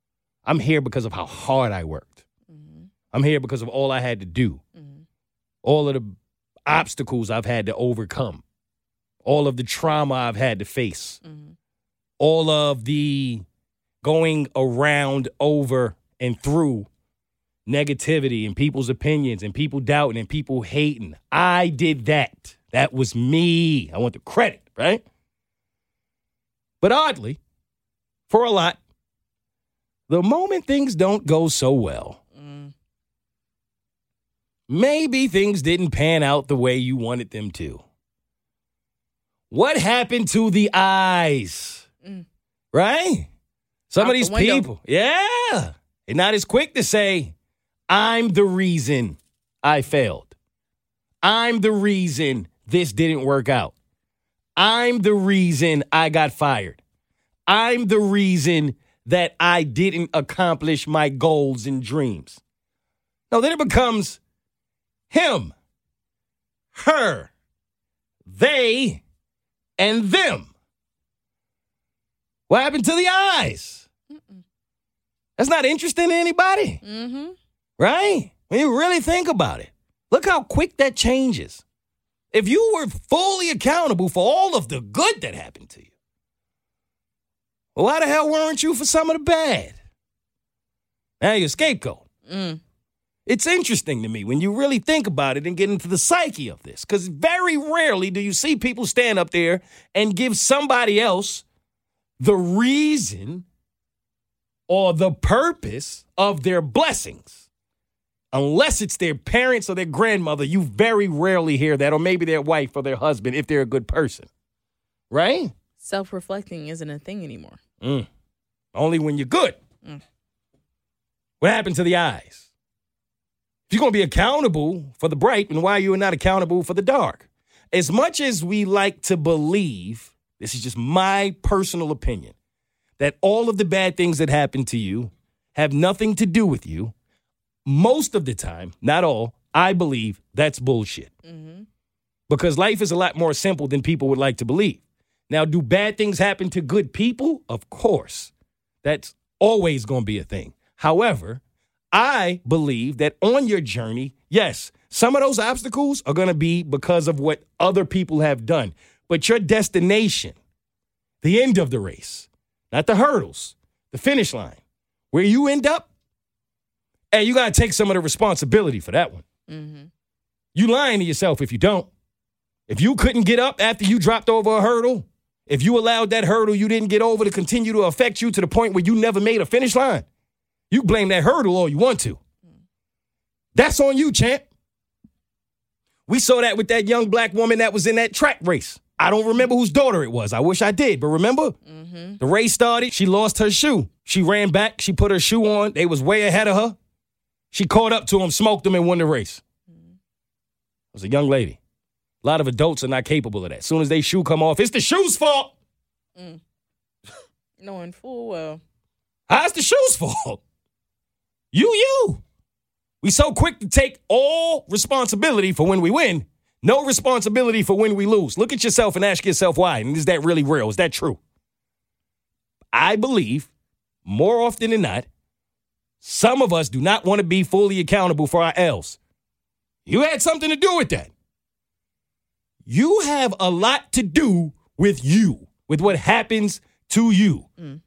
I'm here because of how hard I worked. Mm-hmm. I'm here because of all I had to do, mm-hmm. all of the obstacles I've had to overcome, all of the trauma I've had to face, all of the going around, over, and through negativity and people's opinions and people doubting and people hating. I did that. That was me. I want the credit, right? But oddly, for a lot, the moment things don't go so well, maybe things didn't pan out the way you wanted them to. What happened to the eyes? Mm. Right? Some Out of these the people, yeah, they're not as quick to say, I'm the reason I failed. I'm the reason this didn't work out. I'm the reason I got fired. I'm the reason that I didn't accomplish my goals and dreams. No, then it becomes him, her, they, and them. What happened to the eyes? That's not interesting to anybody, Mm-hmm. right? When you really think about it, look how quick that changes. If you were fully accountable for all of the good that happened to you, why the hell weren't you for some of the bad? Now you're a scapegoat. Mm. It's interesting to me when you really think about it and get into the psyche of this, because very rarely do you see people stand up there and give somebody else the reason or the purpose of their blessings. Unless it's their parents or their grandmother, you very rarely hear that, or maybe their wife or their husband if they're a good person. Right? Self reflecting isn't a thing anymore. Mm. Only when you're good. What happened to the eyes? If you're going to be accountable for the bright, then why you are you not accountable for the dark? As much as we like to believe, this is just my personal opinion, that all of the bad things that happen to you have nothing to do with you, most of the time, not all, I believe that's bullshit. Mm-hmm. Because life is a lot more simple than people would like to believe. Now, do bad things happen to good people? Of course. That's always going to be a thing. However, I believe that on your journey, yes, some of those obstacles are going to be because of what other people have done. But your destination, the end of the race, not the hurdles, the finish line, where you end up, and you got to take some of the responsibility for that one. Mm-hmm. You lying to yourself if you don't. If you couldn't get up after you dropped over a hurdle, if you allowed that hurdle you didn't get over to continue to affect you to the point where you never made a finish line, you blame that hurdle all you want to. That's on you, champ. We saw that with that young black woman that was in that track race. I don't remember whose daughter it was. I wish I did, but remember? The race started, she lost her shoe. She ran back, she put her shoe on. They was way ahead of her. She caught up to him, smoked him, and won the race. It was a young lady. A lot of adults are not capable of that. As soon as they shoe come off, it's the shoe's fault. Mm. Knowing full well. How's the shoe's fault? You, you. We so quick to take all responsibility for when we win, no responsibility for when we lose. Look at yourself and ask yourself why. And is that really real? Is that true? I believe more often than not, some of us do not want to be fully accountable for our L's. You had something to do with that. You have a lot to do with you, with what happens to you. Mm.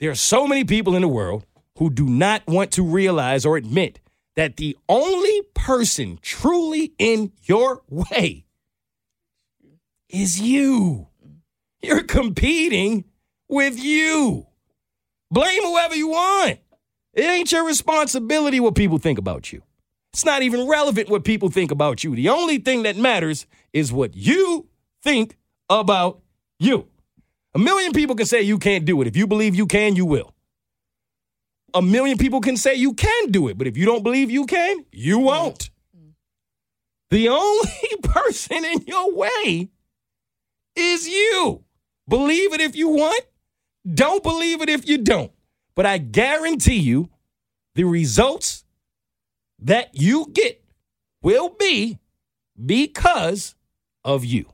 There are so many people in the world who do not want to realize or admit that the only person truly in your way is you. You're competing with you. Blame whoever you want. It ain't your responsibility what people think about you. It's not even relevant what people think about you. The only thing that matters is what you think about you. A million people can say you can't do it. If you believe you can, you will. A million people can say you can do it, but if you don't believe you can, you won't. The only person in your way is you. Believe it if you want, don't believe it if you don't. But I guarantee you, the results that you get will be because of you.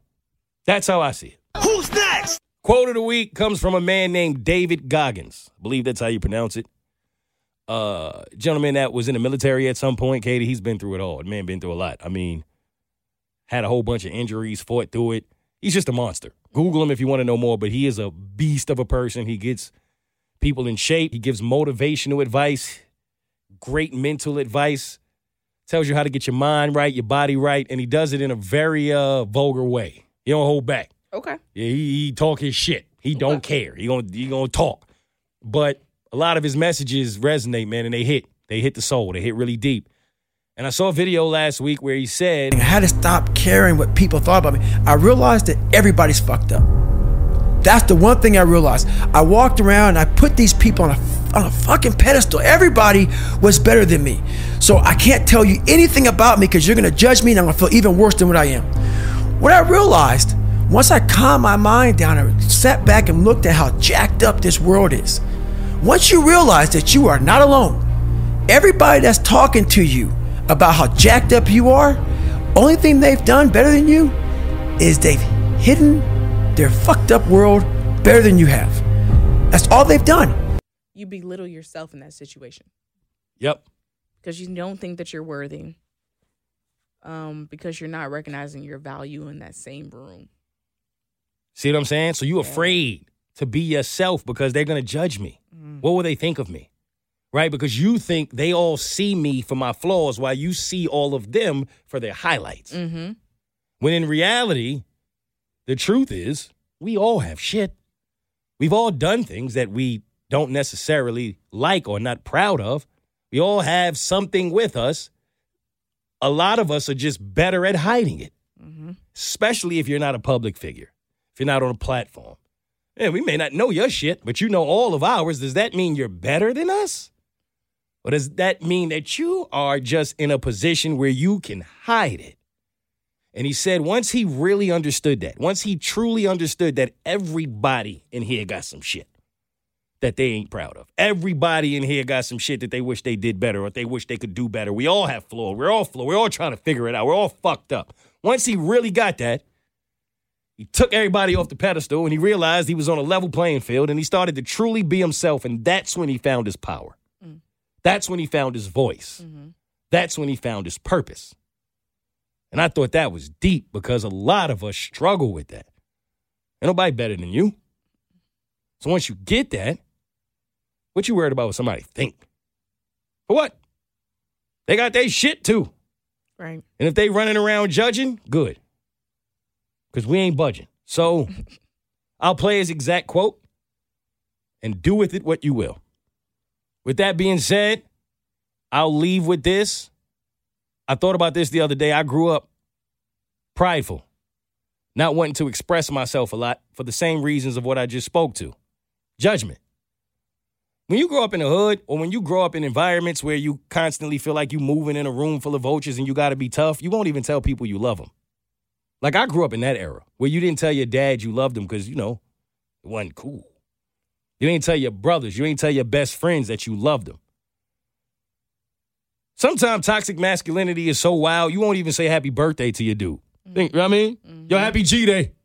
That's how I see it. Who's next? Quote of the week comes from a man named David Goggins. I believe that's how you pronounce it. Uh, gentleman that was in the military at some point, Keity, he's been through it all. The man been through a lot. I mean, had a whole bunch of injuries, fought through it. He's just a monster. Google him if you want to know more, but he is a beast of a person. He gets people in shape. He gives motivational advice, great mental advice, tells you how to get your mind right, your body right, and he does it in a very uh, vulgar way. He don't hold back. Okay. Yeah, he, he talk his shit. He don't care. He gonna he gonna talk. But a lot of his messages resonate, man, and they hit. They hit the soul. They hit really deep. And I saw a video last week where he said, I had to stop caring what people thought about me. I realized that everybody's fucked up. That's the one thing I realized. I walked around and I put these people on a on a fucking pedestal. Everybody was better than me. So I can't tell you anything about me because you're gonna judge me and I'm gonna feel even worse than what I am. What I realized Once I calmed my mind down and sat back and looked at how jacked up this world is, once you realize that you are not alone, everybody that's talking to you about how jacked up you are, only thing they've done better than you is they've hidden their fucked up world better than you have. That's all they've done. You belittle yourself in that situation Yep. because you don't think that you're worthy. Um, because you're not recognizing your value in that same room. See what I'm saying? So you afraid to be yourself because they're gonna judge me. What will they think of me? Right? Because you think they all see me for my flaws while you see all of them for their highlights. Mm-hmm. When in reality, the truth is we all have shit. We've all done things that we don't necessarily like or not proud of. We all have something with us. A lot of us are just better at hiding it, especially if you're not a public figure, if you're not on a platform. Yeah, we may not know your shit, but you know all of ours. Does that mean you're better than us? Or does that mean that you are just in a position where you can hide it? And he said once he really understood that, once he truly understood that everybody in here got some shit that they ain't proud of. Everybody in here got some shit that they wish they did better or they wish they could do better. We all have flaw. We're all flaw. We're all trying to figure it out. We're all fucked up. Once he really got that, he took everybody off the pedestal and he realized he was on a level playing field and he started to truly be himself. And that's when he found his power. Mm. That's when he found his voice. Mm-hmm. That's when he found his purpose. And I thought that was deep because a lot of us struggle with that. Ain't nobody better than you. So once you get that, what you worried about what somebody think? For what? They got their shit too. Right. And if they running around judging, good. Because we ain't budging. So I'll play his exact quote and do with it what you will. With that being said, I'll leave with this. I thought about this the other day. I grew up prideful, not wanting to express myself a lot for the same reasons of what I just spoke to judgment. When you grow up in the hood or when you grow up in environments where you constantly feel like you're moving in a room full of vultures and you got to be tough, you won't even tell people you love them. Like I grew up in that era where you didn't tell your dad you loved him because, you know, it wasn't cool. You ain't tell your brothers, you ain't tell your best friends that you loved them. Sometimes toxic masculinity is so wild, you won't even say happy birthday to your dude. Mm-hmm. Think, you know what I mean? Yo, mm-hmm. happy G Day.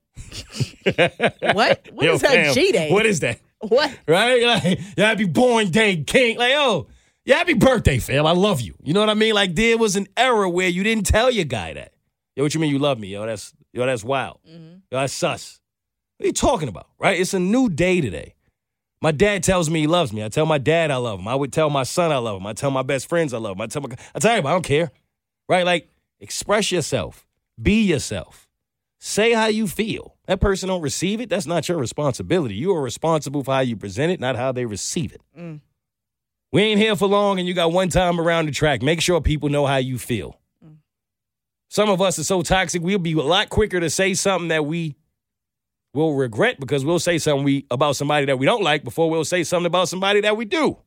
What? What Yo, is that G Day? What is that? What? Right? Like, yo, happy born day, king. Like, oh, yeah, happy birthday, fam. I love you. You know what I mean? Like, there was an era where you didn't tell your guy that. Yo, what you mean you love me? Yo, that's yo, that's wild. Mm-hmm. Yo, that's sus. What are you talking about? Right? It's a new day today. My dad tells me he loves me. I tell my dad I love him. I would tell my son I love him. I tell my best friends I love him. I tell my I tell everybody I don't care. Right? Like, express yourself. Be yourself. Say how you feel. That person don't receive it. That's not your responsibility. You are responsible for how you present it, not how they receive it. Mm. We ain't here for long, and you got one time around the track. Make sure people know how you feel. Some of us are so toxic, we'll be a lot quicker to say something that we will regret because we'll say something we about somebody that we don't like before we'll say something about somebody that we do.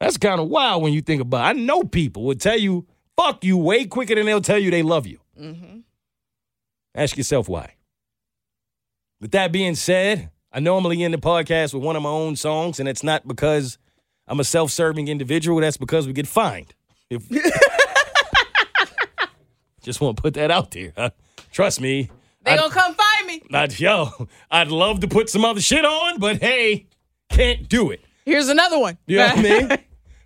That's kind of wild when you think about it. I know people will tell you, fuck you, way quicker than they'll tell you they love you. Mm-hmm. Ask yourself why. With that being said, I normally end the podcast with one of my own songs, and it's not because I'm a self serving individual. That's because we get fined. If- Just want to put that out there. Trust me. They I- gonna come find me. not yo. I'd love to put some other shit on, but hey, can't do it. Here's another one. You know what I mean?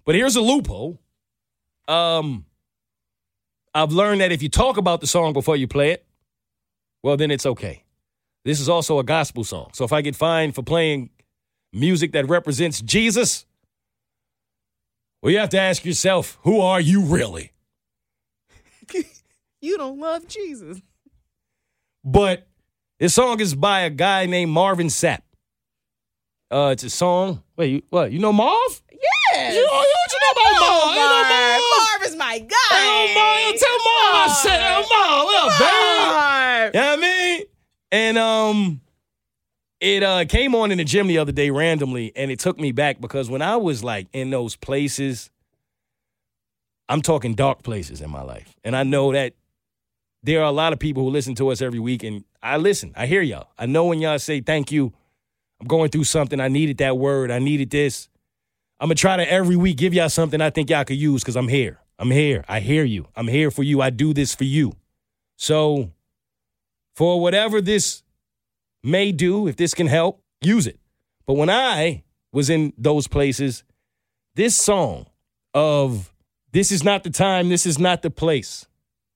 But here's a loophole. Um, I've learned that if you talk about the song before you play it, well, then it's okay. This is also a gospel song. So if I get fined for playing music that represents Jesus, well, you have to ask yourself, who are you really? You don't love Jesus. But this song is by a guy named Marvin Sapp. Uh, it's a song. Wait, you, what? You know Marv? Yes. You know, what you know about Marv? You know Marv? Marv is my guy. Hey, Marv, tell Marv I said, hey, Marv, what up, baby? Marv. You know what I mean? And um, it uh came on in the gym the other day randomly, and it took me back because when I was like in those places, I'm talking dark places in my life, and I know that there are a lot of people who listen to us every week, and I listen. I hear y'all. I know when y'all say thank you. I'm going through something. I needed that word. I needed this. I'm gonna try to every week give y'all something I think y'all could use because I'm here. I'm here. I hear you. I'm here for you. I do this for you. So, for whatever this may do, if this can help, use it. But when I was in those places, this song of this is not the time, this is not the place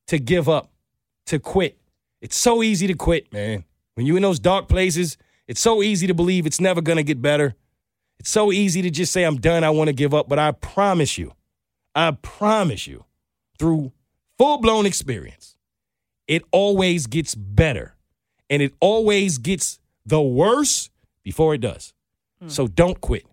to give up, to quit. It's so easy to quit, man. When you're in those dark places, it's so easy to believe it's never gonna get better. It's so easy to just say, I'm done, I wanna give up. But I promise you, I promise you, through full blown experience, it always gets better and it always gets the worse before it does. Hmm. So don't quit.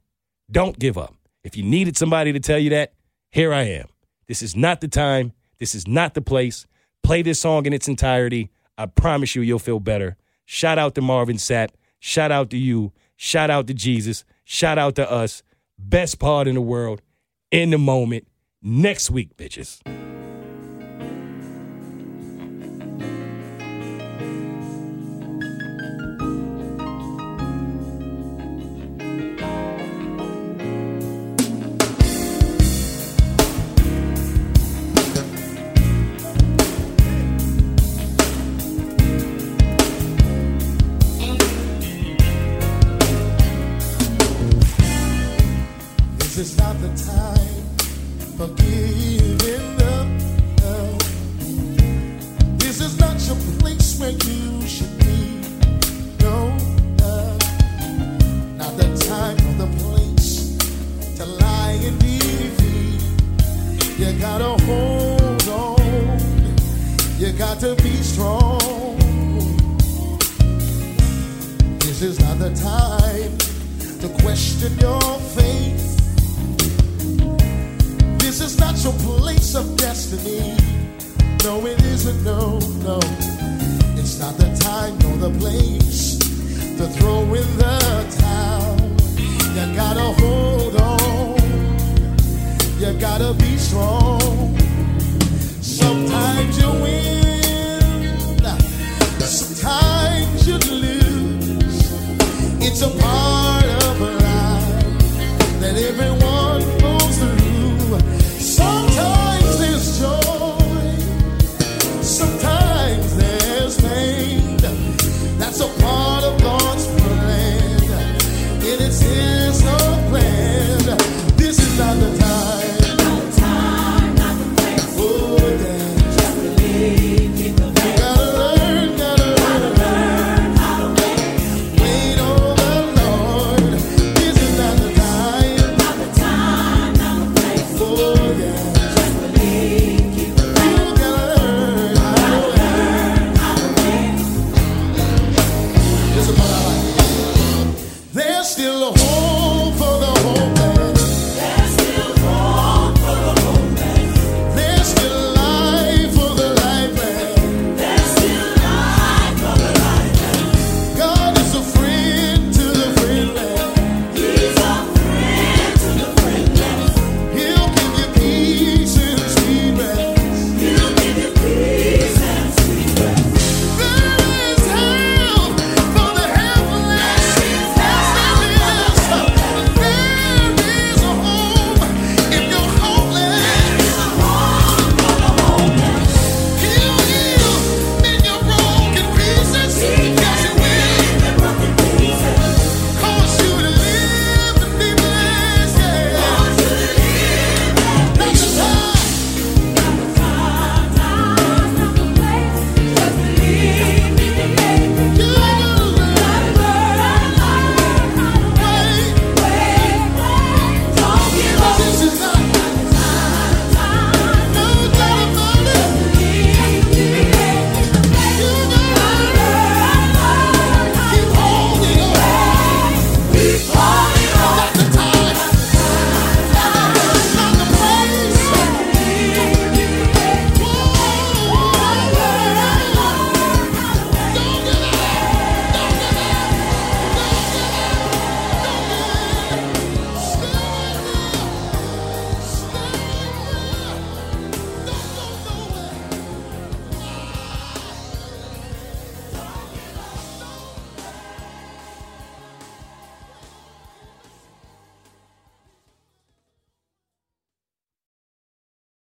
Don't give up. If you needed somebody to tell you that, here I am. This is not the time. This is not the place. Play this song in its entirety. I promise you, you'll feel better. Shout out to Marvin Sapp. Shout out to you. Shout out to Jesus. Shout out to us. Best part in the world in the moment. Next week, bitches.